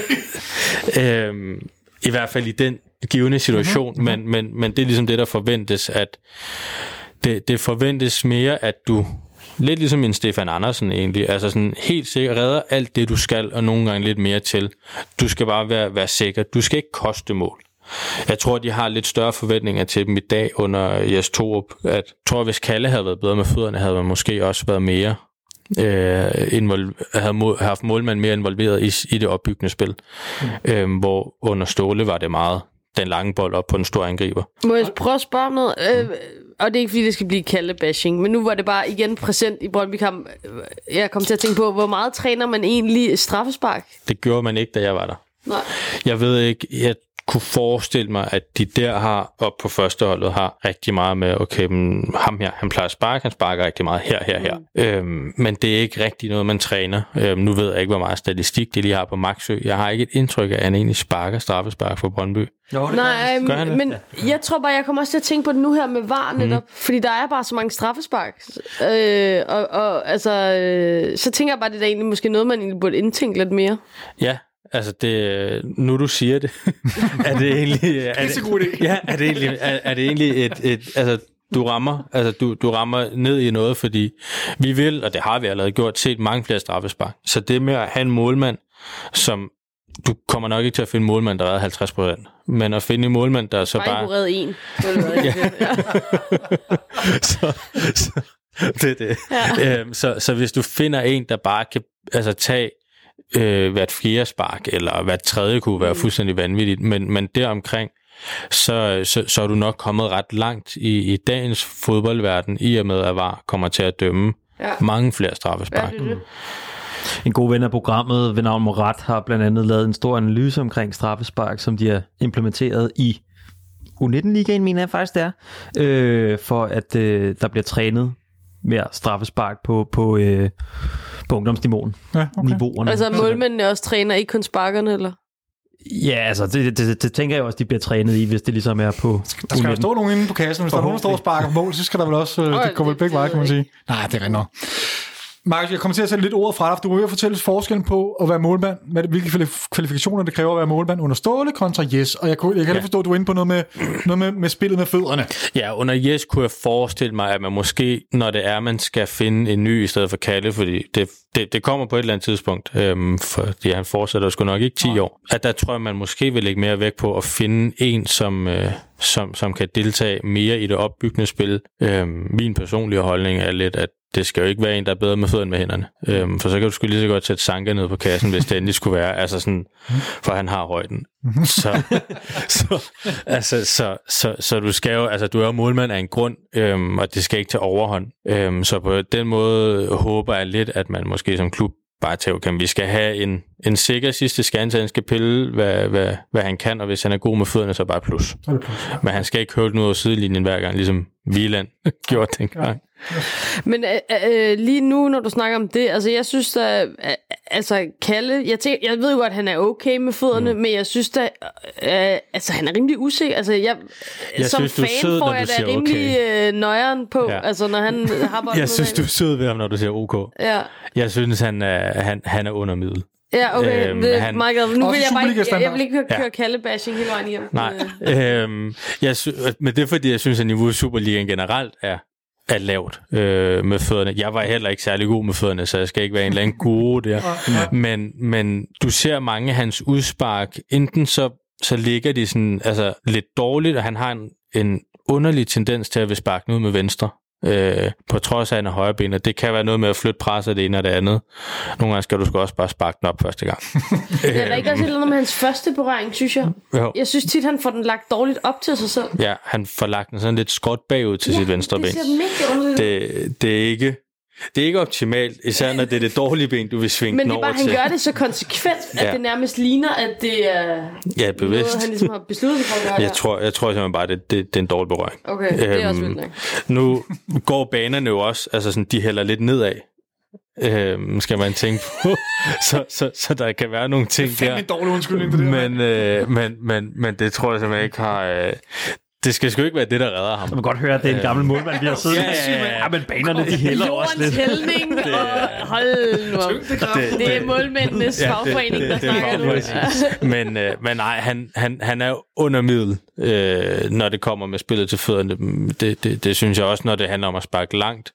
(laughs) øhm, I hvert fald i den givende situation, mm-hmm. men, men, men det er ligesom det, der forventes, at det, det forventes mere, at du lidt ligesom en Stefan Andersen egentlig, altså sådan helt sikkert redder alt det, du skal, og nogle gange lidt mere til. Du skal bare være, være sikker. Du skal ikke koste mål. Jeg tror, de har lidt større forventninger til dem i dag under Jes Torup. At, jeg tror, hvis Kalle havde været bedre med fødderne, havde man måske også været mere øh, invol- havde må- haft målmand mere involveret i, i det opbyggende spil. Mm. Øh, hvor under Ståle var det meget den lange bold op på en stor angriber. Må jeg prøve at spørge om noget? Øh, og det er ikke, fordi det skal blive kaldt bashing, men nu var det bare igen præsent i Brøndby kamp. Jeg kom til at tænke på, hvor meget træner man egentlig straffespark? Det gjorde man ikke, da jeg var der. Nej. Jeg ved ikke, jeg kunne forestille mig, at de der har, op på førsteholdet, har rigtig meget med, okay, men ham her, han plejer at sparke, han sparker rigtig meget her, her, her. Mm. Øhm, men det er ikke rigtig noget, man træner. Øhm, nu ved jeg ikke, hvor meget statistik de lige har på Maxø. Jeg har ikke et indtryk af, at han egentlig sparker straffespark for Brøndby. Jo, det Nej, Gør han det? men jeg tror bare, jeg kommer også til at tænke på det nu her med VAR netop, mm. fordi der er bare så mange straffespark. Øh, og, og altså, øh, så tænker jeg bare, det er egentlig måske noget, man egentlig burde indtænke lidt mere. Ja, altså det, nu du siger det, (laughs) er det egentlig... Er det. Ja, er det egentlig, er, er det egentlig et, et, altså du rammer, altså du, du rammer ned i noget, fordi vi vil, og det har vi allerede gjort, set mange flere straffespark. Så det med at have en målmand, som du kommer nok ikke til at finde målmand, der redder 50 procent, men at finde en målmand, der så Bare, bare... redde en. (laughs) Så, så, det er det. Ja. Øhm, så, så hvis du finder en, der bare kan altså, tage øh, hvert fjerde spark, eller hvert tredje kunne være fuldstændig vanvittigt, men, men deromkring, så, så, så er du nok kommet ret langt i, i dagens fodboldverden, i og med at VAR kommer til at dømme Ja. mange flere Ja, straffespark. det er det. En god ven af programmet ved navn Morat har blandt andet lavet en stor analyse omkring straffespark, som de har implementeret i U19-ligaen, mener jeg faktisk det er, øh, for at øh, der bliver trænet mere straffespark på, på, øh, på ungdomsniveauen. Ja, okay. Niveauerne. Altså, målmændene også træner, ikke kun sparkerne, eller? Ja, altså det, det, det, tænker jeg også, de bliver trænet i, hvis det ligesom er på Der skal jo U19. stå nogen inde på kassen. Hvis der er nogen, der står og sparker på mål, så skal der vel også... Øh, det går vel begge veje, kan man sige. Nej, det er rigtigt nok. Markus, jeg kommer til at sætte lidt ordet fra dig, du vil fortælle forskellen på at være målmand, hvad, hvilke kvali- kvalifikationer det kræver at være målmand under Ståle kontra Yes. Og jeg, kunne, jeg kan ja. forstå, at du er inde på noget med, noget med, med spillet med fødderne. Ja, under Jes kunne jeg forestille mig, at man måske, når det er, man skal finde en ny i stedet for Kalle, fordi det, det, det kommer på et eller andet tidspunkt, øhm, fordi han fortsætter sgu nok ikke 10 år, at der tror jeg, man måske vil lægge mere vægt på at finde en, som, øh, som, som kan deltage mere i det opbyggende spil. Øhm, min personlige holdning er lidt, at det skal jo ikke være en, der er bedre med fødderne med hænderne. Øhm, for så kan du sgu lige så godt sætte Sanka ned på kassen, hvis det endelig skulle være. Altså sådan, for han har højden. Så, (laughs) så, altså, så, så, så du skal jo, altså du er jo målmand af en grund, øhm, og det skal ikke til overhånd. Øhm, så på den måde håber jeg lidt, at man måske som klub bare tager, okay, vi skal have en, en sikker sidste scan, så han skal pille, hvad, hvad, hvad han kan, og hvis han er god med fødderne, så bare plus. Plus. Men han skal ikke høvle den ud af sidelinjen hver gang, ligesom Wieland (laughs) gjorde dengang. Men øh, øh, lige nu, når du snakker om det, altså jeg synes da, øh, altså Kalle, jeg, tænker, jeg ved jo godt, at han er okay med fødderne, mm. men jeg synes da, øh, altså han er rimelig usikker. Altså jeg, Jeg som synes, du er fan sød, får når jeg da rimelig øh, nøjeren på, Ja. ja. altså når han har bolden (laughs) Jeg synes, du er sød ved ham, når du siger OK. Ja, Jeg synes, han er, han, han er under middel. ja okay, Øhm, det er han- meget glad. Nu vil jeg bare ikke, jeg, jeg vil ikke køre, Ja. køre Kalle-bashing hele vejen hjem. Nej, Øh, øhm, jeg sy- men det er fordi, jeg synes, at niveauet i Superligaen generelt er, er lavt øh, med fødderne. Jeg var heller ikke særlig god med fødderne, så jeg skal ikke være en eller anden guru der. Men, men du ser mange af hans udspark, enten så, så ligger de sådan, altså, lidt dårligt, og han har en, en underlig tendens til at vil sparke noget med venstre. Øh, på trods af, at han er højreben, og det kan være noget med at flytte presset det ene og det andet. Nogle gange skal du sgu også bare sparke den op første gang. (laughs) det er der ikke også et eller andet med hans første berøring, synes jeg. Jo. Jeg synes tit, han får den lagt dårligt op til sig selv. Ja, han får lagt den sådan lidt skråt bagud til ja, sit venstre ben. Det ser mega underligt det, det er ikke det er ikke optimalt, især når det er det dårlige ben, du vil svinge Men det er bare, han til. gør det så konsekvent, at Ja. det nærmest ligner, at det er Ja, noget, bevidst. han ligesom har besluttet sig for at gøre Jeg der. tror, jeg tror simpelthen bare, det, det, det er en dårlig berøring. Okay, det er også Øhm, vildt nok. Nu går banerne jo også, altså sådan, de hælder lidt nedad, øhm, skal man tænke på. (laughs) så, så, så der kan være nogle ting der. en dårlig undskyldning, det der. Men, øh, men, men, men det tror jeg simpelthen ikke har... Øh, det skal sgu ikke være det, der redder ham. Man kan godt høre, at det er en gammel målmand, vi har siddet Ja, ja, ja. Ja, men banerne, de hælder også Jordens lidt. hældning, og hold nu op. Det er målmændenes fagforening, der snakker nu. men, øh, men nej, han, han, han er under middel, øh, når det kommer med spillet til fødderne. Det, det, det synes jeg også, når det handler om at sparke langt.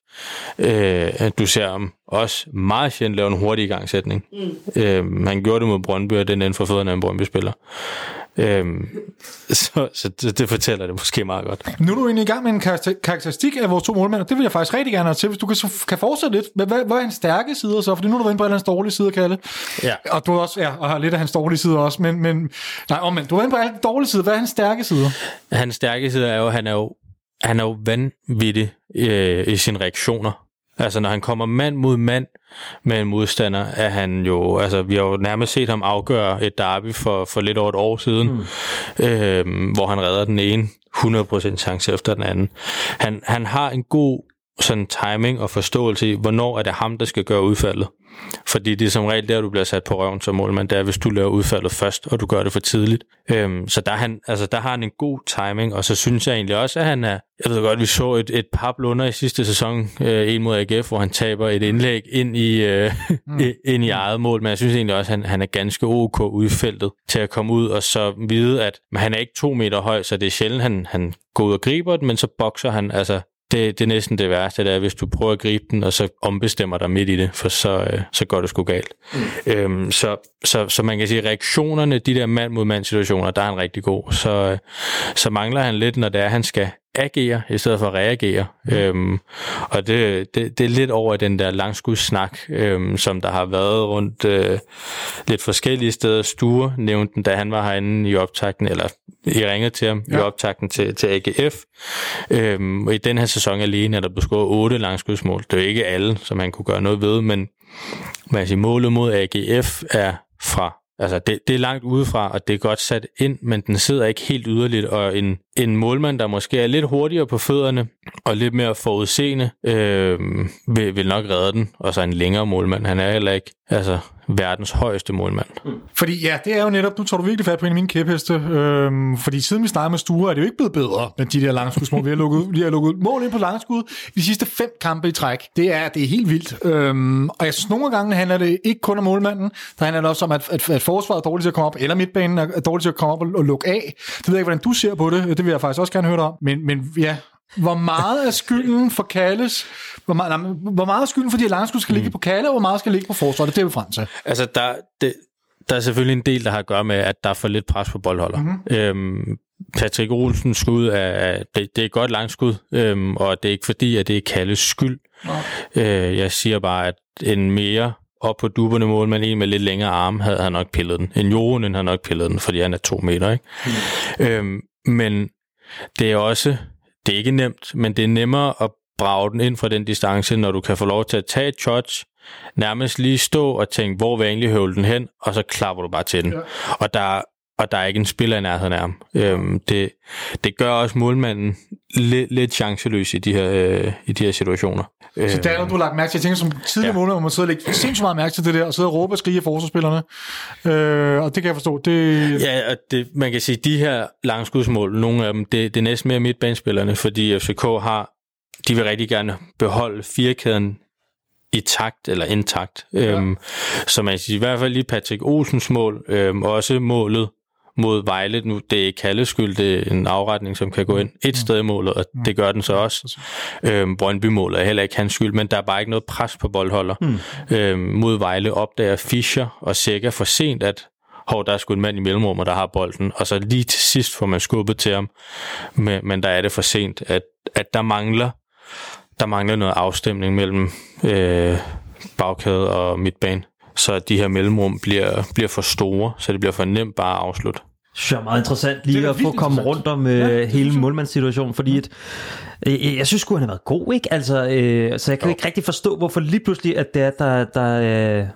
Øh, du ser ham også meget sjældent lave en hurtig igangsætning. Mm. Øh, han gjorde det mod Brøndby, og den inden for fødderne af en Brøndby-spiller. Øhm, (laughs) så så det, det fortæller det måske meget godt. Nu er du egentlig i gang med en karakter- karakteristik af vores to målmænd, og det vil jeg faktisk rigtig gerne have til, hvis du kan, kan fortsætte lidt. Hvad, hvad, hvad er hans stærke sider så? Fordi nu er du inde på alle hans dårlige sider, Kalle. Ja. Og du er også, ja, og har lidt af hans dårlige sider også, men, men nej, omvendt, du er inde på alle de dårlige sider. Hvad er hans stærke sider? Hans stærke side er jo, at han er jo, han er jo vanvittig øh, i sine reaktioner. Altså, når han kommer mand mod mand med en modstander, er han jo... Altså, vi har jo nærmest set ham afgøre et derby for, for lidt over et år siden, mm. øh, hvor han redder den ene 100% chance efter den anden. Han, han har en god sådan timing og forståelse i, hvornår er det ham, der skal gøre udfaldet. Fordi det er som regel der, du bliver sat på røven som målmand, det er, hvis du laver udfaldet først, og du gør det for tidligt. Øhm, så der, er han, altså, der har han en god timing, og så synes jeg egentlig også, at han er... Jeg ved godt, vi så et, et par blunder i sidste sæson, øh, en mod AGF, hvor han taber et indlæg ind i, øh, mm. (laughs) ind i eget mål, men jeg synes egentlig også, at han, han er ganske ok feltet til at komme ud, og så vide, at men han er ikke to meter høj, så det er sjældent, han, han går ud og griber den, men så bokser han, altså det, det er næsten det værste, det er, hvis du prøver at gribe den, og så ombestemmer dig midt i det, for så, øh, så går det sgu galt. Mm. Øhm, så, så, så man kan sige, reaktionerne, de der mand mod mand situationer, der er han rigtig god. Så, øh, så mangler han lidt, når det er, han skal agere, i stedet for at reagere. Mm. Øhm, og det, det, det er lidt over den der langskudssnak, øhm, som der har været rundt øh, lidt forskellige steder. Sture nævnte den, da han var herinde i optakten, eller I ringede til ham ja. i optakten til, til AGF. Øhm, og i den her sæson alene er der blevet scoret otte langskudsmål. Det er ikke alle, som han kunne gøre noget ved, men man kan sige, målet mod AGF er fra Altså, det, det er langt udefra, og det er godt sat ind, men den sidder ikke helt yderligt, og en, en målmand, der måske er lidt hurtigere på fødderne, og lidt mere forudseende, øh, vil, vil nok redde den, og så en længere målmand. Han er heller ikke altså, verdens højeste målmand. Fordi ja, det er jo netop, nu tror du virkelig fat på en af mine kæpheste, øhm, fordi siden vi startede med Sture, er det jo ikke blevet bedre med de der langskudsmål. Vi har lukket, vi har lukket mål ind på langskud i de sidste fem kampe i træk. Det er, det er helt vildt. Øhm, og jeg synes, nogle gange handler det ikke kun om målmanden, der handler det også om, at, at, at forsvaret er dårligt til at komme op, eller midtbanen er dårligt til at komme op og, og lukke af. Det ved jeg ikke, hvordan du ser på det. Det vil jeg faktisk også gerne høre dig om. Men, men ja, hvor meget er skylden for Kalles, hvor meget, nej, hvor meget er skylden for her langskud skal ligge på Kalle, og hvor meget skal ligge på forsvaret? Det er vi frem til. Altså, der, det, der er selvfølgelig en del, der har at gøre med, at der er for lidt pres på boldholder. Mm-hmm. Øhm, Patrick Olsens skud er, det, det er et godt langskud, øhm, og det er ikke fordi, at det er Kalles skyld. Øh, jeg siger bare, at en mere op på duberne mål, men en med lidt længere arme, havde han nok pillet den. En Joronen havde nok pillet den, fordi han er to meter. Ikke? Mm. Øhm, men det er også, det er ikke nemt, men det er nemmere at brage den ind fra den distance, når du kan få lov til at tage et touch, nærmest lige stå og tænke, hvor vil jeg egentlig høvle den hen, og så klapper du bare til den. Ja. Og der, og der er ikke en spiller i nærheden af ham. Øhm, det, det gør også målmanden lidt, lidt chanceløs i de her, øh, i de her situationer. Så der er noget, du har lagt mærke til. Jeg tænker, som tidligere ja. måneder, hvor man sidder og lægger sindssygt meget mærke til det der, og sidder og råber og skriger forsvarsspillerne. Øh, og det kan jeg forstå. Det... Ja, og det, man kan sige, de her langskudsmål, nogle af dem, det, det er næsten mere midtbanespillerne, fordi FCK har, de vil rigtig gerne beholde firkæden i takt eller intakt. Ja. Øhm, så man kan sige, i hvert fald lige Patrick Olsens mål, øhm, også målet mod Vejle. Nu, det er ikke Kalles skyld, det er en afretning, som kan gå ind et sted i målet, og det gør den så også. Øhm, Brøndby-målet er heller ikke hans skyld, men der er bare ikke noget pres på boldholder. Mm. Øhm, mod Vejle opdager Fischer og Sækker for sent, at hov, der er sgu en mand i mellemrummet, der har bolden, og så lige til sidst får man skubbet til ham, men, men der er det for sent, at, at der mangler der mangler noget afstemning mellem øh, bagkæde og midtbane, så de her mellemrum bliver, bliver for store, så det bliver for nemt bare at afslutte. Det synes jeg er meget interessant lige at få komme rundt om øh, ja, hele målmandssituationen, fordi et, øh, jeg synes sgu, han har været god, ikke? Altså, øh, så jeg kan jo. ikke rigtig forstå, hvorfor lige pludselig, at det er, der, der øh,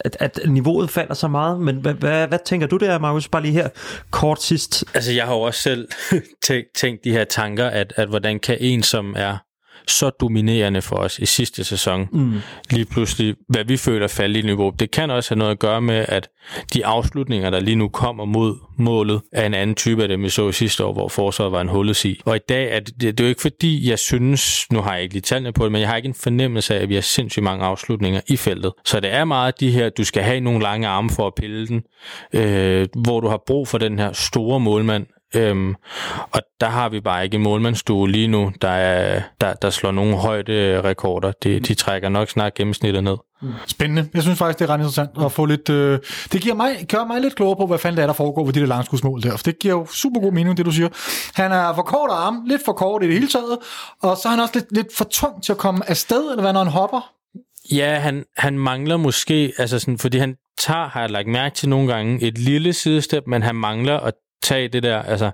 at, at niveauet falder så meget. Men hvad, hvad, hvad tænker du der, Markus? Bare lige her kort sidst. Altså, jeg har jo også selv (laughs) tænkt, tænkt de her tanker, at, at hvordan kan en, som er så dominerende for os i sidste sæson, mm. lige pludselig, hvad vi føler falde i niveau. Det kan også have noget at gøre med, at de afslutninger, der lige nu kommer mod målet, er en anden type af dem, vi så sidste år, hvor forsvaret var en hullet i. Og i dag er det, det, er jo ikke fordi, jeg synes, nu har jeg ikke lige tallene på det, men jeg har ikke en fornemmelse af, at vi har sindssygt mange afslutninger i feltet. Så det er meget de her, du skal have nogle lange arme for at pille den, øh, hvor du har brug for den her store målmand, Øhm, og der har vi bare ikke en målmandsstue lige nu, der, er, der, der slår nogle højde rekorder. De, de trækker nok snart gennemsnittet ned. Spændende. Jeg synes faktisk, det er ret interessant at få lidt... Øh, det giver mig, gør mig lidt klogere på, hvad fanden det er, der foregår ved de der langskudsmål der. For det giver jo super god mening, det du siger. Han er for kort arm, lidt for kort i det hele taget, og så er han også lidt, lidt for tung til at komme afsted, eller hvad, når han hopper. Ja, han, han mangler måske, altså sådan, fordi han tager, har jeg lagt mærke til nogle gange, et lille sidestep, men han mangler at tage det der, altså,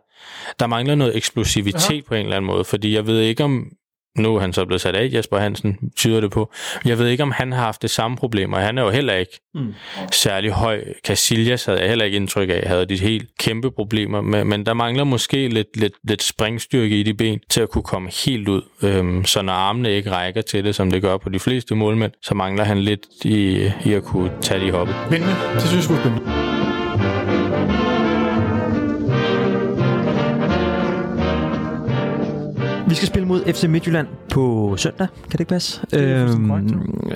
der mangler noget eksplosivitet Aha. på en eller anden måde, fordi jeg ved ikke om, nu er han så blevet sat af, Jesper Hansen, tyder det på. Jeg ved ikke, om han har haft det samme problem, og han er jo heller ikke mm. særlig høj. Casillas havde jeg heller ikke indtryk af, havde de helt kæmpe problemer, men, men der mangler måske lidt, lidt, lidt springstyrke i de ben til at kunne komme helt ud. Øhm, så når armene ikke rækker til det, som det gør på de fleste målmænd, så mangler han lidt i, i at kunne tage de hoppe. Spændende. Det synes jeg er spændende. Vi skal spille mod FC Midtjylland på søndag, kan det ikke passe? Øhm,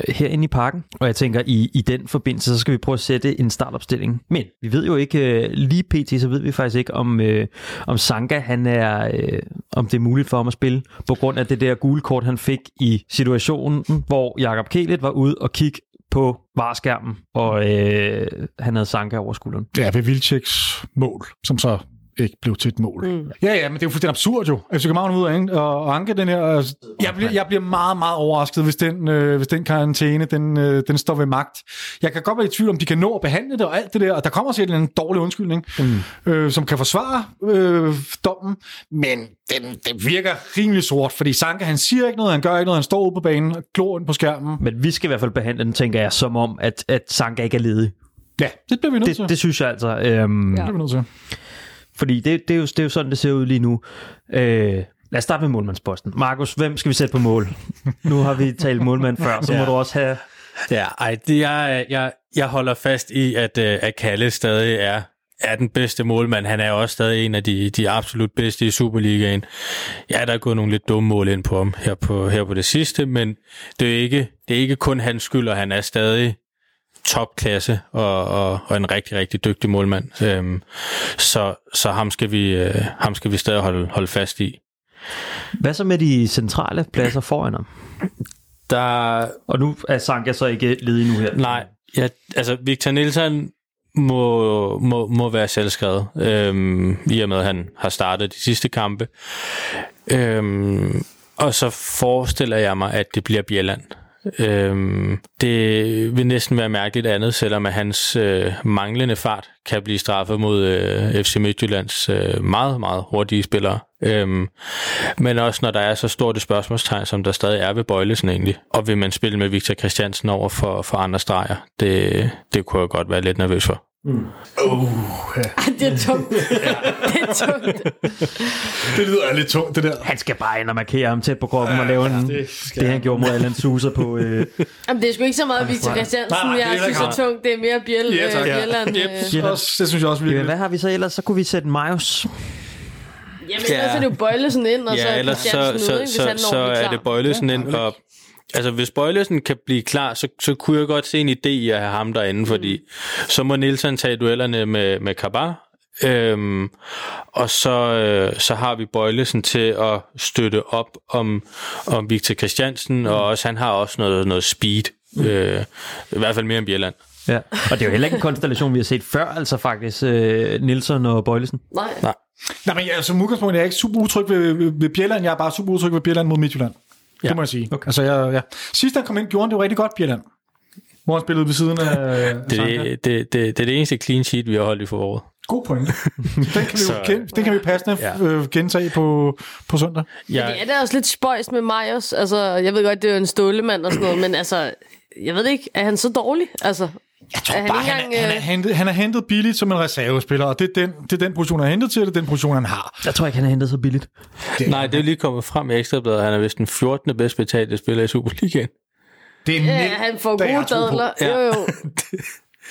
herinde i parken. Og jeg tænker, i, i den forbindelse, så skal vi prøve at sætte en startopstilling. Men vi ved jo ikke, øh, lige pt, så ved vi faktisk ikke, om, øh, om Sanka, han er, øh, om det er muligt for ham at spille, på grund af det der gule kort, han fik i situationen, hvor Jakob Kælet var ude og kigge på varskærmen, og øh, han havde Sanka over skulderen. Ja, ved Vilceks mål, som så ikke blev til et mål. Mm. Ja, ja, men det er jo fuldstændig absurd jo. FC København ud af og, og anke den her. Altså, jeg, bliver, jeg bliver meget, meget overrasket, hvis den, øh, hvis den karantæne, den, øh, den står ved magt. Jeg kan godt være i tvivl om, de kan nå at behandle det og alt det der, og der kommer sikkert en dårlig undskyldning, mm. øh, som kan forsvare øh, dommen, men den, den virker rimelig sort, fordi Sanka, han siger ikke noget, han gør ikke noget, han står ude på banen og glor ind på skærmen. Men vi skal i hvert fald behandle den, tænker jeg, som om, at, at Sanka ikke er ledig. Ja, det bliver vi nødt Det, til. det synes jeg altså. Øhm, det bliver vi nødt til. Fordi det, det, er jo, det er jo sådan, det ser ud lige nu. Øh, lad os starte med målmandsposten. Markus, hvem skal vi sætte på mål? nu har vi talt målmand før, så må Ja. du også have... Ja, ej, det, jeg, jeg, jeg holder fast i, at, øh, at Kalle stadig er, er den bedste målmand. Han er også stadig en af de, de absolut bedste i Superligaen. Ja, der er gået nogle lidt dumme mål ind på ham her på, her på det sidste, men det er, ikke, det er ikke kun hans skyld, og han er stadig topklasse og, og, og en rigtig, rigtig dygtig målmand. Øhm, så, så ham skal vi, øh, ham skal vi stadig holde, holde fast i. Hvad så med de centrale pladser foran ham? Der, Og nu er Sanka så ikke ledig nu her. Nej, ja, altså Victor Nielsen må, må, må være selvskrevet, øhm, i og med at han har startet de sidste kampe. Øhm, og så forestiller jeg mig, at det bliver Bjelland. Øhm, det vil næsten være mærkeligt andet, selvom at hans øh, manglende fart kan blive straffet mod øh, FC Midtjyllands øh, meget, meget hurtige spillere. Øhm, men også når der er så stort et spørgsmålstegn, som der stadig er ved Bøjlesen egentlig. Og vil man spille med Victor Christiansen over for, for andre streger, det, det kunne jeg godt være lidt nervøs for det er tungt. (laughs) (laughs) det er tungt. Det lyder lidt tungt, det der. Han skal bare ind og markere ham tæt på kroppen og lave en, det, det han gjorde mod Allan Sousa på... Øh, Jamen, det er sgu ikke så meget Victor Christiansen, Nej, er jeg synes er tungt. Det er mere Bjell, Ja, tak. øh, Bjelland. Yep, Øh. også, det synes jeg også jamen, hvad har vi så ellers? Så kunne vi sætte Majos. Jamen, ellers er det jo Bøjlesen ind, og så ja, er ellers så, Christiansen så, hvis så, han så, blive er det. Bøjlesen ind, og altså hvis Bøjlesen kan blive klar, så, så kunne jeg godt se en idé i at have ham derinde, fordi så må Nielsen tage duellerne med, med Kabar, øhm, og så, øh, så har vi Bøjlesen til at støtte op om, om Victor Christiansen, mm. og også, han har også noget, noget speed, øh, i hvert fald mere end Bjelland. Ja. Og det er jo heller ikke en konstellation, vi har set før, altså faktisk øh, Nilsson og Bøjlesen. Nej. Nej. Nej, men jeg, som udgangspunkt er jeg ikke super utryg ved, ved, ved Bjelland. Jeg er bare super utryg ved Bjelland mod Midtjylland. Ja. Det må jeg sige. Okay. Altså, jeg, ja. Sidst han kom ind, gjorde han det jo rigtig godt, Bjelland. Hvor han spillede ved siden af Det, det, det, det, det er det eneste clean sheet, vi har holdt i foråret. God point. (laughs) Den kan vi, Så- gen, den kan vi passende Ja. ja. øh, gentage på, på søndag. Jeg, Det er da også lidt spøjs med Majos. Altså, jeg ved godt, det er jo en stålemand og sådan noget, men altså, jeg ved ikke, er han så dårlig? Altså, Jeg tror Er han bare, han, engang, er, han, er øh, hentet, han er hentet billigt som en reservespiller, og det er, den, det er den position, han er hentet til, og det er den position, han har. Jeg tror ikke, han er hentet så billigt. Nej, det er lige kommet frem i Ekstrabladet. Han er vist den 14. bedst betalte spiller i Superligaen. Det er Ja, nemt, han får gode dadler. Ja. Jo, jo.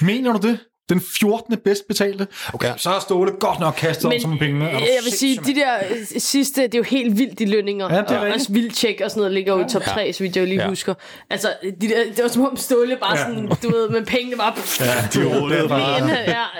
(laughs) Mener du det? Den 14. bedst betalte? Okay, ja. så har Ståle godt nok kastet om Men som pengene. Er du jeg vil sige, de der øh, sidste, det er jo helt vildt, de lønninger. Ja, det er og også vildtjek og sådan noget ligger jo i top 3, så vidt jeg jo lige Ja. husker. Altså, de der, det var som om Ståle bare Ja. sådan, du ved, med pengene bare... Ja, de rullede bare.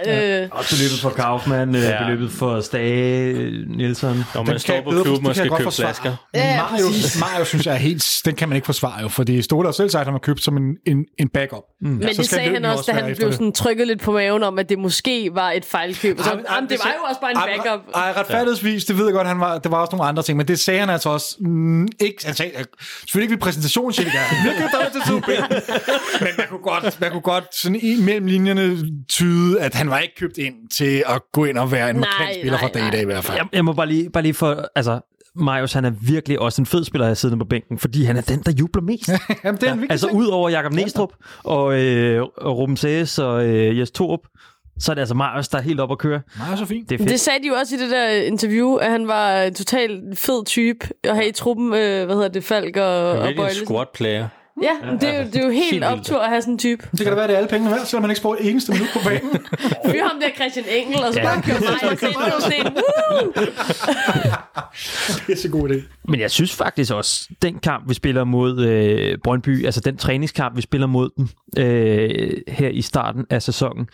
ja, øh, Og beløbet for Kaufmann, ja. Ja. beløbet for Stage, øh, Nielsen. Når man står på klubben og skal godt købe flasker. Ja, Mario, Mario synes jeg er helt... Den kan man ikke forsvare jo, fordi Ståle har selv sagt, at han har købt som en, en, en backup. Mm. Men det sagde han også, da han blev sådan trykket lidt på maven om, at det måske var et fejlkøb. Og så, jamen, det var jo også bare en backup. Ej, retfærdighedsvis, det ved jeg godt, han var, det var også nogle andre ting, men det sagde han altså også mm, ikke, han sagde, selvfølgelig ikke ved præsentationen, siger det til Super Men man kunne godt, man kunne godt sådan i mellem linjerne tyde, at han var ikke købt ind til at gå ind og være en markant spiller fra dag i dag i hvert fald. Jeg, jeg må bare lige, bare lige for... Altså, Marius, han er virkelig også en fed spiller, jeg sidder på bænken, fordi han er den, der jubler mest. (laughs) Jamen, det er en vigtig altså ud over Jakob Næstrup og, øh, og Ruben Sæs og øh, Jes Torup, så er det altså Marius, der er helt op at køre. Meget så fint. Det er fedt. Det sagde de jo også i det der interview, at han var en total fed type at have i truppen, øh, hvad hedder det, Falk og, og Virkelig en Bøjlesen. squad player. Ja, men det er jo, det er jo helt Helt optur at have sådan en type. Det kan da være, det er alle pengene værd, selvom man ikke spår et eneste minut på banen. (laughs) Fyr ham der Christian Engel, og så Ja. bare køre mig til en det er så god idé. Men jeg synes faktisk også, den kamp, vi spiller mod øh, Brøndby, altså den træningskamp, vi spiller mod dem øh, her i starten af sæsonen,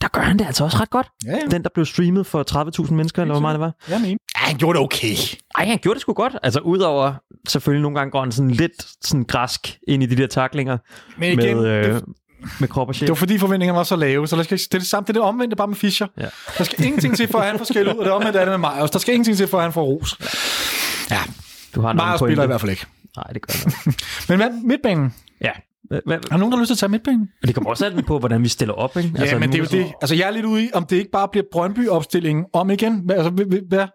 der gør han det altså også ret godt. Ja, ja. Den, der blev streamet for 30.000 mennesker, eller hvor meget det var. Jeg mener. Ja, han gjorde det okay. Ej, han gjorde det sgu godt. Altså udover, selvfølgelig nogle gange går han sådan lidt sådan græsk ind i de der taklinger Men igen, med, øh, det- med krop og sjæl. Det var fordi forventningerne var så lave, så der skal, det er det samme, det er det omvendte bare med Fischer. Ja. Der skal ingenting til, for at han får skæld ud, og det omvendte er det med Marius. Der skal ingenting til, for at han får ros. Ja, Du har Marius spiller i hvert fald ikke. Nej, det gør han. (laughs) Men hvad, midtbanen? Ja. Hvad, hvad, Er der nogen, der har lyst til at tage midtbanen? og det kommer også an på, hvordan vi stiller op, ikke? Altså, ja, men det er jo det. Altså, jeg er lidt ude i, om det ikke bare bliver Brøndby-opstillingen om igen. Hvad- Altså, hvad-?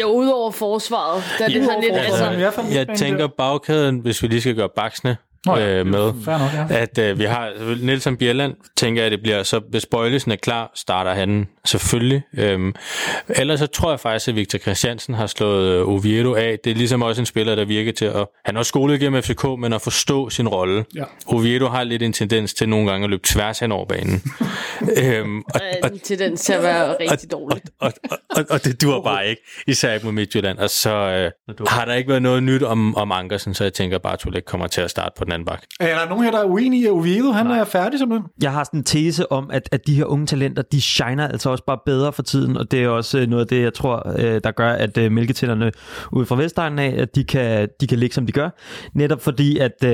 Jo, udover forsvaret. Der er det sådan lidt, Altså, Jeg tænker bagkæden, hvis vi lige skal gøre baksene Nå ja, øh, med. Nok, ja. At øh, vi har Nielsen Bjelland, tænker jeg, det bliver, så hvis Bøjlesen er klar, starter han selvfølgelig. Øhm, ellers så tror jeg faktisk, at Victor Christiansen har slået øh, Oviedo af. Det er ligesom også en spiller, der virker til at... Han også skolet gennem FCK, men at forstå sin rolle. Ja. Oviedo har lidt en tendens til nogle gange at løbe tværs hen over banen. (laughs) øhm, og, er en tendens til at være rigtig dårlig. og, og, og det dur bare ikke, især ikke mod Midtjylland. Og så øh, har der ikke været noget nyt om, om Ankersen, så jeg tænker bare, at Tulek kommer til at starte på den anden bak. Er der nogen her, der er uenige i at Oviedo? Han er færdig simpelthen. Jeg har sådan en tese om, at, at de her unge talenter, de shiner altså også bare bedre for tiden, og det er også øh, noget af det, jeg tror, øh, der gør, at øh, mælketænderne ude fra Vestegnen af, at de kan, de kan ligge, som de gør. Netop fordi, at,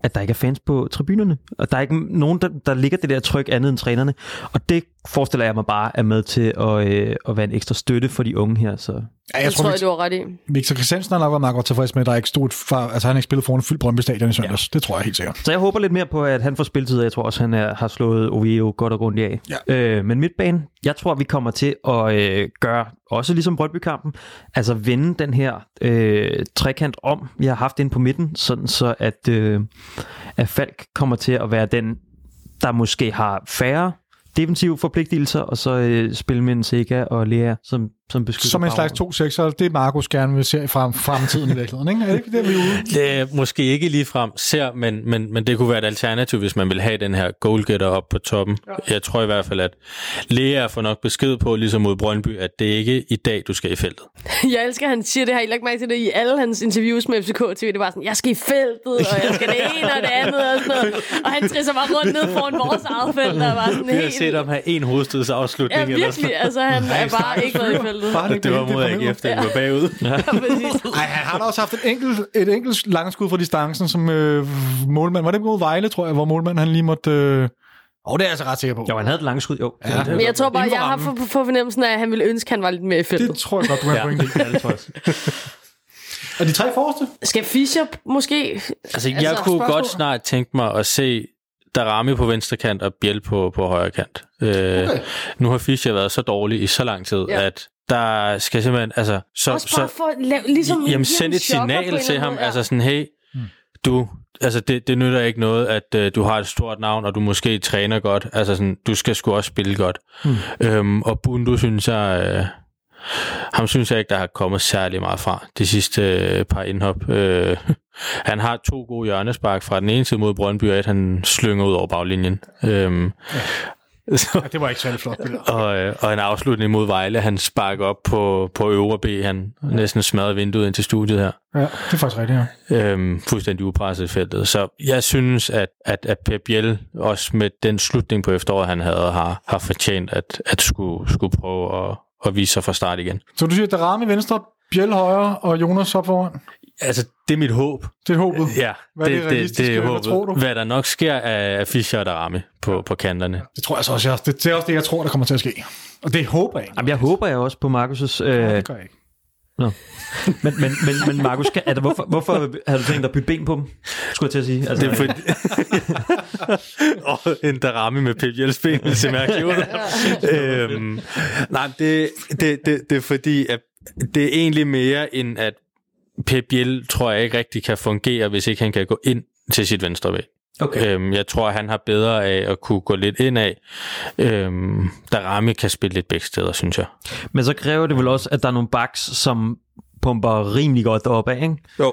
at der ikke er fans på tribunerne, og der er ikke nogen, der, der ligger det der tryk andet end trænerne, og det forestiller jeg mig bare er med til at, øh, at være en ekstra støtte for de unge her, så Ja, Jeg jeg tror, tror, jeg, du har ret i. Victor Christiansen har nok været meget godt tilfrieds med, at der er ikke stort far, altså han har ikke spillet foran fyldt Brøndby Stadion i søndags. Ja. Det tror jeg helt sikkert. Så jeg håber lidt mere på, at han får spilletid, jeg tror også, han er, har slået Oviedo godt og grundigt af. Ja. Øh, men midtbanen, jeg tror, vi kommer til at øh, gøre, også ligesom Brøndby-kampen, altså vende den her øh, trekant om, vi har haft inde på midten, sådan så at, øh, at Falk kommer til at være den, der måske har færre defensive forpligtelser, og så øh, spille med en Sega og Lea som, som beskytter Som en slags to sekser, det er Markus gerne vil se i frem, fremtiden i virkeligheden, ikke? Er det ikke det, vi er ude? Det er måske ikke lige frem ser, men, men, men det kunne være et alternativ, hvis man vil have den her goalgetter op på toppen. Ja. Jeg tror i hvert fald, at Lea får nok besked på, ligesom mod Brøndby, at det er ikke i dag, du skal i feltet. (laughs) Jeg elsker, at han siger det her. I lagt mærke til det i alle hans interviews med FCK TV. Det var sådan, jeg skal i feltet, og jeg skal det ene og det andet og sådan noget. Og han trisser bare rundt ned foran vores eget felt, der var sådan Vi har helt... set ham have en hovedstødsafslutning. Ja, virkelig. Altså, han er bare ikke været i feltet. Bare Det var mod AGF, da vi var bagud. (laughs) Ja, præcis. Ej, han har da også haft et enkelt, et enkelt langskud fra distancen, som øh, målmand. Var det mod Vejle, tror jeg, hvor målmand han lige måtte... Øh... Og det er jeg altså ret sikker på. Jo, han havde et langt skud, jo. Ja. Men jeg tror bare, jeg har for, for fornemmelsen af, at han ville ønske, at han var lidt mere i feltet. Det tror jeg godt, du har Ja. ja. pointe i. Ja, det tror jeg. Og de tre forreste? Skal Fischer måske... Altså, jeg Altså, kunne spørgsmål? godt snart tænke mig at se Darami på venstre kant og Biel på, på højre kant. Øh, Okay. Nu har Fischer været så dårlig i så lang tid, Ja. ja. at der skal simpelthen... Altså, så, Også bare så, for at lave, ligesom... jamen, send et signal til ham. måde, ja. Altså sådan, hey, du, altså det, det nytter ikke noget, at øh, du har et stort navn, og du måske træner godt. Altså sådan, du skal sgu også spille godt. Mm. Øhm, og Bundu synes jeg, øh, ham synes jeg ikke, der har kommet særlig meget fra de sidste øh, par indhop. Øh, (laughs) han har to gode hjørnespark fra den ene side mod Brøndby, et han slynger ud over baglinjen. Øhm, (laughs) så, Ja, det var ikke særlig flot billede. og, øh, og en afslutning mod Vejle, han sparker op på, på øvre B, han næsten smadrer vinduet ind til studiet her. Ja, det er faktisk rigtigt, ja. Øhm, fuldstændig upresset i feltet. Så jeg synes, at, at, at Pep Biel, også med den slutning på efteråret, han havde, har, har fortjent at, at skulle, skulle prøve at, at vise sig fra start igen. Så du siger, der ramme venstre, Bjell højre og Jonas op foran? Altså, det er mit håb. Det er håbet. Ja, Hvad er det det, det, det er Hvad håbet. tror du? Hvad der nok sker af, af Fischer og Darami på, på kanterne. Det tror jeg så også. Jeg, det, det er også det, jeg tror, der kommer til at ske. Og det håber jeg. Jamen, jeg håber jeg også på Markus' øh, det gør jeg ikke. Nå. Men, men, men, men Markus, kan, altså, hvorfor, hvorfor har du tænkt dig at bytte ben på dem? Skulle jeg til at sige. Altså, Det er fordi... og en Darami med Pep Biels ben, det ser mærkeligt ud. øhm, nej, det, det, det, det er fordi, at det er egentlig mere end, at Pep Biel, tror jeg ikke rigtig kan fungere, hvis ikke han kan gå ind til sit venstre væg. okay. Øhm, jeg tror, han har bedre af at kunne gå lidt ind af. Øhm, Darami kan spille lidt begge steder, synes jeg. Men så kræver det vel også, at der er nogle backs, som pumper rimelig godt deroppe af, ikke? Jo.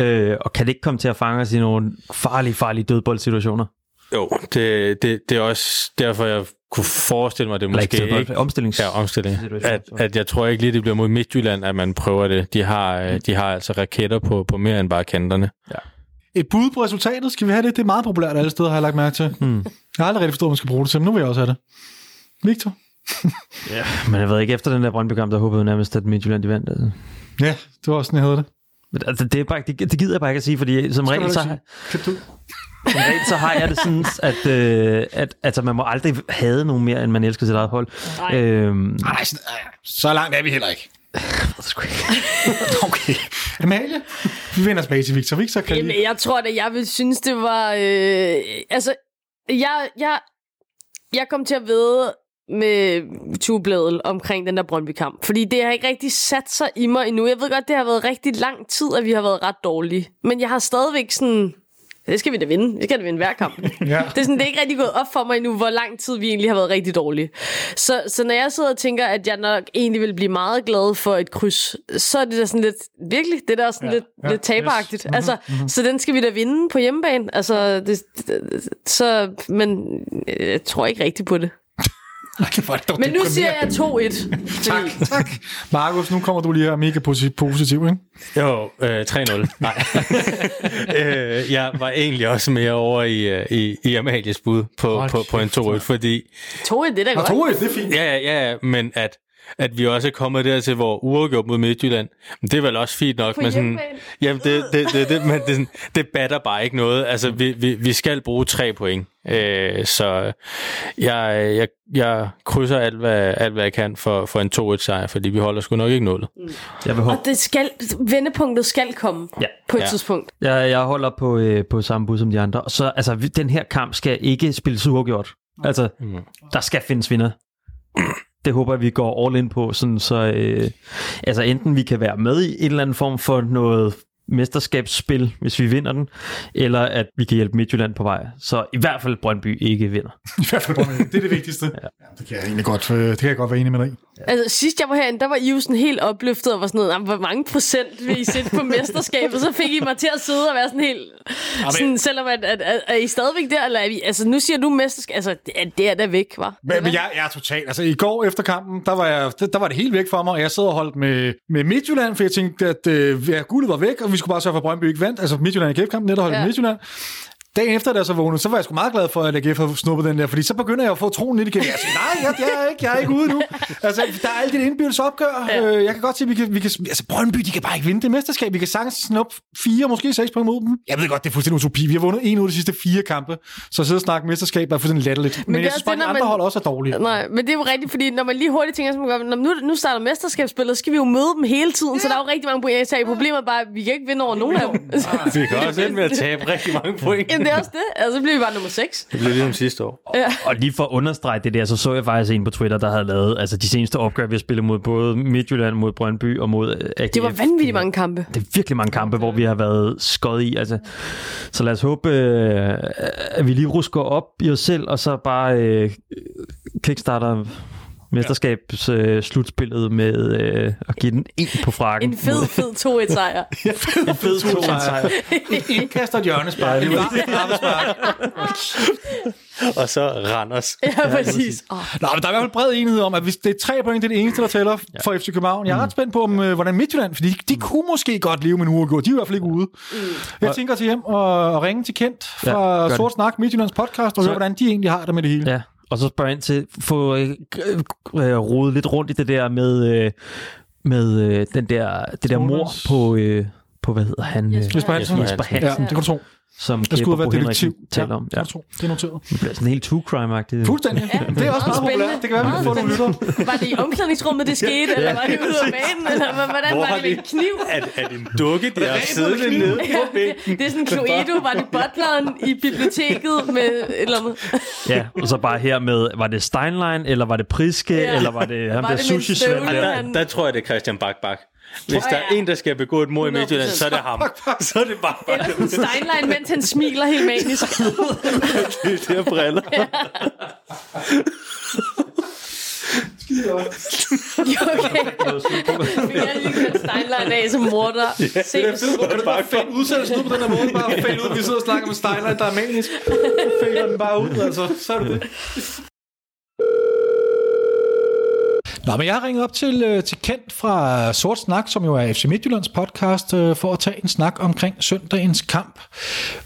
Øh, og kan det ikke komme til at fange os i nogle farlige, farlige dødboldsituationer? Jo, det, det, det er også derfor, jeg kunne forestille mig, det Eller ikke måske dødbold, ikke... omstillings... Ja, omstilling. At, at jeg tror ikke lige, det bliver mod Midtjylland, at man prøver det. De har, øh, de har altså raketter på, på mere end bare kanterne. Et bud på resultatet, skal vi have det? Det er meget populært alle steder, har jeg lagt mærke til. Hmm. Jeg har aldrig rigtig forstået, at man skal bruge det til, men nu vil jeg også have det. Victor? (laughs) Men jeg ved ikke, efter den der Brøndby-kamp, der håbede jeg nærmest, at Midtjylland de vandt. Altså. Ja, det var også sådan, jeg havde det. Men altså, det, er bare, det, det gider jeg bare ikke at sige, fordi som regel, så, Klip ud. som regel, så har jeg det sådan, at, øh, at altså, man må aldrig have nogen mere, end man elsker sit eget hold. Nej. Øhm, Nej, sådan, øh, så langt er vi heller ikke. (laughs) Okay. Amalie? Vi vender tilbage til Victor. Victor kan Jamen, lige... jeg tror da, jeg ville synes, det var... Øh, altså, jeg, jeg, jeg kom til at vide med tubladet omkring den der Brøndby-kamp. Fordi det har ikke rigtig sat sig i mig endnu. Jeg ved godt, det har været rigtig lang tid, at vi har været ret dårlige. Men jeg har stadigvæk sådan... Det skal vi da vinde. Vi skal da vinde hver kamp. (laughs) Ja. Det er, sådan, det er ikke rigtig gået op for mig endnu, hvor lang tid vi egentlig har været rigtig dårlige. Så, så når jeg sidder og tænker, at jeg nok egentlig vil blive meget glad for et kryds, så er det da sådan lidt, virkelig, det der er sådan ja, lidt, ja, lidt taberagtigt. yes. Mhm, Altså, så den skal vi da vinde på hjemmebane. Altså, det, det, så, men øh, jeg tror ikke rigtigt på det. Ej, er dog Men nu siger jeg 2-1. (laughs) Tak, tak. Markus, nu kommer du lige her mega posi- positiv, ikke? Jo, øh, 3-0. Nej. (laughs) øh, jeg var egentlig også mere over i, øh, i, i Amalies bud på, Hold på, på en kæft, 2-1, fordi 2-1, det er da godt. to, det er fint. Ja, ja, ja, men at, at vi også er kommet dertil, hvor uafgjort mod Midtjylland, men det er vel også fint nok. På men sådan, jamen, det, det, det, det, men det, det batter bare ikke noget. Altså, vi, vi, vi skal bruge tre point. Øh, så jeg, jeg, jeg krydser alt hvad, alt, hvad jeg kan for, for en 2-1-sejr, fordi vi holder sgu nok ikke nullet. Jeg, vil håbe, Og det skal, vendepunktet skal komme Ja. på et Ja. tidspunkt. jeg, jeg holder på, øh, på samme bud som de andre. Så altså, den her kamp skal ikke spilles uafgjort. Altså, Mm. der skal findes vinder. Det håber jeg, vi går all in på, sådan så øh, altså enten vi kan være med i en eller anden form for noget mesterskabsspil, hvis vi vinder den, eller at vi kan hjælpe Midtjylland på vej. Så i hvert fald Brøndby ikke vinder. (laughs) I hvert fald Brøndby. Det er det vigtigste. (laughs) Ja. det kan jeg egentlig godt, øh, det kan jeg godt være enig med dig i. Altså, sidst jeg var herinde, der var I jo sådan helt opløftet og var sådan noget, "Jamen, hvor mange procent vil I sætte på mesterskabet? Så fik I mig til at sidde og være sådan helt... Sådan, selvom at, at, at, er I stadigvæk der, eller er vi... Altså, nu siger du mesterskab... Altså, det er, det er da væk, var. Men, men jeg, jeg er totalt... Altså, i går efter kampen, der var, jeg, der, der var det helt væk for mig, og jeg sad og holdt med, med Midtjylland, for jeg tænkte, at øh, ja, guldet var væk, og vi skulle bare sørge for, at Brøndby ikke vandt. Altså, Midtjylland i AGF-kampen, net og holdt Ja. Midtjylland. Dagen efter, da jeg så vågnede, så var jeg sgu meget glad for, at AGF havde snuppet den der, fordi så begynder jeg at få troen lidt igen. Jeg siger, nej, jeg, jeg, er ikke, jeg er ikke ude nu. Altså, der er alt det indbyrdes opgør. Ja. Ja. Øh, jeg kan godt se, at vi kan, vi kan, altså, Brøndby, de kan bare ikke vinde det mesterskab. Vi kan sagtens snuppe fire, måske seks point mod dem. Jeg ved godt, det er fuldstændig utopi. Vi har vundet en ud af de sidste fire kampe, så at sidde og snakke mesterskab er fuldstændig latterligt. Men, Men er jeg synes bare, det, de andre man- hold også er dårlige. Nej, men det er jo rigtigt, fordi når man lige hurtigt tænker, "Nå, nu, nu starter mesterskabsspillet, så skal vi jo møde dem hele tiden, så der er jo rigtig mange point at tage. Problemet er bare, at vi kan ikke vinde over nogen af dem. Vi kan også ende med at tabe rigtig mange point. (laughs) Det er også det. Altså, så bliver vi bare nummer 6. Det blev ligesom sidste år. Og lige for at understrege det der, så så jeg faktisk en på Twitter, der havde lavet altså de seneste opgør, vi har spillet mod både Midtjylland, mod Brøndby og mod øh, AGF. Det var vanvittigt mange kampe. Det er virkelig mange kampe, hvor vi har været skåret i. Altså, så lad os håbe, øh, at vi lige rusker op i os selv, og så bare øh, kickstarter mesterskabs øh, slutspillet med øh, at give den en på frakken. En fed, fed 2-1 sejr. (laughs) en fed to sejr. Indkast og et hjørnespark. Det varmt (laughs) Og så Randers. ja, præcis. Oh, Nå, men der er i hvert fald bred enighed om, at hvis det er tre point, det er det eneste, der tæller for FC København. Jeg er ret spændt på, om, øh, hvordan Midtjylland, fordi de, de kunne måske godt leve med en uafgjort. De er i hvert fald ikke ude. Jeg tænker til hjem og, og ringe til Kent Ja, fra det. Sort Snak, Midtjyllands podcast, og høre, hvordan de egentlig har det med det hele. Ja, og så spørge ind til, få øh, øh, rodet lidt rundt i det der med, øh, med øh, den der, det der mor på, øh, på, hvad hedder han? Jesper Jesper Hansen. Jesper Hansen, Ja, det kan du tro. Som Der skulle Kæber være Bo detektiv. Taler om. det Ja. kan du tro. Det er noteret. Det bliver sådan helt true crime-agtigt. Fuldstændig. Ja, det er også meget populært. spændende. Det kan være, vi kan få Meget nogle lyttere. Var det i omklædningsrummet, det skete, eller var det ude af banen, eller hvordan Hvor var det med kniv? Er, er det en dukke, der har siddet nede på bænken? Det er sådan Cluedo, var det butleren i biblioteket med et eller andet? Ja, og så bare her med, var det Steinlein, eller var det Priske, Ja. eller var det ham Var der sushi der? Der, der tror jeg, det er Christian Bak Bak. Hvis der er en, der skal begå et mord i 100%. Midtjylland, så er det ham. Så er det Bak. Eller Steinlein, mens han smiler helt manisk. (laughs) Det er briller. Jo, okay. Vi har lige kørt Steinlein af som morder. Se, Kan du bare fælde udsendelsen ud på den her måde? Bare fælde ud, vi sidder og snakker med Steiner, der er manisk. Fælder den bare ud, altså. Så er det det. Nå, men jeg har ringet op til, øh, til Kent fra Sort Snak, som jo er FC Midtjyllands podcast, øh, for at tage en snak omkring søndagens kamp.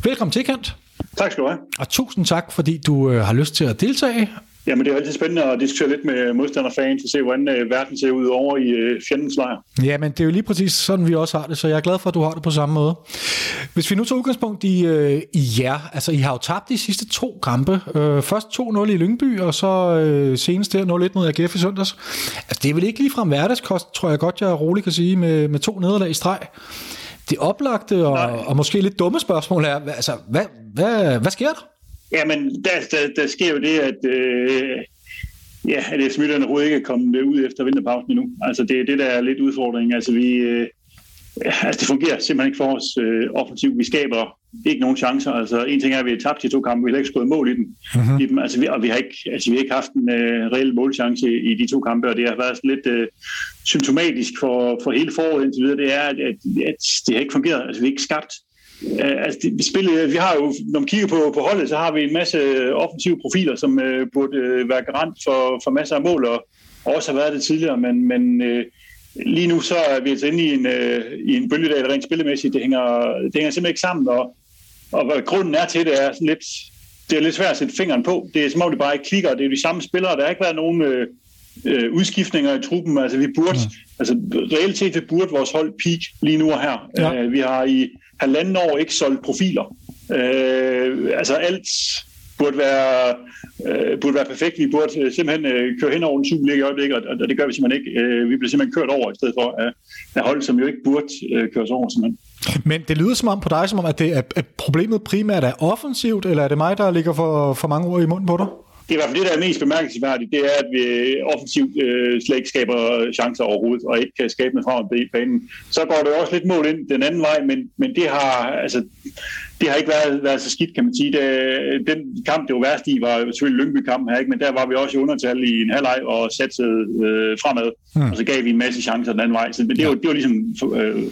Velkommen til, Kent. Tak skal du have. Og tusind tak, fordi du øh, har lyst til at deltage. Jamen, det er altid spændende at diskutere lidt med modstanderfans og se, hvordan øh, verden ser ud over i øh, fjendens lejr. Ja, men det er jo lige præcis sådan, vi også har det, så jeg er glad for, at du har det på samme måde. Hvis vi nu tager udgangspunkt i, øh, i jer, altså I har jo tabt de sidste to kampe. Øh, først 2-0 i Lyngby, og så øh, senest der 0-1 mod AGF i søndags. Altså det er vel ikke ligefrem hverdagskost, tror jeg godt, jeg roligt kan sige, med, med to nederlag i streg. Det oplagte og, og måske lidt dumme spørgsmål er, hvad- altså, hvad, hvad, hvad sker der? Jamen, der, der, der sker jo det, at, øh, ja, at Midtjylland overhovedet ikke er kommet ud efter vinterpausen endnu. Altså, det er det, der er lidt udfordringen. Altså, vi, øh, altså, det fungerer simpelthen ikke for os øh, offensivt. Vi skaber ikke nogen chancer. Altså, en ting er, at vi har tabt de to kampe, vi har ikke skåret mål i dem. Mm-hmm. I dem. Altså, vi, og vi har, ikke, altså, vi har ikke haft en øh, reel målchance i, i de to kampe, og det har været lidt øh, symptomatisk for, for hele foråret indtil videre. Det er, at, at, at det har ikke fungeret. Altså, vi har ikke skabt Uh, altså, det, vi, spillet, vi har jo, når man kigger på, på holdet, så har vi en masse offensive profiler, som uh, burde uh, være garant for, for masser af mål, og, og også har været det tidligere, men, men uh, lige nu så er vi altså inde i en, uh, i en bølgedal rent spillemæssigt. Det hænger, det hænger simpelthen ikke sammen, og, og hvad grunden er til det er sådan lidt, det er lidt svært at sætte fingeren på. Det er som om det bare ikke klikker, det er de samme spillere, der har ikke været nogen uh, uh, udskiftninger i truppen, altså vi burde, mm. altså reelt set vi burde vores hold peak lige nu og her. Ja. Uh, vi har i halvanden år ikke solgt profiler. Øh, altså alt burde være, øh, burde være perfekt. Vi burde øh, simpelthen øh, køre hen over en Superliga i øjeblikket, og, og det gør vi simpelthen ikke. Øh, vi bliver simpelthen kørt over i stedet for af, af hold, som jo ikke burde øh, køres over simpelthen. Men det lyder som om på dig, som om, at, det er, at problemet primært er offensivt, eller er det mig, der ligger for, for mange ord i munden på dig? Det er i hvert fald det, der er mest bemærkelsesværdigt, det er, at vi offensivt øh, slet ikke skaber chancer overhovedet, og ikke kan skabe noget frem på banen. Så går det også lidt mål ind den anden vej, men, men det har altså det har ikke været, været så skidt, kan man sige. Det, den kamp, det var værst i, var selvfølgelig Lyngby-kampen her, ikke? men der var vi også i undertal i en halvleg og satte øh, fremad, mm. og så gav vi en masse chancer den anden vej. Så det, var, det var ligesom øh,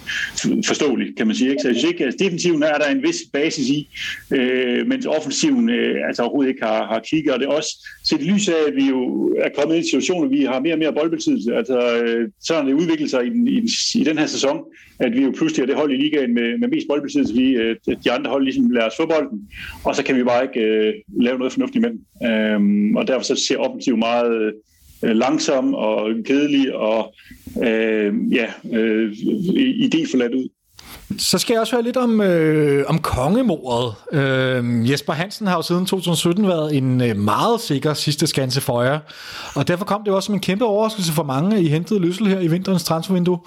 forståeligt, kan man sige. Ikke? Så jeg synes ikke, at defensiven er der en vis basis i, øh, mens offensiven øh, altså overhovedet ikke har, har kigget, og det er også set i lys af, at vi jo er kommet i en situation, hvor vi har mere og mere boldbesiddelse. Altså, øh, så har det udviklet sig i den, i, den, i den her sæson, at vi jo pludselig er det hold i ligaen med, med mest boldbesiddelse, fordi øh, de andre hold ligesom lader os få bolden, og så kan vi bare ikke øh, lave noget fornuftigt med den. Øhm, og derfor så ser offensiv meget øh, langsom og kedelig og øh, ja, øh, idéforladt ud. Så skal jeg også høre lidt om, øh, om kongemordet. Øh, Jesper Hansen har jo siden 2017 været en øh, meget sikker sidste skanse for jer, og derfor kom det også som en kæmpe overraskelse for mange, at I hentede Løssel her i vinterens transfervindue.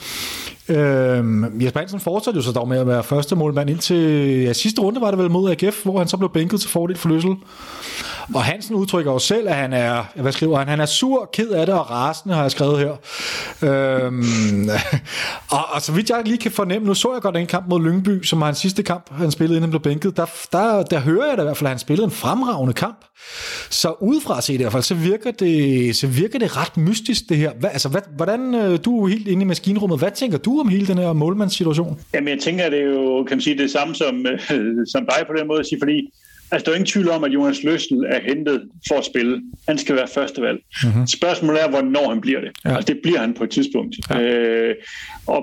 Øhm, Jesper Hansen fortsatte jo så dog med at være første målmand indtil ja, sidste runde var det vel mod AGF, hvor han så blev bænket til fordel for Løssel. Og Hansen udtrykker jo selv, at han er, hvad skriver han, han er sur, ked af det og rasende, har jeg skrevet her. Øhm, (laughs) og, og, så vidt jeg lige kan fornemme, nu så jeg godt den kamp mod Lyngby, som var hans sidste kamp, han spillede, inden han blev bænket. Der, der, der hører jeg da i hvert fald, at han spillede en fremragende kamp. Så udefra set i hvert fald, så virker det, så virker det ret mystisk, det her. Hvad, altså, hvad, hvordan, øh, du er helt inde i maskinrummet, hvad tænker du om hele den her målmandssituation? Jamen, jeg tænker, at det er jo, kan man sige, det samme som, som dig på den måde at sige, fordi Altså, der er ingen tvivl om, at Jonas Løssel er hentet for at spille. Han skal være førstevalg. Mm-hmm. Spørgsmålet er, hvornår han bliver det. Ja. Altså, det bliver han på et tidspunkt. Ja. Øh, og,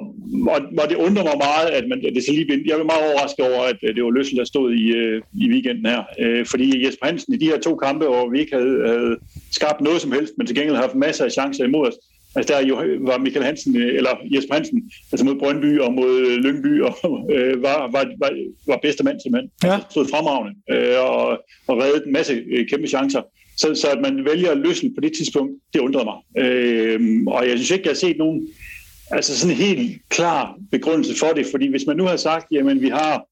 og, og det undrer mig meget, at man, det så lige, jeg er meget overrasket over, at det var Løssel, der stod i, øh, i weekenden her. Øh, fordi Jesper Hansen i de her to kampe, hvor vi ikke havde, havde skabt noget som helst, men til gengæld har haft masser af chancer imod os, Altså der jo, var Michael Hansen, øh, eller Jesper Hansen, altså mod Brøndby og mod øh, Lyngby, og (laughs) øh, var, var, var, var bedste mand simpelthen. Ja. Altså, stod fremragende øh, og, og reddede en masse øh, kæmpe chancer. Så, så at man vælger at løsne på det tidspunkt, det undrede mig. Øh, og jeg synes ikke, jeg har set nogen altså sådan en helt klar begrundelse for det, fordi hvis man nu har sagt, jamen vi har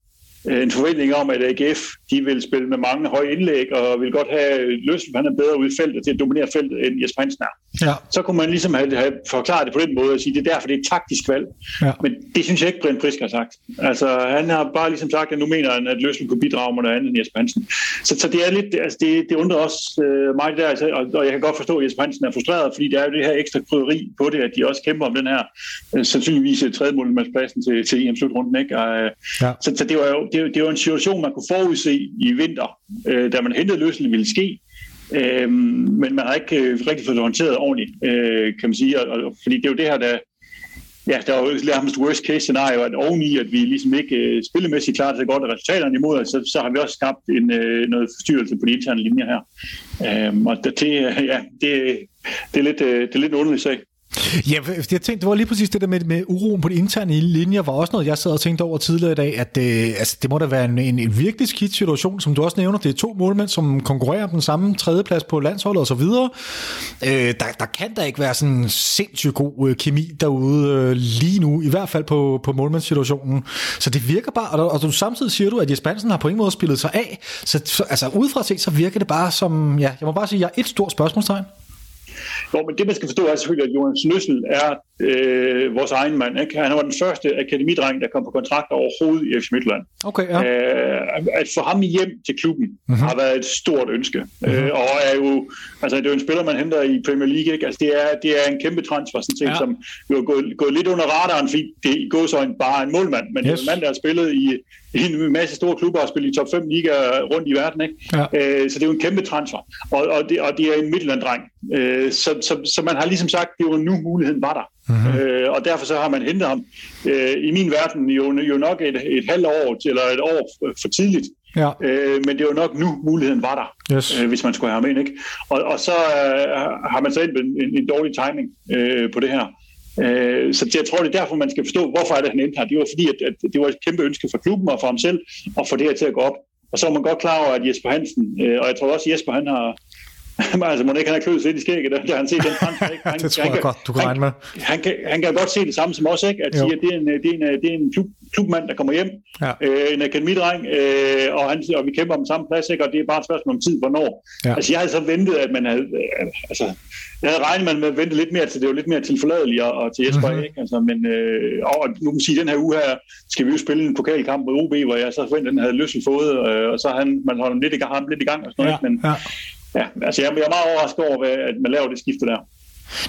en forventning om, at AGF de vil spille med mange høje indlæg og vil godt have løst, han er bedre ude i feltet til at dominere feltet end Jesper Hansen er. Ja. Så kunne man ligesom have, have forklaret det på den måde og sige, det er derfor, det er et taktisk valg. Ja. Men det synes jeg ikke, Brian Frisk har sagt. Altså, han har bare ligesom sagt, at nu mener han, at Løsel kunne bidrage med noget andet end Jesper Hansen. Så, så det er lidt, altså det, det undrer også øh, mig der, altså, og, og, jeg kan godt forstå, at Jesper Hansen er frustreret, fordi der er jo det her ekstra krydderi på det, at de også kæmper om den her øh, sandsynligvis tredje målmandspladsen til, til EM-slutrunden. Ikke? Og, øh, ja. så, så det var jo det, det var en situation, man kunne forudse i vinter, øh, da man hentede løsningen ville ske. Øh, men man har ikke øh, rigtig fået det håndteret ordentligt, øh, kan man sige. Og, og, fordi det er jo det her, der, ja, der er jo nærmest worst case scenario, at oveni, at vi ligesom ikke øh, spillemæssigt klarer så godt resultaterne imod os, så, så har vi også skabt en, øh, noget forstyrrelse på de interne linjer her. Øh, og det, ja, det, det, er lidt, øh, det er lidt underligt sag. Ja, jeg tænkte, det var lige præcis det der med, med uroen på de interne linjer, var også noget, jeg sad og tænkte over tidligere i dag, at det, øh, altså, det må da være en, en, en virkelig skidt situation, som du også nævner. Det er to målmænd, som konkurrerer om den samme tredjeplads på landsholdet og så videre. Øh, der, der kan da ikke være sådan en sindssygt god øh, kemi derude øh, lige nu, i hvert fald på, på målmandssituationen. Så det virker bare, og, og du, samtidig siger du, at Jesper Hansen har på ingen måde spillet sig af. Så, så altså udefra set, så virker det bare som, ja, jeg må bare sige, jeg er et stort spørgsmålstegn. Jo, men det man skal forstå er selvfølgelig, at Jonas Nøssel er øh, vores egen mand. Ikke? Han var den første akademidreng, der kom på kontrakt overhovedet i FC Midtjylland. Okay, ja. øh, at få ham hjem til klubben mm-hmm. har været et stort ønske. Mm-hmm. Øh, og er jo, altså, det er jo en spiller, man henter i Premier League. Ikke? Altså, det, er, det er en kæmpe transfer, sådan set, ja. som jo er gået, gået lidt under radaren, fordi det går så en, bare en målmand, men yes. det er en mand, der har spillet i, i en masse store klubber og spillet i top 5 ligaer rundt i verden. Ikke? Ja. Øh, så det er jo en kæmpe transfer. Og, og, det, og det er en Midtjylland-dreng. Øh, så, så, så man har ligesom sagt, det var nu muligheden var der. Mm-hmm. Øh, og derfor så har man hentet ham øh, i min verden jo, jo nok et, et halvt år eller et år for tidligt. Ja. Øh, men det var nok nu, muligheden var der, yes. øh, hvis man skulle have ham ind. Ikke? Og, og så øh, har man så en, en, en dårlig timing øh, på det her. Øh, så jeg tror, det er derfor, man skal forstå, hvorfor er det, han endte her. Det var fordi, at, at det var et kæmpe ønske for klubben og for ham selv, at få det her til at gå op. Og så er man godt klar over, at Jesper Hansen, øh, og jeg tror også, at Jesper han har, (laughs) altså, må ikke han har kløet lidt i skægget, da han set den (laughs) ikke? Han, det tror jeg han, godt, du kan regne med. Han, han, kan, han kan godt se det samme som os, ikke? At sige, at det er en, det er en, det er en klub, klubmand, der kommer hjem, ja. øh, en akademidreng, øh, og, han, og vi kæmper om samme plads, ikke? og det er bare et spørgsmål om tid, hvornår. Ja. Altså, jeg havde så ventet, at man havde, øh, altså, jeg havde regnet med at vente lidt mere til, det var lidt mere tilforladeligt og, og til Jesper, mm-hmm. ikke? Altså, men, øh, og nu kan man sige, den her uge her, skal vi jo spille en pokalkamp mod OB, hvor jeg så forventede, at den havde løsnet fået, øh, og så han, man holder lidt i gang, lidt i gang og sådan noget, ja. men ja. Ja, altså jeg, jeg er meget overrasket over, at man laver det skifte der.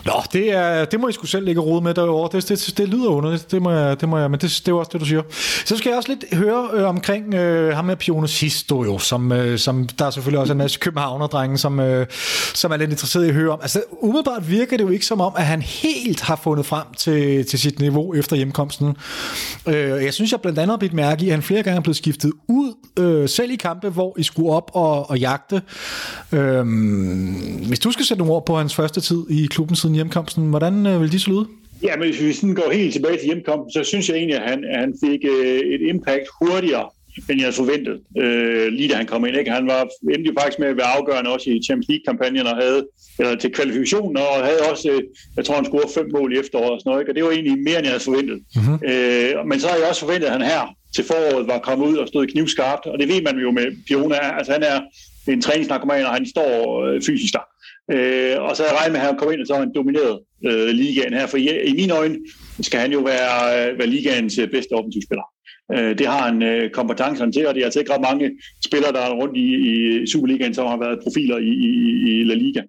Nå, det, er, det må I skulle selv ligge rode med derovre. Det, det, det lyder underligt, det må jeg, det må jeg, men det, det er også det, du siger. Så skal jeg også lidt høre øh, omkring øh, ham med Pione Sisto, jo, som, øh, som der er selvfølgelig også en masse københavnerdrenge, som, øh, som er lidt interesseret i at høre om. Altså, umiddelbart virker det jo ikke som om, at han helt har fundet frem til, til sit niveau efter hjemkomsten. Øh, jeg synes, jeg blandt andet har blivet mærke i, at han flere gange er blevet skiftet ud, øh, selv i kampe, hvor I skulle op og, og jagte. Øh, hvis du skal sætte nogle ord på hans første tid i klubben siden hjemkomsten, hvordan øh, vil de lyde? Ja, men hvis vi sådan går helt tilbage til hjemkomsten, så synes jeg egentlig, at han, at han fik øh, et impact hurtigere, end jeg havde forventet, øh, lige da han kom ind. Ikke? Han var jo faktisk med at være afgørende også i Champions League-kampagnen og havde, eller til kvalifikationen, og havde også, øh, jeg tror, han scorede fem mål i efteråret og sådan noget. Ikke? Og det var egentlig mere, end jeg havde forventet. Mm-hmm. Øh, men så har jeg også forventet, at han her til foråret var kommet ud og stod knivskarpt, og det ved man jo med Piona. Altså han er en træningsnarkoman, og han står øh, fysisk der. Øh, og så havde jeg regnet med, at han kom ind, og så har han domineret øh, ligaen her. For i, i mine øjne skal han jo være, øh, være ligaens øh, bedste offensivspiller. Øh, det har han øh, kompetencerne til, og det er altså ikke ret mange spillere, der er rundt i, i Superligaen, som har været profiler i, i, i La Liga.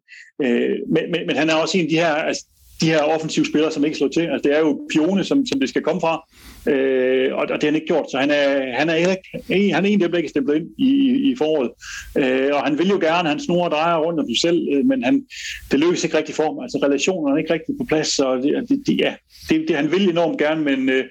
Øh, men, men, men han er også en af de her, altså, de her offensive spillere, som ikke slår til. Altså, det er jo Pione, som, som det skal komme fra, øh, og, og det har han ikke gjort. Så han er, han er, ikke, han er en, der bliver ikke stemplet ind i, i, i foråret. Øh, og han vil jo gerne, han snor og drejer rundt om sig selv, øh, men han, det lykkes ikke rigtig for ham. Altså relationerne er ikke rigtig på plads, så det, det, det, ja, det, det, han vil enormt gerne, men øh,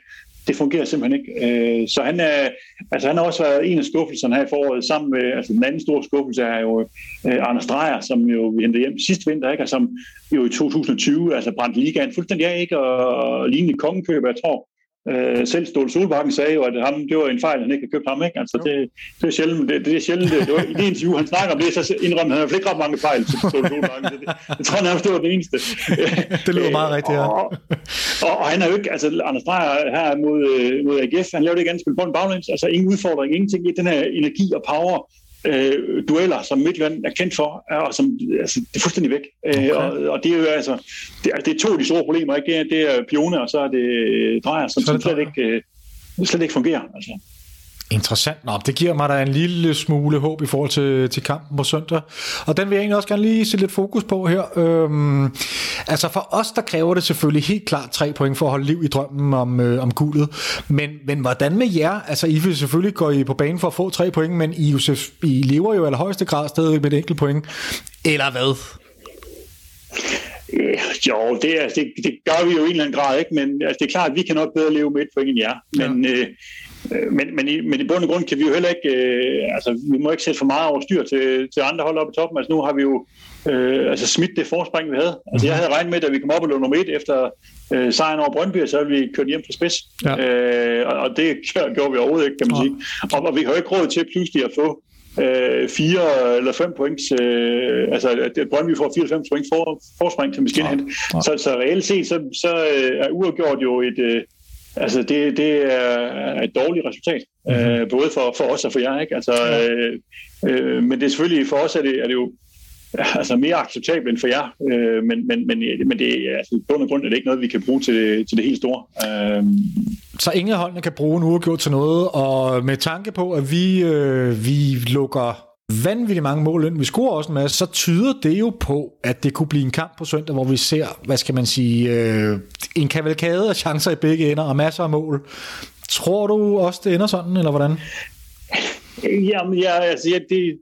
det fungerer simpelthen ikke. Øh, så han er, altså han har også været en af skuffelserne her i foråret, sammen med, altså den anden store skuffelse er jo øh, Anders Dreyer, som jo vi hentede hjem sidste vinter, ikke? og som jo i 2020 altså brændte ligaen fuldstændig af, ikke? og lignende kongekøb, jeg tror, Øh, selv Ståle Solbakken sagde jo, at ham, det var en fejl, han ikke havde købt ham. Ikke? Altså, det, det, er sjældent, det, det er sjældent. Det, det var, I det interview, han snakker om det, så indrømmer han, han ikke ret mange fejl til Ståle Solbakken. Det, det, det tror jeg nærmest, det var det eneste. det lyder meget rigtigt, ja. Og, og, og, han er jo ikke, altså Anders Dreyer her mod, øh, mod AGF, han lavede ikke andet spil på en baglæns, altså ingen udfordring, ingenting i den her energi og power, øh, dueller, som Midtjylland er kendt for, og som altså, det er fuldstændig væk. Øh, okay. og, og det er jo altså, det er, det er to af de store problemer, ikke? Det er, det er Pione, og så er det Drejer, som, som slet, ikke, øh, slet ikke fungerer. Altså. Interessant. Nå, det giver mig da en lille smule håb i forhold til, til kampen på søndag. Og den vil jeg egentlig også gerne lige sætte lidt fokus på her. Øhm, altså for os, der kræver det selvfølgelig helt klart tre point for at holde liv i drømmen om, øh, om guldet. Men, men hvordan med jer? Altså I vil selvfølgelig gå I på banen for at få tre point, men I, I lever jo i allerhøjeste grad stadig med et enkelt point. Eller hvad? Jo, det, er, det, det gør vi jo i en eller anden grad, ikke? men altså, det er klart, at vi kan nok bedre leve med et point end jer. Men, ja. øh, Øh, men, men, i, men i bund og grund kan vi jo heller ikke, øh, altså vi må ikke sætte for meget over styr til, til andre hold oppe i toppen. Altså nu har vi jo øh, altså smidt det forspring, vi havde. Altså jeg havde regnet med, at vi kom op og lå nummer et efter øh, sejren over Brøndby, så havde vi kørt hjem fra spids. Ja. Øh, og, og det gjorde vi overhovedet ikke, kan man sige. Og, og vi har jo ikke råd til pludselig at få øh, fire eller fem point, øh, altså at Brøndby får 4-5 point for, forspring til. Ja. Ja. Så, så reelt set, så, så øh, er uafgjort jo et, øh, Altså, det, det er et dårligt resultat, mm-hmm. øh, både for, for os og for jer. Ikke? Altså, øh, øh, men det er selvfølgelig, for os er det, er det jo (laughs) altså mere acceptabelt end for jer, øh, men, men, men, men det er altså, bund og grund er det ikke noget, vi kan bruge til, til det helt store. Øh. Så ingen holdene kan bruge en uafgjort til noget, og med tanke på, at vi, øh, vi lukker vanvittigt mange mål ind, vi scorer også en masse, så tyder det jo på, at det kunne blive en kamp på søndag, hvor vi ser, hvad skal man sige, øh, en kavalkade af chancer i begge ender og masser af mål. Tror du også, det ender sådan, eller hvordan? Jamen, ja, altså, ja, det,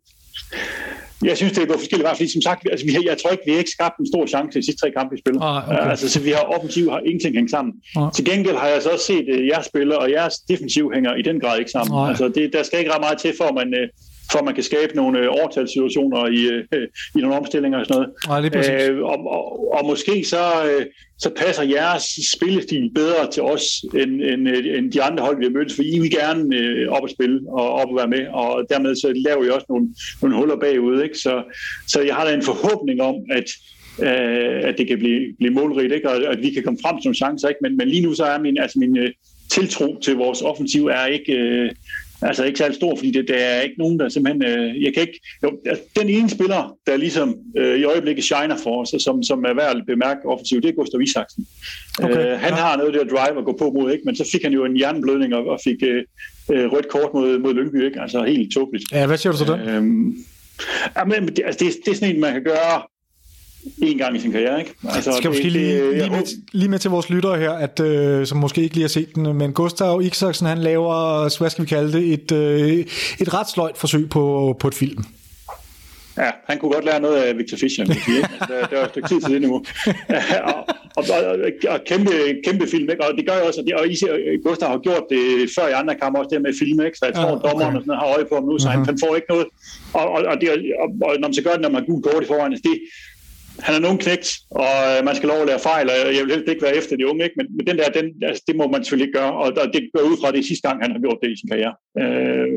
jeg synes, det går forskelligt, fordi som sagt, altså, vi har, jeg tror ikke, vi har ikke skabt en stor chance i de sidste tre kampe, vi spiller. Ah, okay. altså, så vi har offensiv har ingenting hængt sammen. Ah. Til gengæld har jeg så også set, at jeres spiller og jeres defensiv hænger i den grad ikke sammen. Ah. Altså, det, der skal ikke ret meget til, for at man, øh, for at man kan skabe nogle øh, overtalssituationer i, øh, i nogle omstillinger og sådan noget. Ja, lige øh, og, og, og måske så, øh, så passer jeres spillestil bedre til os, end, end, øh, end de andre hold, vi har mødt, for I vil gerne øh, op og spille og op og være med, og dermed så laver I også nogle, nogle huller bagud. Ikke? Så, så jeg har da en forhåbning om, at øh, at det kan blive, blive målrigt, ikke? og at vi kan komme frem til nogle chancer. Ikke? Men, men lige nu så er min, altså min øh, tiltro til vores offensiv er ikke, øh, altså ikke særlig stor, fordi det, der er ikke nogen, der simpelthen... Øh, jeg kan ikke... Jo, altså, den ene spiller, der ligesom øh, i øjeblikket shiner for os, som, som er værd at bemærke offensivt, det er Gustav Isaksen. Okay, øh, han ja. har noget der drive at gå på mod, ikke? men så fik han jo en jernblødning og, og fik øh, øh, rødt kort mod, mod Lyngby, ikke? altså helt tåbeligt. Ja, hvad siger du så den? Øh, ja, men, det, altså, det, det er sådan en, man kan gøre en gang i sin karriere. Ikke? Altså, Skal måske det, lige, det, lige, med, lige med til vores lyttere her, at, øh, som måske ikke lige har set den, men Gustav Isaksen, han laver, hvad skal vi kalde det, et, øh, et ret sløjt forsøg på, på et film. Ja, han kunne godt lære noget af Victor Fischer. Ikke? Altså, der er et stykke tid til det nu. (laughs) og, og, og, og, kæmpe, kæmpe film, ikke? og det gør jo også, og I Gustav har gjort det før i andre kampe, også det med film, ikke? så jeg tror, ja, okay. dommeren og sådan, har øje på ham nu, så uh-huh. han, mhm. han får ikke noget. Og, og, og, det, og, og, når man så gør det, når man har gul kort i forvejen, altså det, han er nogen knægt, og øh, man skal lov at lære fejl, og jeg vil helst ikke være efter de unge, ikke? Men, men den der, den, altså, det må man selvfølgelig ikke gøre, og der, det går ud fra, det sidste gang, han har gjort det i sin karriere. Øh,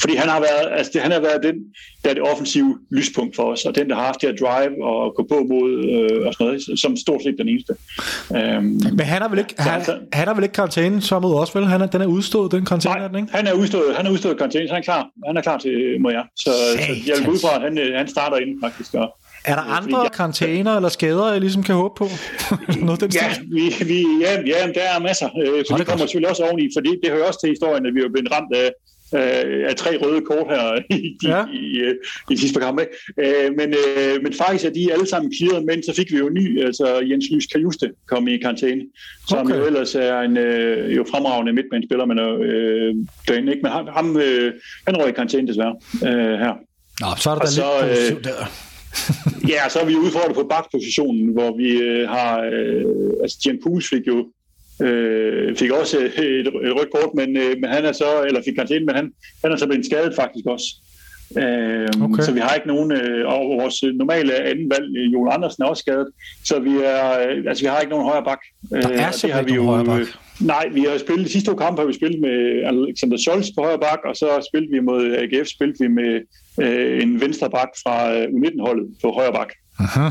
fordi han har været, altså, det, han har været den, der er det offensive lyspunkt for os, og den, der har haft det at drive og gå på mod øh, og sådan noget, som stort set den eneste. Øh, men han har vel ikke, han, altså, han har vel ikke karantæne så mod os, vel? Han er, den er udstået, den karantæne, nej, den, ikke? han er udstået, han er udstået karantæne, så han er klar, han er klar til Moja. Så, så jeg vil ud fra, at han, øh, han starter inden faktisk, og er der andre karantæner eller skader, jeg ligesom kan håbe på? (laughs) Noget den ja, vi, vi, ja, ja, der er masser. Øh, så det, kommer selvfølgelig også oveni, for det, det hører også til historien, at vi er blevet ramt af, af tre røde kort her (laughs) i, ja. i, i, øh, i sidste par kampe. Øh, men, men faktisk er de alle sammen clearet, men så fik vi jo ny, altså Jens Lys Kajuste kom i karantæne, som okay. jo ellers er en jo fremragende midtbanespiller, men øh, derinde, ikke? Men ham, ham øh, han røg i karantæne desværre øh, her. Nå, så er der da lidt øh, der. (laughs) ja, så er vi udfordret på bakpositionen, hvor vi øh, har... Øh, altså, Jan Puls fik jo øh, fik også et, et rødt kort, men, øh, men han er så, eller fik karantæne, men han, han er så blevet skadet faktisk også. Øh, okay. Så vi har ikke nogen, øh, og vores normale anden valg, øh, Joel Andersen er også skadet, så vi er, øh, altså vi har ikke nogen højre bak. Der er øh, simpelthen ikke højre bak. Nej, vi har spillet de sidste to kampe, har vi spillet med Alexander Scholz på højre bak, og så spillede vi mod AGF, spillede vi med øh, en venstre bak fra øh, U19-holdet på højre bak. Aha.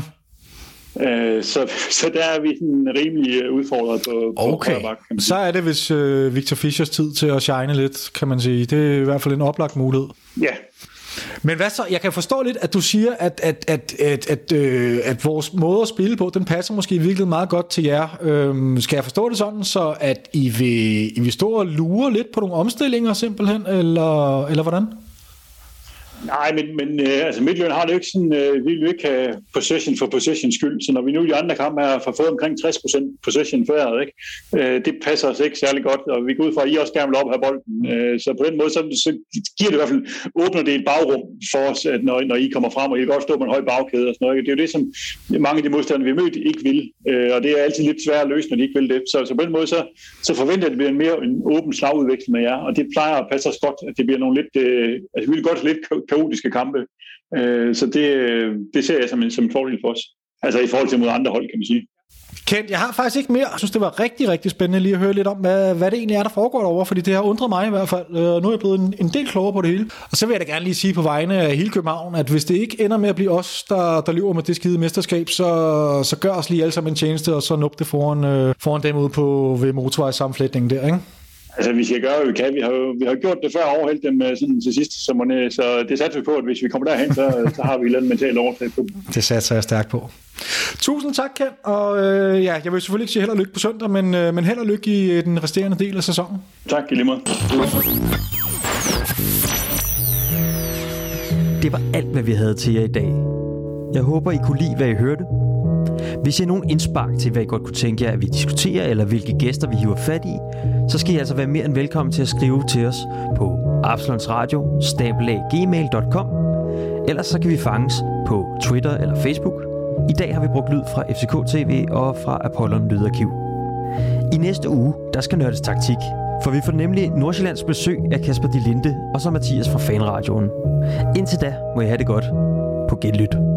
Øh, så, så der er vi sådan rimelig øh, udfordret på, på okay. højre bak. Så er det hvis øh, Victor Fischers tid til at shine lidt, kan man sige. Det er i hvert fald en oplagt mulighed. Ja, men hvad så? Jeg kan forstå lidt, at du siger, at, at, at, at, at, øh, at vores måde at spille på, den passer måske virkelig meget godt til jer. Øhm, skal jeg forstå det sådan, så at I vil, I vil stå og lure lidt på nogle omstillinger simpelthen, eller, eller hvordan? Nej, men, men øh, altså Midtjylland har det jo ikke sådan, øh, vi vil jo ikke have possession for possession skyld, så når vi nu i de andre kampe har fået omkring 60% possession før, ikke? Øh, det passer os ikke særlig godt, og vi går ud fra, at I også gerne vil op have bolden. Øh, så på den måde, så, så giver det i hvert fald, åbner det et bagrum for os, at når, når I kommer frem, og I kan godt stå med en høj bagkæde og sådan noget. Det er jo det, som mange af de modstandere, vi har mødt, ikke vil, øh, og det er altid lidt svært at løse, når de ikke vil det. Så, så på den måde, så, så forventer jeg, at det bliver en mere en åben slagudveksling med jer, og det plejer at passe os godt, at det bliver nogle lidt, øh, altså vi vil godt lidt kaotiske kampe. Øh, så det, øh, det ser jeg som en, som en fordel for os. Altså i forhold til mod andre hold, kan man sige. Kent, jeg har faktisk ikke mere. Jeg synes, det var rigtig, rigtig spændende lige at høre lidt om, hvad, hvad det egentlig er, der foregår derovre, fordi det har undret mig i hvert fald. Øh, nu er jeg blevet en, en del klogere på det hele. Og så vil jeg da gerne lige sige på vegne af hele København, at hvis det ikke ender med at blive os, der, der løber med det skide mesterskab, så, så gør os lige alle sammen en tjeneste, og så nup det foran, øh, foran dem ude på ved motorvejssamflætningen der, ikke? Altså, vi skal gøre, hvad vi kan. Vi har jo vi har gjort det før og overhældt dem øh, sådan til sidst, så, man, så det satser vi på, at hvis vi kommer derhen, så, så har vi et eller andet mentalt overtag på Det satser jeg stærkt på. Tusind tak, Ken. Og øh, ja, jeg vil selvfølgelig ikke sige held og lykke på søndag, men, øh, men held og lykke i øh, den resterende del af sæsonen. Tak, i lige måde. Det var alt, hvad vi havde til jer i dag. Jeg håber, I kunne lide, hvad I hørte. Hvis I har nogen indspark til, hvad I godt kunne tænke jer, at vi diskuterer, eller hvilke gæster vi hiver fat i, så skal I altså være mere end velkommen til at skrive til os på absalonsradio Ellers så kan vi fanges på Twitter eller Facebook. I dag har vi brugt lyd fra FCK TV og fra Apollon Lydarkiv. I næste uge, der skal nørdes taktik, for vi får nemlig Nordsjællands besøg af Kasper De Linde og så Mathias fra Fanradioen. Indtil da må I have det godt på Genlyt.